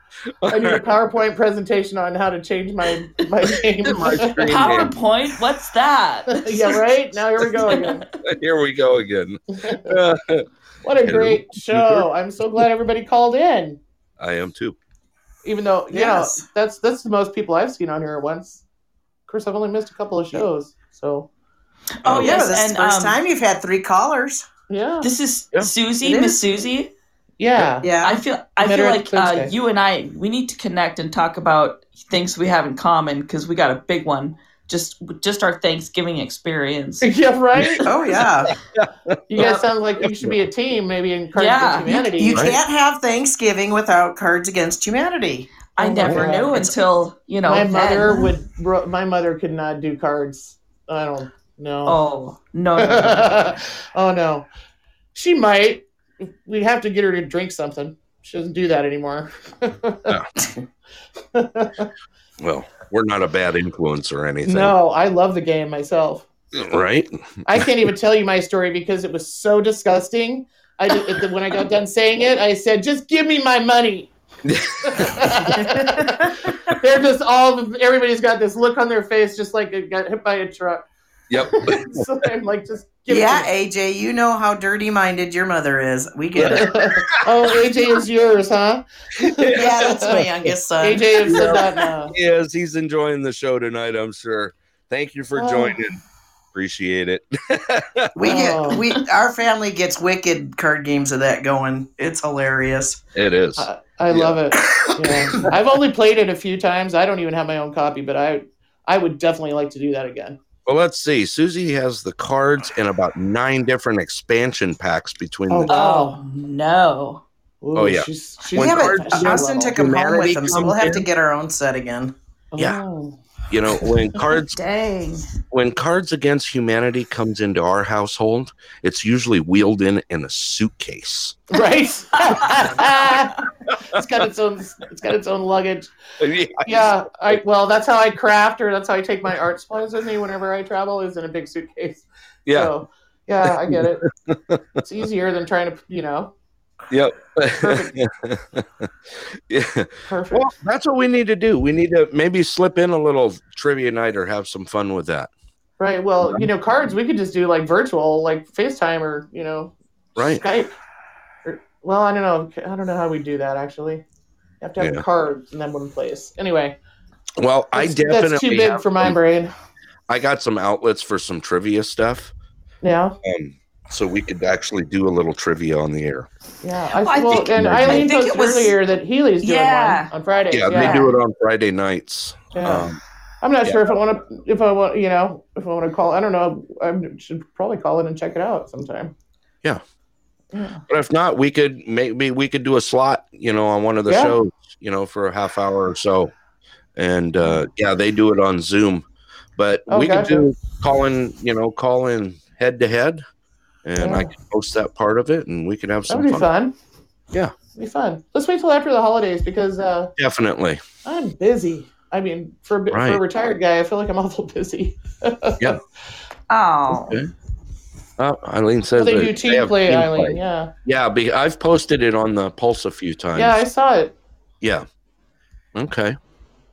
I need a PowerPoint presentation on how to change my my name. My screen name. PowerPoint? What's that? yeah, right? Now here we go again. Here we go again. Uh, What a great show. I'm so glad everybody called in. I am too. Even though, you Yes. know, that's that's the most people I've seen on here at once. Of course, I've only missed a couple of shows. So, Oh, yeah, yes, this is and, the first um, time you've had three callers. yeah. This is Yeah. Susie, It Miss is. Susie. Yeah. Yeah. I feel I Met feel like uh, you and I we need to connect and talk about things we have in common because we got a big one. Just just our Thanksgiving experience. yeah, right? oh yeah. You guys sound like you should be a team, maybe in Cards Yeah. Against Humanity. You Right. can't have Thanksgiving without Cards Against Humanity. I Oh, never yeah. knew until you know. my then. mother would. My mother could not do cards. I don't know. Oh no! no, no, no. oh no, she might. We'd have to get her to drink something. she doesn't do that anymore. Well, we're not a bad influence or anything. no, I love the game myself. Right? I can't even tell you my story because it was so disgusting. I did, when I got done saying it, I said, "Just give me my money." They're just all everybody's got this look on their face, just like it got hit by a truck. Yep. so I'm like, just give yeah, it. AJ, you know how dirty minded your mother is. We get it. oh, AJ is yours, huh? yeah, that's my youngest son. AJ has said that now. Yes, he's enjoying the show tonight, I'm sure. Thank you for Oh. joining. Appreciate it. We get Oh. we our family gets wicked card games of that going. It's hilarious. it is. Uh, I, I love it. Yeah. I've only played it a few times. I don't even have my own copy, but I I would definitely like to do that again. Well, let's see. Susie has the cards and about nine different expansion packs between Oh, the wow. Oh no. Ooh, Oh, yeah. She's, she's When yeah, cards Austin took them home with him, so we'll comes have to get our own set again. Oh. Yeah. Oh. You know when cards Dang. when cards against humanity comes into our household it's usually wheeled in in a suitcase Right? it's got its own it's got its own luggage. Yeah, I well that's how I craft or that's how I take my art supplies with me whenever I travel is in a big suitcase. yeah So, yeah, I get it. It's easier than trying to, you know, yep yeah perfect. well that's what we need to do we need to maybe slip in a little trivia night or have some fun with that Right. Well, you know, cards we could just do like virtual, like FaceTime or you know, Right. Skype. Or, well, I don't know. I don't know how we do that actually. You have to have Yeah. cards and then one place. Anyway, well i definitely that's too big for my brain. i got some outlets for some trivia stuff Yeah, um, so we could actually do a little trivia on the air yeah. I, Well, I well, think- and I Eileen think it posted was- earlier that Healy's doing Yeah. one on Fridays. yeah, Yeah, they do it on friday nights Yeah. um, I'm not yeah. sure if I want to. If I want, you know, if I want to call. I don't know. I should probably call it and check it out sometime. Yeah. Yeah. But if not, we could maybe we could do a slot, you know, on one of the Yeah. shows, you know, for a half hour or so. And uh yeah, they do it on Zoom. But Oh, we gotcha. could do call in, you know, call in head to head and I can post that part of it and we can have some That some would be fun. fun. Yeah. It'd be fun. Let's wait till after the holidays because uh, Definitely. I'm busy. I mean, for, a for a retired guy, I feel like I'm awful busy. Yeah. Oh. Okay. Oh, Eileen says they do team have play, team Eileen. play. Yeah. Yeah, be, I've posted it on the Pulse a few times. Yeah, I saw it. yeah. Okay.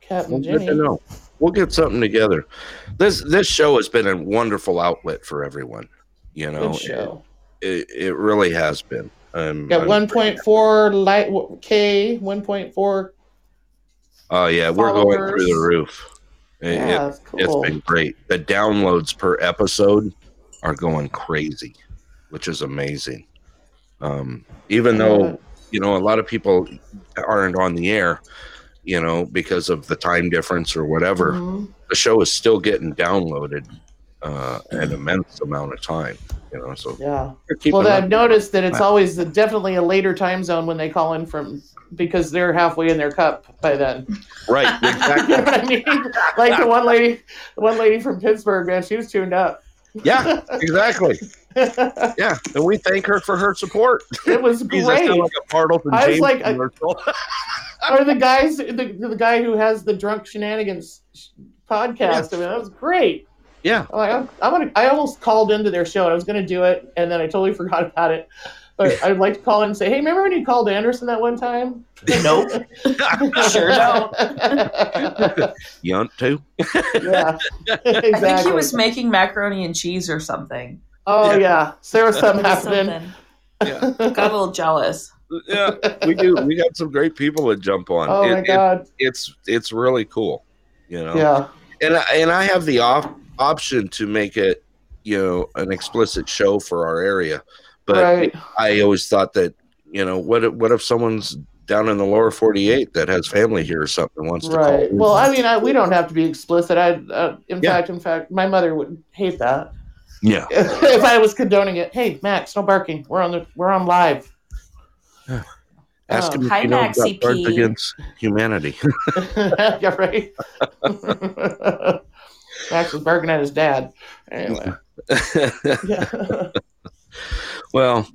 Cat Well, and good Jenny. to know. We'll get something together. This this show has been a wonderful outlet for everyone. You know, Good show. It, it really has been. Um, Got I'm- 1.4 light K, 1.4. Oh yeah, we're going through the roof. It, Yeah, it, it's it's cool. been great. The downloads per episode are going crazy, which is amazing. Um, even though you know a lot of people aren't on the air, you know, because of the time difference or whatever, Mhm. the show is still getting downloaded uh, an immense amount of time. You know, so Yeah. Well. I've noticed that it's always definitely a later time zone when they call in from because they're halfway in their cup by then. right, you know exactly. what I mean? Like the one lady, the one lady from Pittsburgh, man, she was tuned up. yeah, exactly. Yeah, and we thank her for her support. It was I great. sound like a I was like, I- commercial. Or the guys, the, the guy who has the drunk shenanigans podcast. I mean, that was great. Yeah, I'm like, I'm, I'm gonna. I almost called into their show. and I was gonna do it, and then I totally forgot about it. But I'd like to call in and say, "Hey, remember when you called Anderson that one time?" Nope. Sure don't. Yunt too. yeah, exactly. I think he was making macaroni and cheese or something. Oh yeah, so there was something There was happening. something. Got a little jealous. Yeah, we do. We got some great people to jump on. Oh It- my it- god. it's it's really cool, you know. Yeah. And I, and I have the op- option to make it, you know, an explicit show for our area, but right. I always thought that, you know, what if, what if someone's down in the lower forty eight that has family here or something wants to Right. call? Well, I mean, I, we don't have to be explicit. I, uh, in Yeah. fact, in fact, my mother would hate that yeah, if I was condoning it. Hey, Max, no barking. We're on the. We're on live. ask Oh. him if Hi, you know about P. Against Humanity. yeah, right. Max was barking at his dad. Anyway. Yeah. well,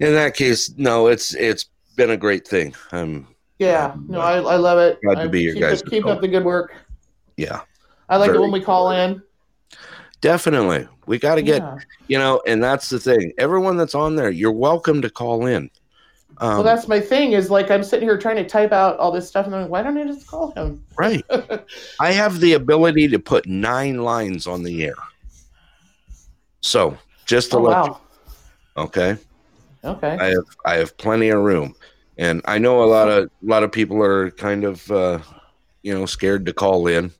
in that case, no, it's it's been a great thing. Um, Yeah, no, I, I love it. Glad to be your keep guys' It, keep up the good work. yeah, I like Very it when we call in. definitely. We got to get Yeah. you know, and that's the thing. Everyone that's on there, you're welcome to call in. Um, Well, that's my thing. Is like I'm sitting here trying to type out all this stuff, and I'm like, why don't I just call him? right. I have the ability to put nine lines on the air. So just to Oh let wow. you, okay. Okay. I have I have plenty of room, and I know a lot of a lot of people are kind of uh, you know scared to call in,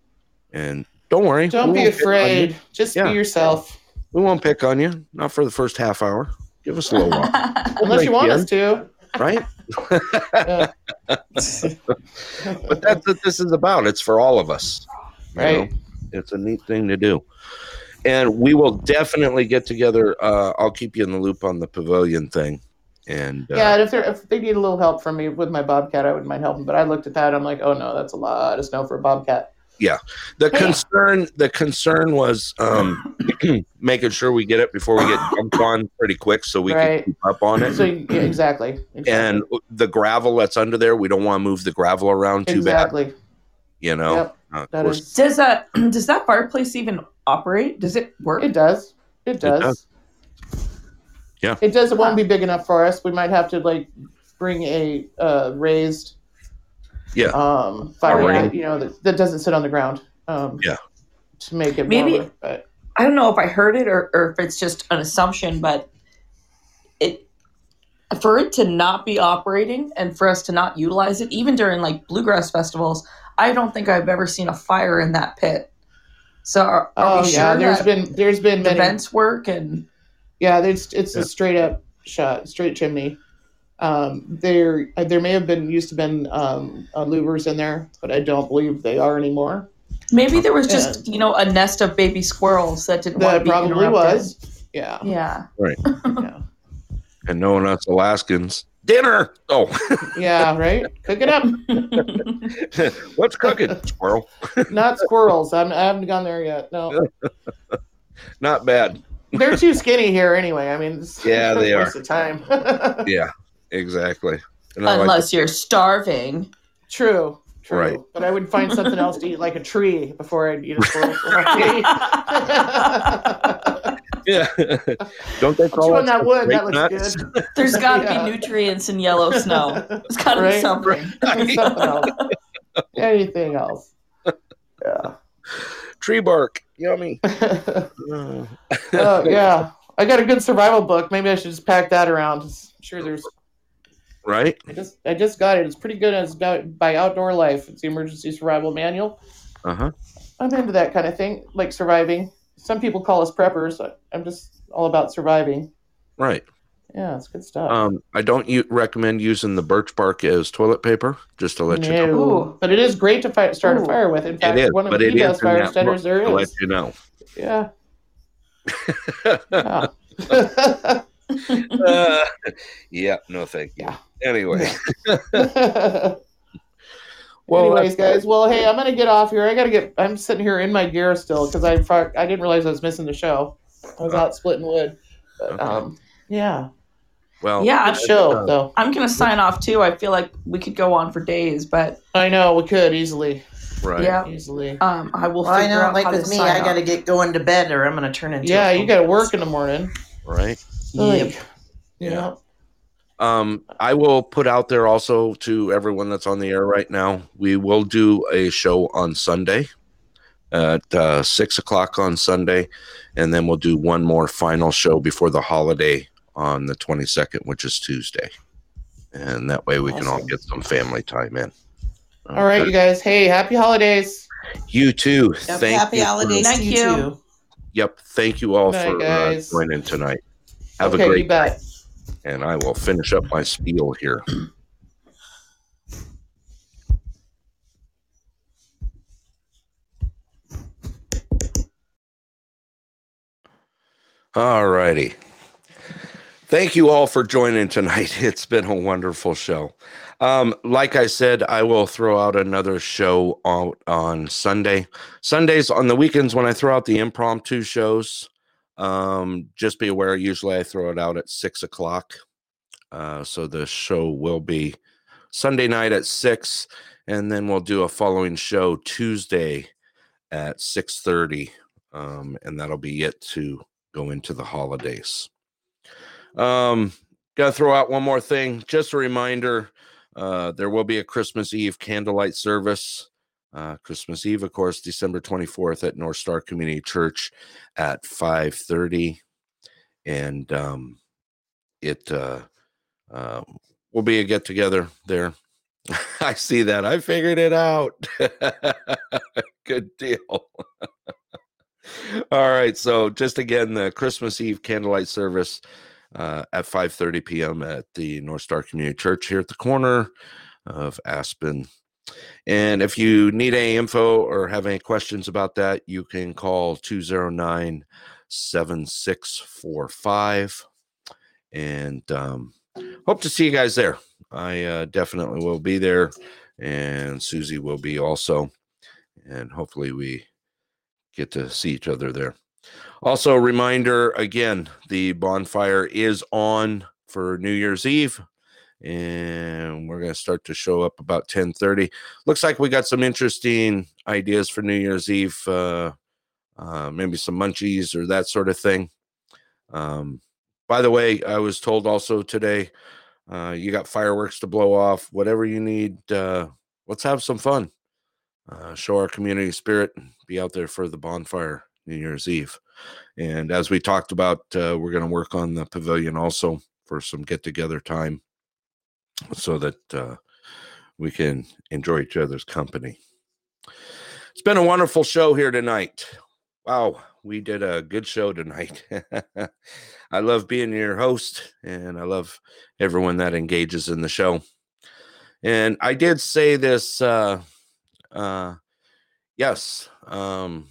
and don't worry, Don't be won't pick on you. afraid. Just Yeah. be yourself. We won't pick on you, not for the first half hour. Give us a little while, Unless you want us to. Right? But that's what this is about. It's for all of us, Right. know? It's a neat thing to do, and we will definitely get together. Uh, I'll keep you in the loop on the pavilion thing, and uh, yeah, and if they if they need a little help from me with my bobcat, I wouldn't mind helping. But I looked at that, I'm like, oh no, that's a lot of snow for a bobcat. The Hey. concern, the concern was um, making sure we get it before we get dumped on pretty quick, so we Right. can keep up on it. So yeah, exactly. exactly. and the gravel that's under there, we don't want to move the gravel around too bad. exactly. You know, Yep. Uh, of That course, is. Does that does that fireplace even operate? Does it work? It does. It does. does. Yeah. It does. It won't be big enough for us. We might have to like bring a uh, raised Yeah. um fire you know, that, that doesn't sit on the ground. Um Yeah. To make it Maybe- warmer, but I don't know if I heard it or, or if it's just an assumption, but it for it to not be operating and for us to not utilize it, even during like bluegrass festivals, I don't think I've ever seen a fire in that pit. So are, are oh we yeah, sure there's that been there's been the many vents work and Yeah, it's it's Yeah. a straight up shot, straight chimney. Um, there there may have been used to been um, uh, louvers in there, but I don't believe they are anymore. maybe there was just you know a nest of baby squirrels that didn't want to That be probably was. Yeah. Yeah. yeah, and knowing us Alaskans, dinner. Oh, yeah, right. Cook it up. what's cooking? Squirrel. Not squirrels. I'm, I haven't gone there yet. No, Not bad. they're too skinny here anyway. I mean, it's, Yeah, they it's a are. waste of time. Yeah, exactly. And I like Unless you're starving. true, true. Right. But I would find something else to eat, like a tree, before I'd eat a squirrel. yeah. Don't they call Chewing that that wood, that looks nuts? good. There's got to Yeah. be nutrients in yellow snow. There's got to be Right? something. something else. Anything else. Yeah. Tree bark. Yummy. oh Uh, yeah. I got a good survival book. Maybe I should just pack that around. I'm sure there's right? I just I just got it. It's pretty good as about by Outdoor Life. It's the emergency survival manual. Uh huh. I'm into that kind of thing, like surviving. Some people call us preppers. I- I'm just all about surviving. Right. Yeah, it's good stuff. Um, I don't u- recommend using the birch bark as toilet paper, just to let you know. No. Ooh. But it is great to fi- start a fire with. In fact, It is, one of the it is best in fire that starters book, there to let you know. Yeah. uh, yeah. yeah, no, thank you. Yeah. Anyway, Well, Anyways, that's- guys. Well, hey, I'm gonna get off here. I gotta get. I'm sitting here in my gear still because I fu- I didn't realize I was missing the show. I was out splitting wood. But, Okay. um, yeah, well, Yeah, good I'm, show though. I'm going to sign off too. I feel like we could go on for days, but I know we could easily, right. yeah, easily. um, I will Well, I know, out like with me, I got to get going to bed or I'm going to turn into. Yeah, a you got to work in the morning. Right. Yep. Like, yeah. Um, I will put out there also to everyone that's on the air right now. We will do a show on Sunday at uh, six o'clock on Sunday, and then we'll do one more final show before the holiday on the twenty second, which is Tuesday, and that way we can all get some family time in. All right, you guys. Hey, happy holidays. you too. Yep, Thank happy you for- holidays Thank you, you. too. Yep. Thank you all Night, for uh, joining tonight. Have okay, a you great bet. And I will finish up my spiel here. All righty. Thank you all for joining tonight. It's been a wonderful show. Um, like I said, I will throw out another show out on Sunday. Sundays on the weekends when I throw out the impromptu shows. Um, just be aware, usually I throw it out at six o'clock Uh, so the show will be Sunday night at six, and then we'll do a following show Tuesday at six thirty, um, and that'll be yet to go into the holidays. Um, gotta throw out one more thing. Just a reminder: uh, there will be a Christmas Eve candlelight service. Uh, Christmas Eve, of course, December twenty fourth at North Star Community Church at five thirty, and um, it uh, uh, will be a get together there. I see that. I figured it out. Good deal. All right. So just again, the Christmas Eve candlelight service uh, at 5:30 p.m. at the North Star Community Church here at the corner of Aspen. And if you need any info or have any questions about that, you can call 209 7645. And um, hope to see you guys there. I uh, definitely will be there, and Susie will be also. And hopefully, we get to see each other there. Also, reminder again the bonfire is on for New Year's Eve and we're going to start to show up about 10:30. Looks like we got some interesting ideas for New Year's Eve uh, uh, maybe some munchies or that sort of thing. Um, by the way, I was told also today uh, you got fireworks to blow off, whatever you need. Uh, let's have some fun. Uh, show our community spirit and be out there for the bonfire New Year's Eve. And as we talked about, uh, we're going to work on the pavilion also for some get together time so that uh, we can enjoy each other's company. It's been a wonderful show here tonight. Wow, we did a good show tonight. I love being your host and I love everyone that engages in the show. And I did say this uh uh yes, um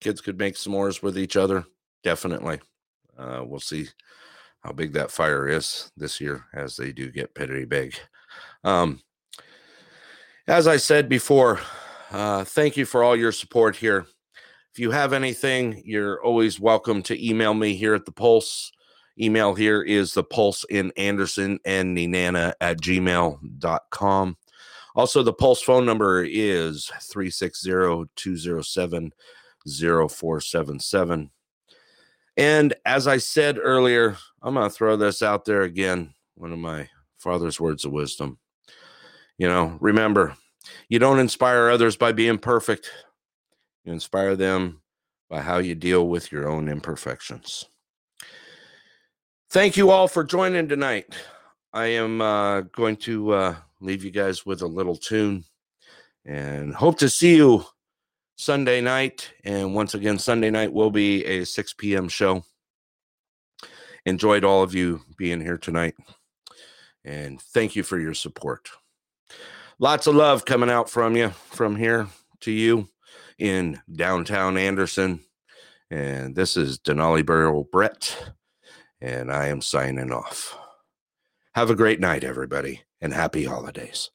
kids could make s'mores with each other. Definitely. Uh we'll see how big that fire is this year as they do get pretty big. Um as I said before, uh thank you for all your support here if you have anything, you're always welcome to email me here at the Pulse. Email here is the Pulse in Anderson and Nenana at gmail.com. Also, the Pulse phone number is 360 207 0477. And as I said earlier, I'm going to throw this out there again. One of my father's words of wisdom. You know, remember, you don't inspire others by being perfect. You inspire them by how you deal with your own imperfections. Thank you all for joining tonight. I am uh, going to uh, leave you guys with a little tune and hope to see you Sunday night. And once again, Sunday night will be a 6 p.m. show. Enjoyed all of you being here tonight. And thank you for your support. Lots of love coming out from you from here to you in downtown Anderson. And this is Denali Burial Brett, and I am signing off. Have a great night, everybody, and happy holidays.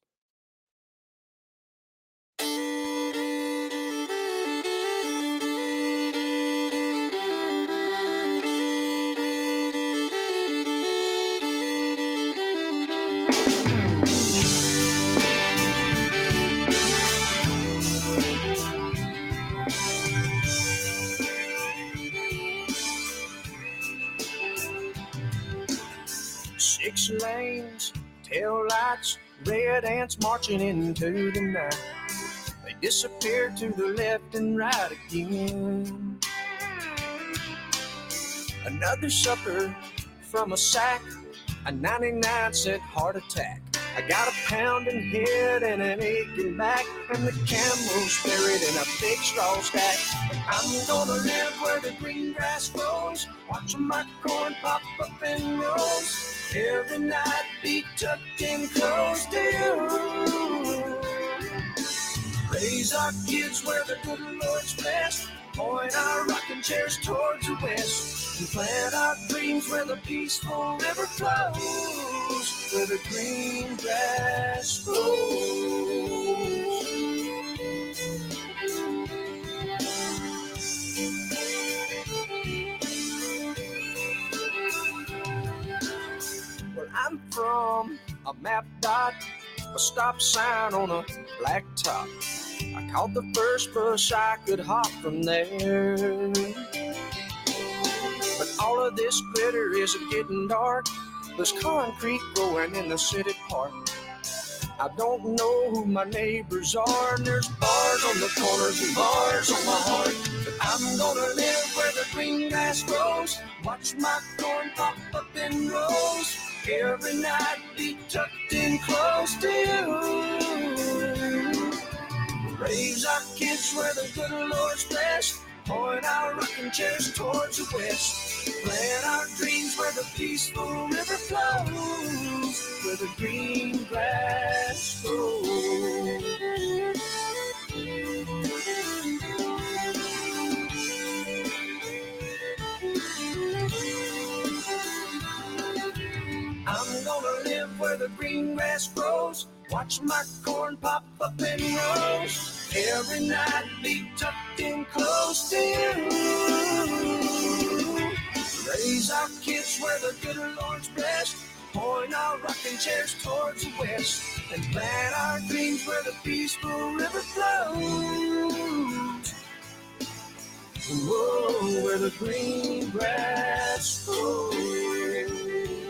Red ants marching into the night. They disappear to the left and right again. Another supper from a sack, a 99 cent heart attack. I got a pounding head and an aching back, and the camel's buried in a big straw stack. I'm gonna live where the green grass grows, watching my corn pop up in rows. Every night be tucked in close to you. Raise our kids where the good Lord's blessed. Point our rocking chairs towards the west. And plant our dreams where the peaceful river flows. Where the green grass grows. I'm from a map dot, a stop sign on a black top. I caught the first bus I could hop from there. But all of this glitter is getting dark. There's concrete growing in the city park. I don't know who my neighbors are, and there's bars on the corners and bars on my heart. But I'm gonna live where the green grass grows, watch my corn pop up in rows. Every night be tucked in close to you. Raise our kids where the good Lord's blessed. Point our rocking chairs towards the west. Plant our dreams where the peaceful river flows, where the green grass grows. Live where the green grass grows. Watch my corn pop up in rows. Every night be tucked in close to you. Raise our kids where the good Lord's blessed. Point our rocking chairs towards the west. And plant our dreams where the peaceful river flows. Whoa, where the green grass grows.